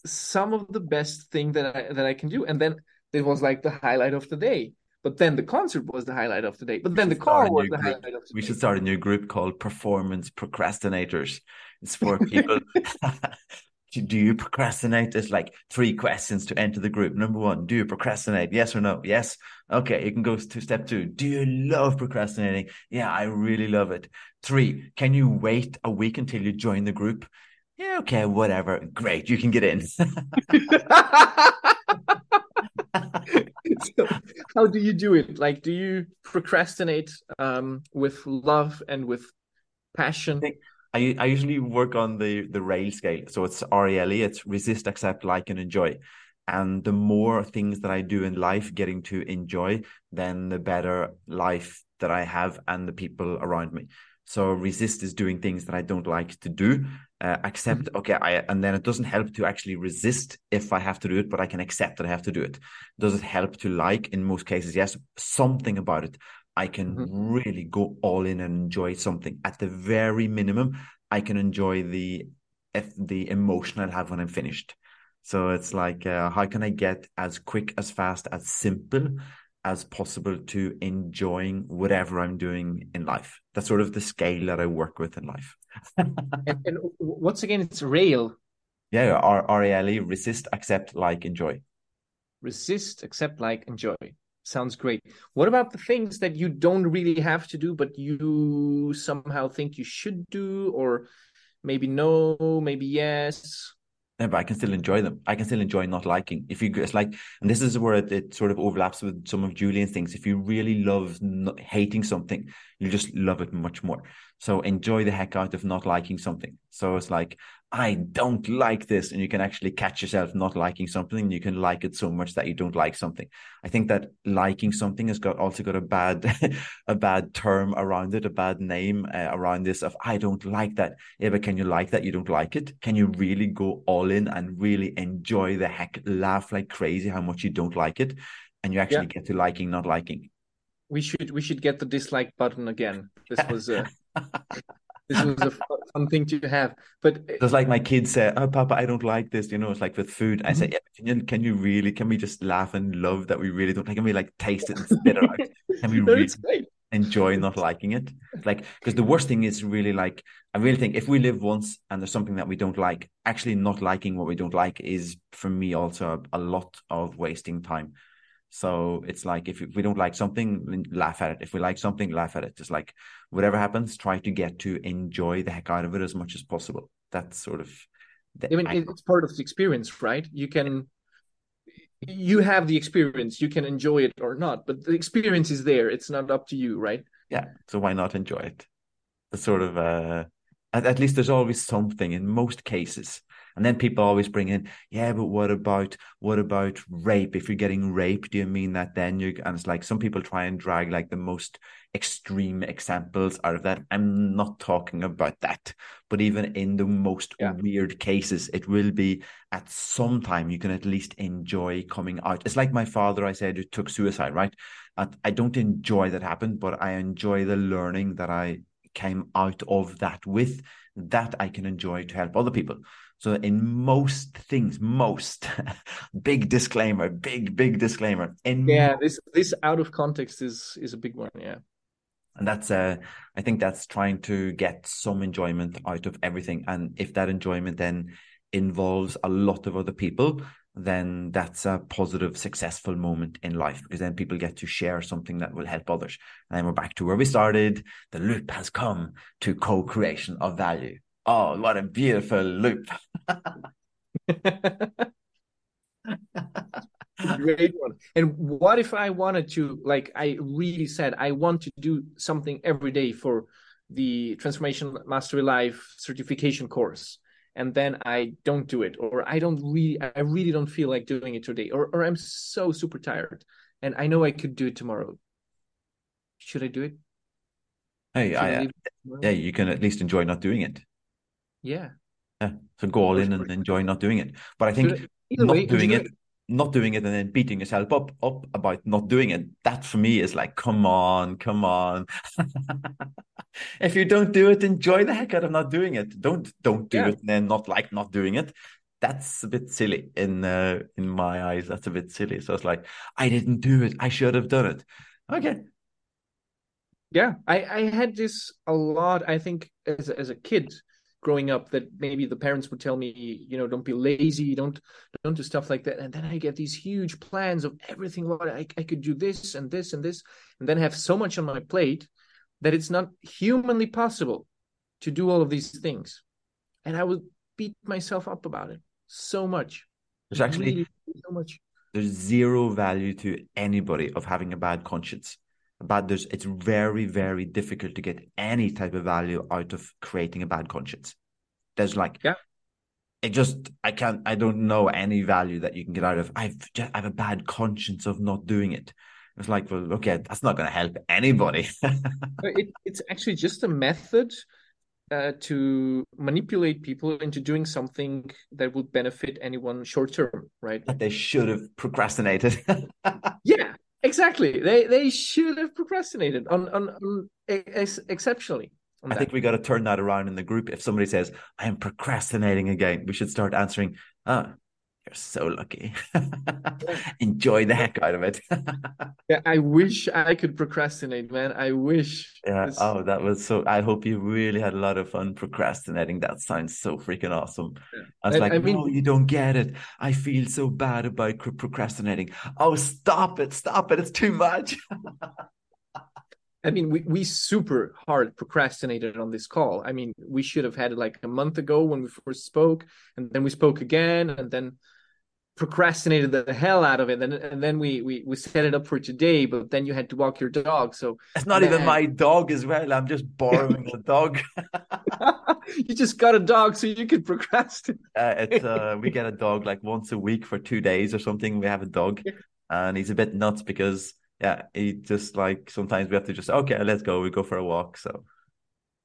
some of the best thing that I that I can do. And then it was like the highlight of the day. But then the concert was the highlight of the day. But then the car was the group. highlight of the we day. We should start a new group called Performance Procrastinators. It's for people. do you procrastinate? There's like three questions to enter the group. Number one, do you procrastinate? Yes or no? Yes. Okay, you can go to step two. Do you love procrastinating? Yeah, I really love it. Three, can you wait a week until you join the group? Yeah, okay, whatever. Great, you can get in. so, how do you do it? Like, do you procrastinate um, with love and with passion? I, I usually work on the the rail scale. So it's RALE, it's resist, accept, like, and enjoy. And the more things that I do in life getting to enjoy, then the better life that I have and the people around me. So resist is doing things that I don't like to do. Uh, accept, mm-hmm. okay, I and then it doesn't help to actually resist if I have to do it, but I can accept that I have to do it. Does it help to like? In most cases, yes. Something about it. I can mm-hmm. really go all in and enjoy something. At the very minimum, I can enjoy the the emotion I have when I'm finished. So it's like, uh, how can I get as quick, as fast, as simple as possible to enjoying whatever I'm doing in life? That's sort of the scale that I work with in life. and, and once again, it's real. Yeah, R R A L E resist, accept, like, enjoy. Resist, accept, like, enjoy. Sounds great. What about the things that you don't really have to do, but you somehow think you should do, or maybe no, maybe yes? Yeah, but I can still enjoy them. I can still enjoy not liking. If you, it's like, and this is where it, it sort of overlaps with some of Julien's things. If you really love not, hating something, you just love it much more. So enjoy the heck out of not liking something. So it's like, I don't like this. And you can actually catch yourself not liking something. You can like it so much that you don't like something. I think that liking something has got also got a bad, a bad term around it, a bad name uh, around this of, I don't like that. Yeah, but can you like that? You don't like it. Can you really go all in and really enjoy the heck, laugh like crazy how much you don't like it? And you actually yeah. get to liking, not liking. We should, we should get the dislike button again. This was, uh... this was a fun thing to have. But it's like my kids say, "Oh, Papa, I don't like this." You know, it's like with food. I mm-hmm. say, "Yeah, can you, can you really? Can we just laugh and love that we really don't? Like, can we like taste it and spit it out? Can we really enjoy not liking it? Like, because the worst thing is really like, I really think if we live once and there's something that we don't like, actually not liking what we don't like is for me also a, a lot of wasting time. So it's like if we don't like something, laugh at it. If we like something, laugh at it. Just like whatever happens, try to get to enjoy the heck out of it as much as possible. That's sort of. The, I mean, it's part of the experience, right? You can, you have the experience. You can enjoy it or not, but the experience is there. It's not up to you, right? Yeah. So why not enjoy it? The sort of, uh, at, at least there's always something in most cases And then people always bring in, yeah, but what about what about rape? If you're getting raped, do you mean that then you and it's like some people try and drag like the most extreme examples out of that. I'm not talking about that. But even in the most yeah. weird cases, it will be at some time you can at least enjoy coming out. It's like my father, I said, who took suicide, right? I don't enjoy that happened, but I enjoy the learning that I came out of that with that I can enjoy to help other people. So in most things, most big disclaimer, big big disclaimer. In yeah, this this out of context is is a big one. Yeah, and that's uh, I think that's trying to get some enjoyment out of everything, and if that enjoyment then involves a lot of other people, then that's a positive, successful moment in life because then people get to share something that will help others. And then we're back to where we started. The loop has come to co creation of value. Oh, what a beautiful loop. Great one. And what if I wanted to, like, I really said, I want to do something every day for the Transformation Mastery Life certification course and then I don't do it, or I don't really, I really don't feel like doing it today, or or I'm so super tired, and I know I could do it tomorrow. Should I do it? Hey, I, I uh, yeah, you can at least enjoy not doing it. Yeah. Yeah. So go all in and enjoy not doing it. But I think not way, doing it, not doing it and then beating yourself up up about not doing it that for me is like come on come on. If you don't do it enjoy the heck out of not doing it. Don't don't do yeah. it and then not like not doing it. That's a bit silly in uh, in my eyes. That's a bit silly. So it's like i didn't do it. I should have done it. Okay. Yeah i i had this a lot i think as as a kid growing up that maybe the parents would tell me you know don't be lazy don't don't do stuff like that. And then i get these huge plans of everything what I, I could do this and this and this and then have so much on my plate that it's not humanly possible to do all of these things. And i would beat myself up about it so much. There's actually really, so much. there's zero value to anybody of having a bad conscience but there's it's very very difficult to get any type of value out of creating a bad conscience. There's like yeah. it just i can't i don't know any value that you can get out of i've just i have a bad conscience of not doing it. It's like well okay that's not going to help anybody. It, it's actually just a method uh, to manipulate people into doing something that would benefit anyone short term, right? That they should have procrastinated. yeah, Exactly. They they should have procrastinated on on, on ex- exceptionally. On I think we got to turn that around in the group. If somebody says, "I am procrastinating again," we should start answering, "Oh, you're so lucky. Enjoy the heck out of it. yeah, I wish I could procrastinate, man. I wish. Yeah. This... Oh, that was so. I hope you really had a lot of fun procrastinating. That sounds so freaking awesome. Yeah. I was I, like, I mean, no, you don't get it. I feel so bad about procrastinating. Oh, stop it! Stop it! It's too much. I mean, we, we super hard procrastinated on this call. I mean, we should have had it like a month ago when we first spoke, and then we spoke again, and then procrastinated the hell out of it and, and then we, we we set it up for today but then you had to walk your dog so it's not man. even my dog as well i'm just borrowing a dog. You just got a dog so you can procrastinate. Uh, it's uh, we get a dog like once a week for two days or something we have a dog and he's a bit nuts because yeah he just like sometimes we have to just okay let's go we go for a walk so.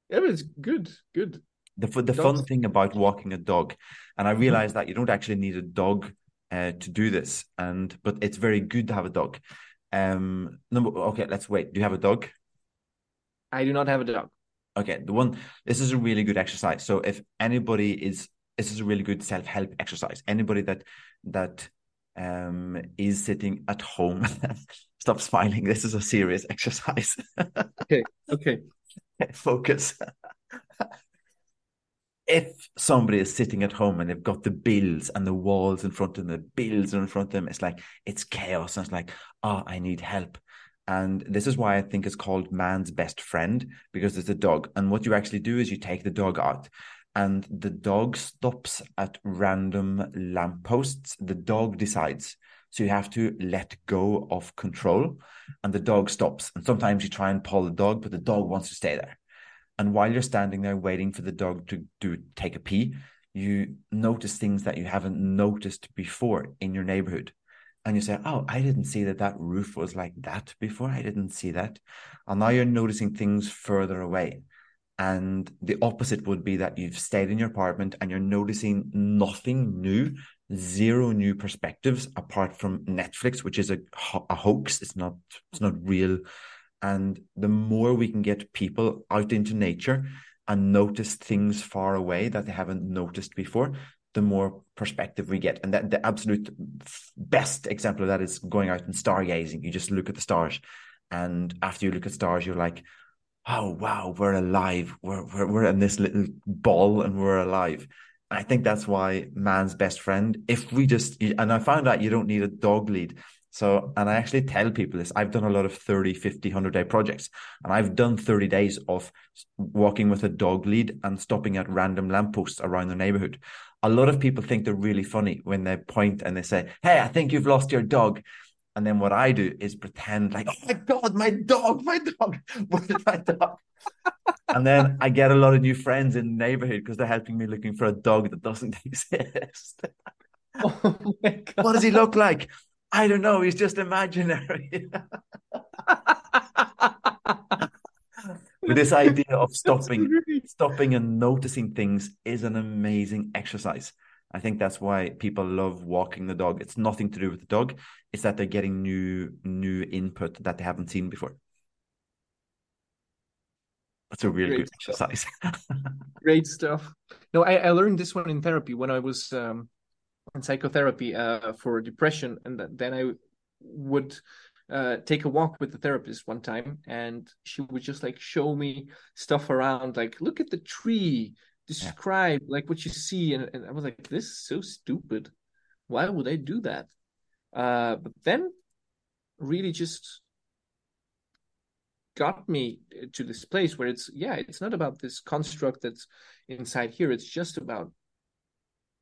Yeah but it's good good. The, the fun thing about walking a dog and i realized that you don't actually need a dog uh, to do this, and but it's very good to have a dog. Um, number okay, let's wait. Do you have a dog? I do not have a dog. Okay, the one. This is a really good exercise. So if anybody is, this is a really good self help exercise. Anybody that that um is sitting at home, stop smiling. This is a serious exercise. okay. Okay. Focus if somebody is sitting at home and they've got the bills and the walls in front of them, the bills are in front of them, it's like it's chaos. And it's like, oh, I need help. And this is why I think it's called man's best friend because it's a dog. And what you actually do is you take the dog out and the dog stops at random lampposts. The dog decides. So you have to let go of control and the dog stops. And sometimes you try and pull the dog, but the dog wants to stay there. And while you're standing there waiting for the dog to do take a pee, you notice things that you haven't noticed before in your neighborhood and you say, Oh, I didn't see that that roof was like that before. I didn't see that. And now you're noticing things further away. And the opposite would be that you've stayed in your apartment and you're noticing nothing new, zero new perspectives apart from Netflix, which is a, a hoax. It's not, it's not real. And the more we can get people out into nature and notice things far away that they haven't noticed before, the more perspective we get. And that the absolute best example of that is going out and stargazing. You just look at the stars. And after you look at stars, you're like, oh, wow, we're alive. We're, we're, we're in this little ball and we're alive. I think that's why man's best friend, if we just, and I found out you don't need a dog lead. So, and I actually tell people this I've done a lot of 30, 50, 100 day projects, and I've done 30 days of walking with a dog lead and stopping at random lampposts around the neighborhood a lot of people think they're really funny when they point and they say, Hey, I think you've lost your dog. And then what I do is pretend like, Oh my God, my dog, my dog, where's my dog? and then I get a lot of new friends in the neighborhood because they're helping me looking for a dog that doesn't exist. oh what does he look like? I don't know. He's just imaginary but this idea of stopping stopping and noticing things is an amazing exercise i think that's why people love walking the dog it's nothing to do with the dog it's that they're getting new new input that they haven't seen before that's a really Great good stuff. exercise Great stuff. No, I, I learned this one in therapy when I was um, in psychotherapy uh, for depression, and then I would uh, take a walk with the therapist one time, and she would just like show me stuff around, like look at the tree, describe yeah. like what you see, and, and I was like, this is so stupid. Why would I do that? Uh, but then, really, just got me to this place where it's yeah, it's not about this construct that's inside here. It's just about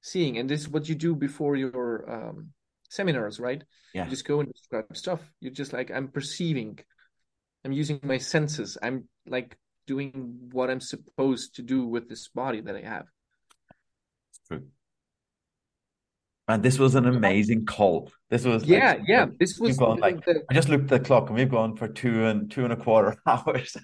seeing, and this is what you do before your um, seminars, right? Yeah. You just go and describe stuff. You're just like, I'm perceiving, I'm using my senses. I'm like doing what I'm supposed to do with this body that I have. True. And this was an amazing call. This was yeah, like, yeah. This was like the... I just looked at the clock and we've gone for two and two and a quarter hours.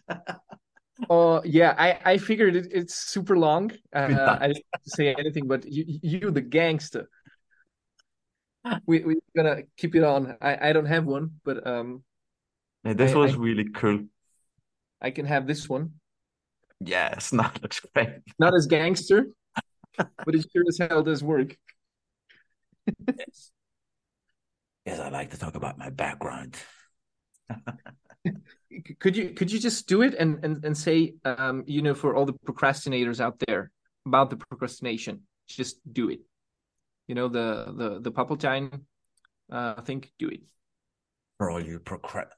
Oh uh, yeah, I I figured it, it's super long. Uh, I didn't say anything, but you you the gangster we we're gonna keep it on. I I don't have one, but um. Yeah, this I, was I, really cool. I can have this one. Yes, that looks great. Not as gangster, but it sure as hell does work. yes. yes, I like to talk about my background. could you could you just do it and and and say um you know for all the procrastinators out there about the procrastination, just do it. You know the the the Palpatine uh think do it. For all you procrast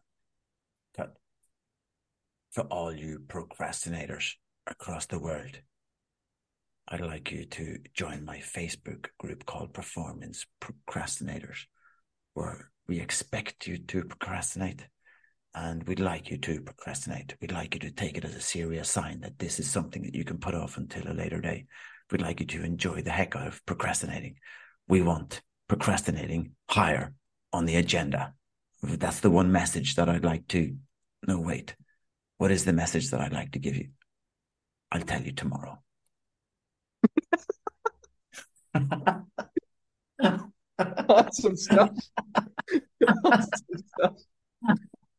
for all you procrastinators across the world I'd like you to join my Facebook group called Performance Procrastinators, where we expect you to procrastinate and we'd like you to procrastinate. We'd like you to take it as a serious sign that this is something that you can put off until a later day. We'd like you to enjoy the heck out of procrastinating. We want procrastinating higher on the agenda. That's the one message that I'd like to. No, wait. What is the message that I'd like to give you? I'll tell you tomorrow. awesome stuff. awesome stuff.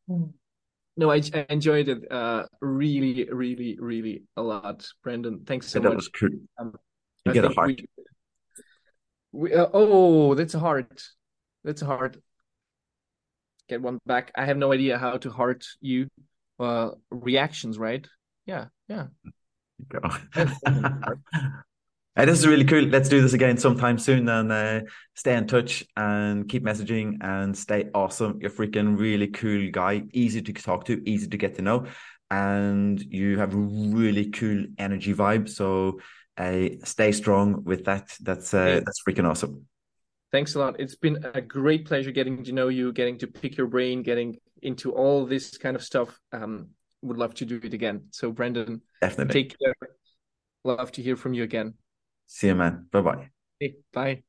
No, I, I enjoyed it uh, really, really, really a lot, Brendan. Thanks so that much. Was cool. Um, you I get a heart. We, we, uh, oh, that's hard. That's hard. Get one back. I have no idea how to heart you. Uh, reactions, right? Yeah, yeah. Go. Hey, this is really cool. Let's do this again sometime soon and uh, stay in touch and keep messaging and stay awesome. You're freaking really cool guy, easy to talk to, easy to get to know, and you have really cool energy vibe. So uh, stay strong with that. That's uh, that's freaking awesome. Thanks a lot. It's been a great pleasure getting to know you, getting to pick your brain, getting into all this kind of stuff. Um, would love to do it again. So, Brendan, definitely take care. Love to hear from you again. See you, man. Bye bye. Hey, bye.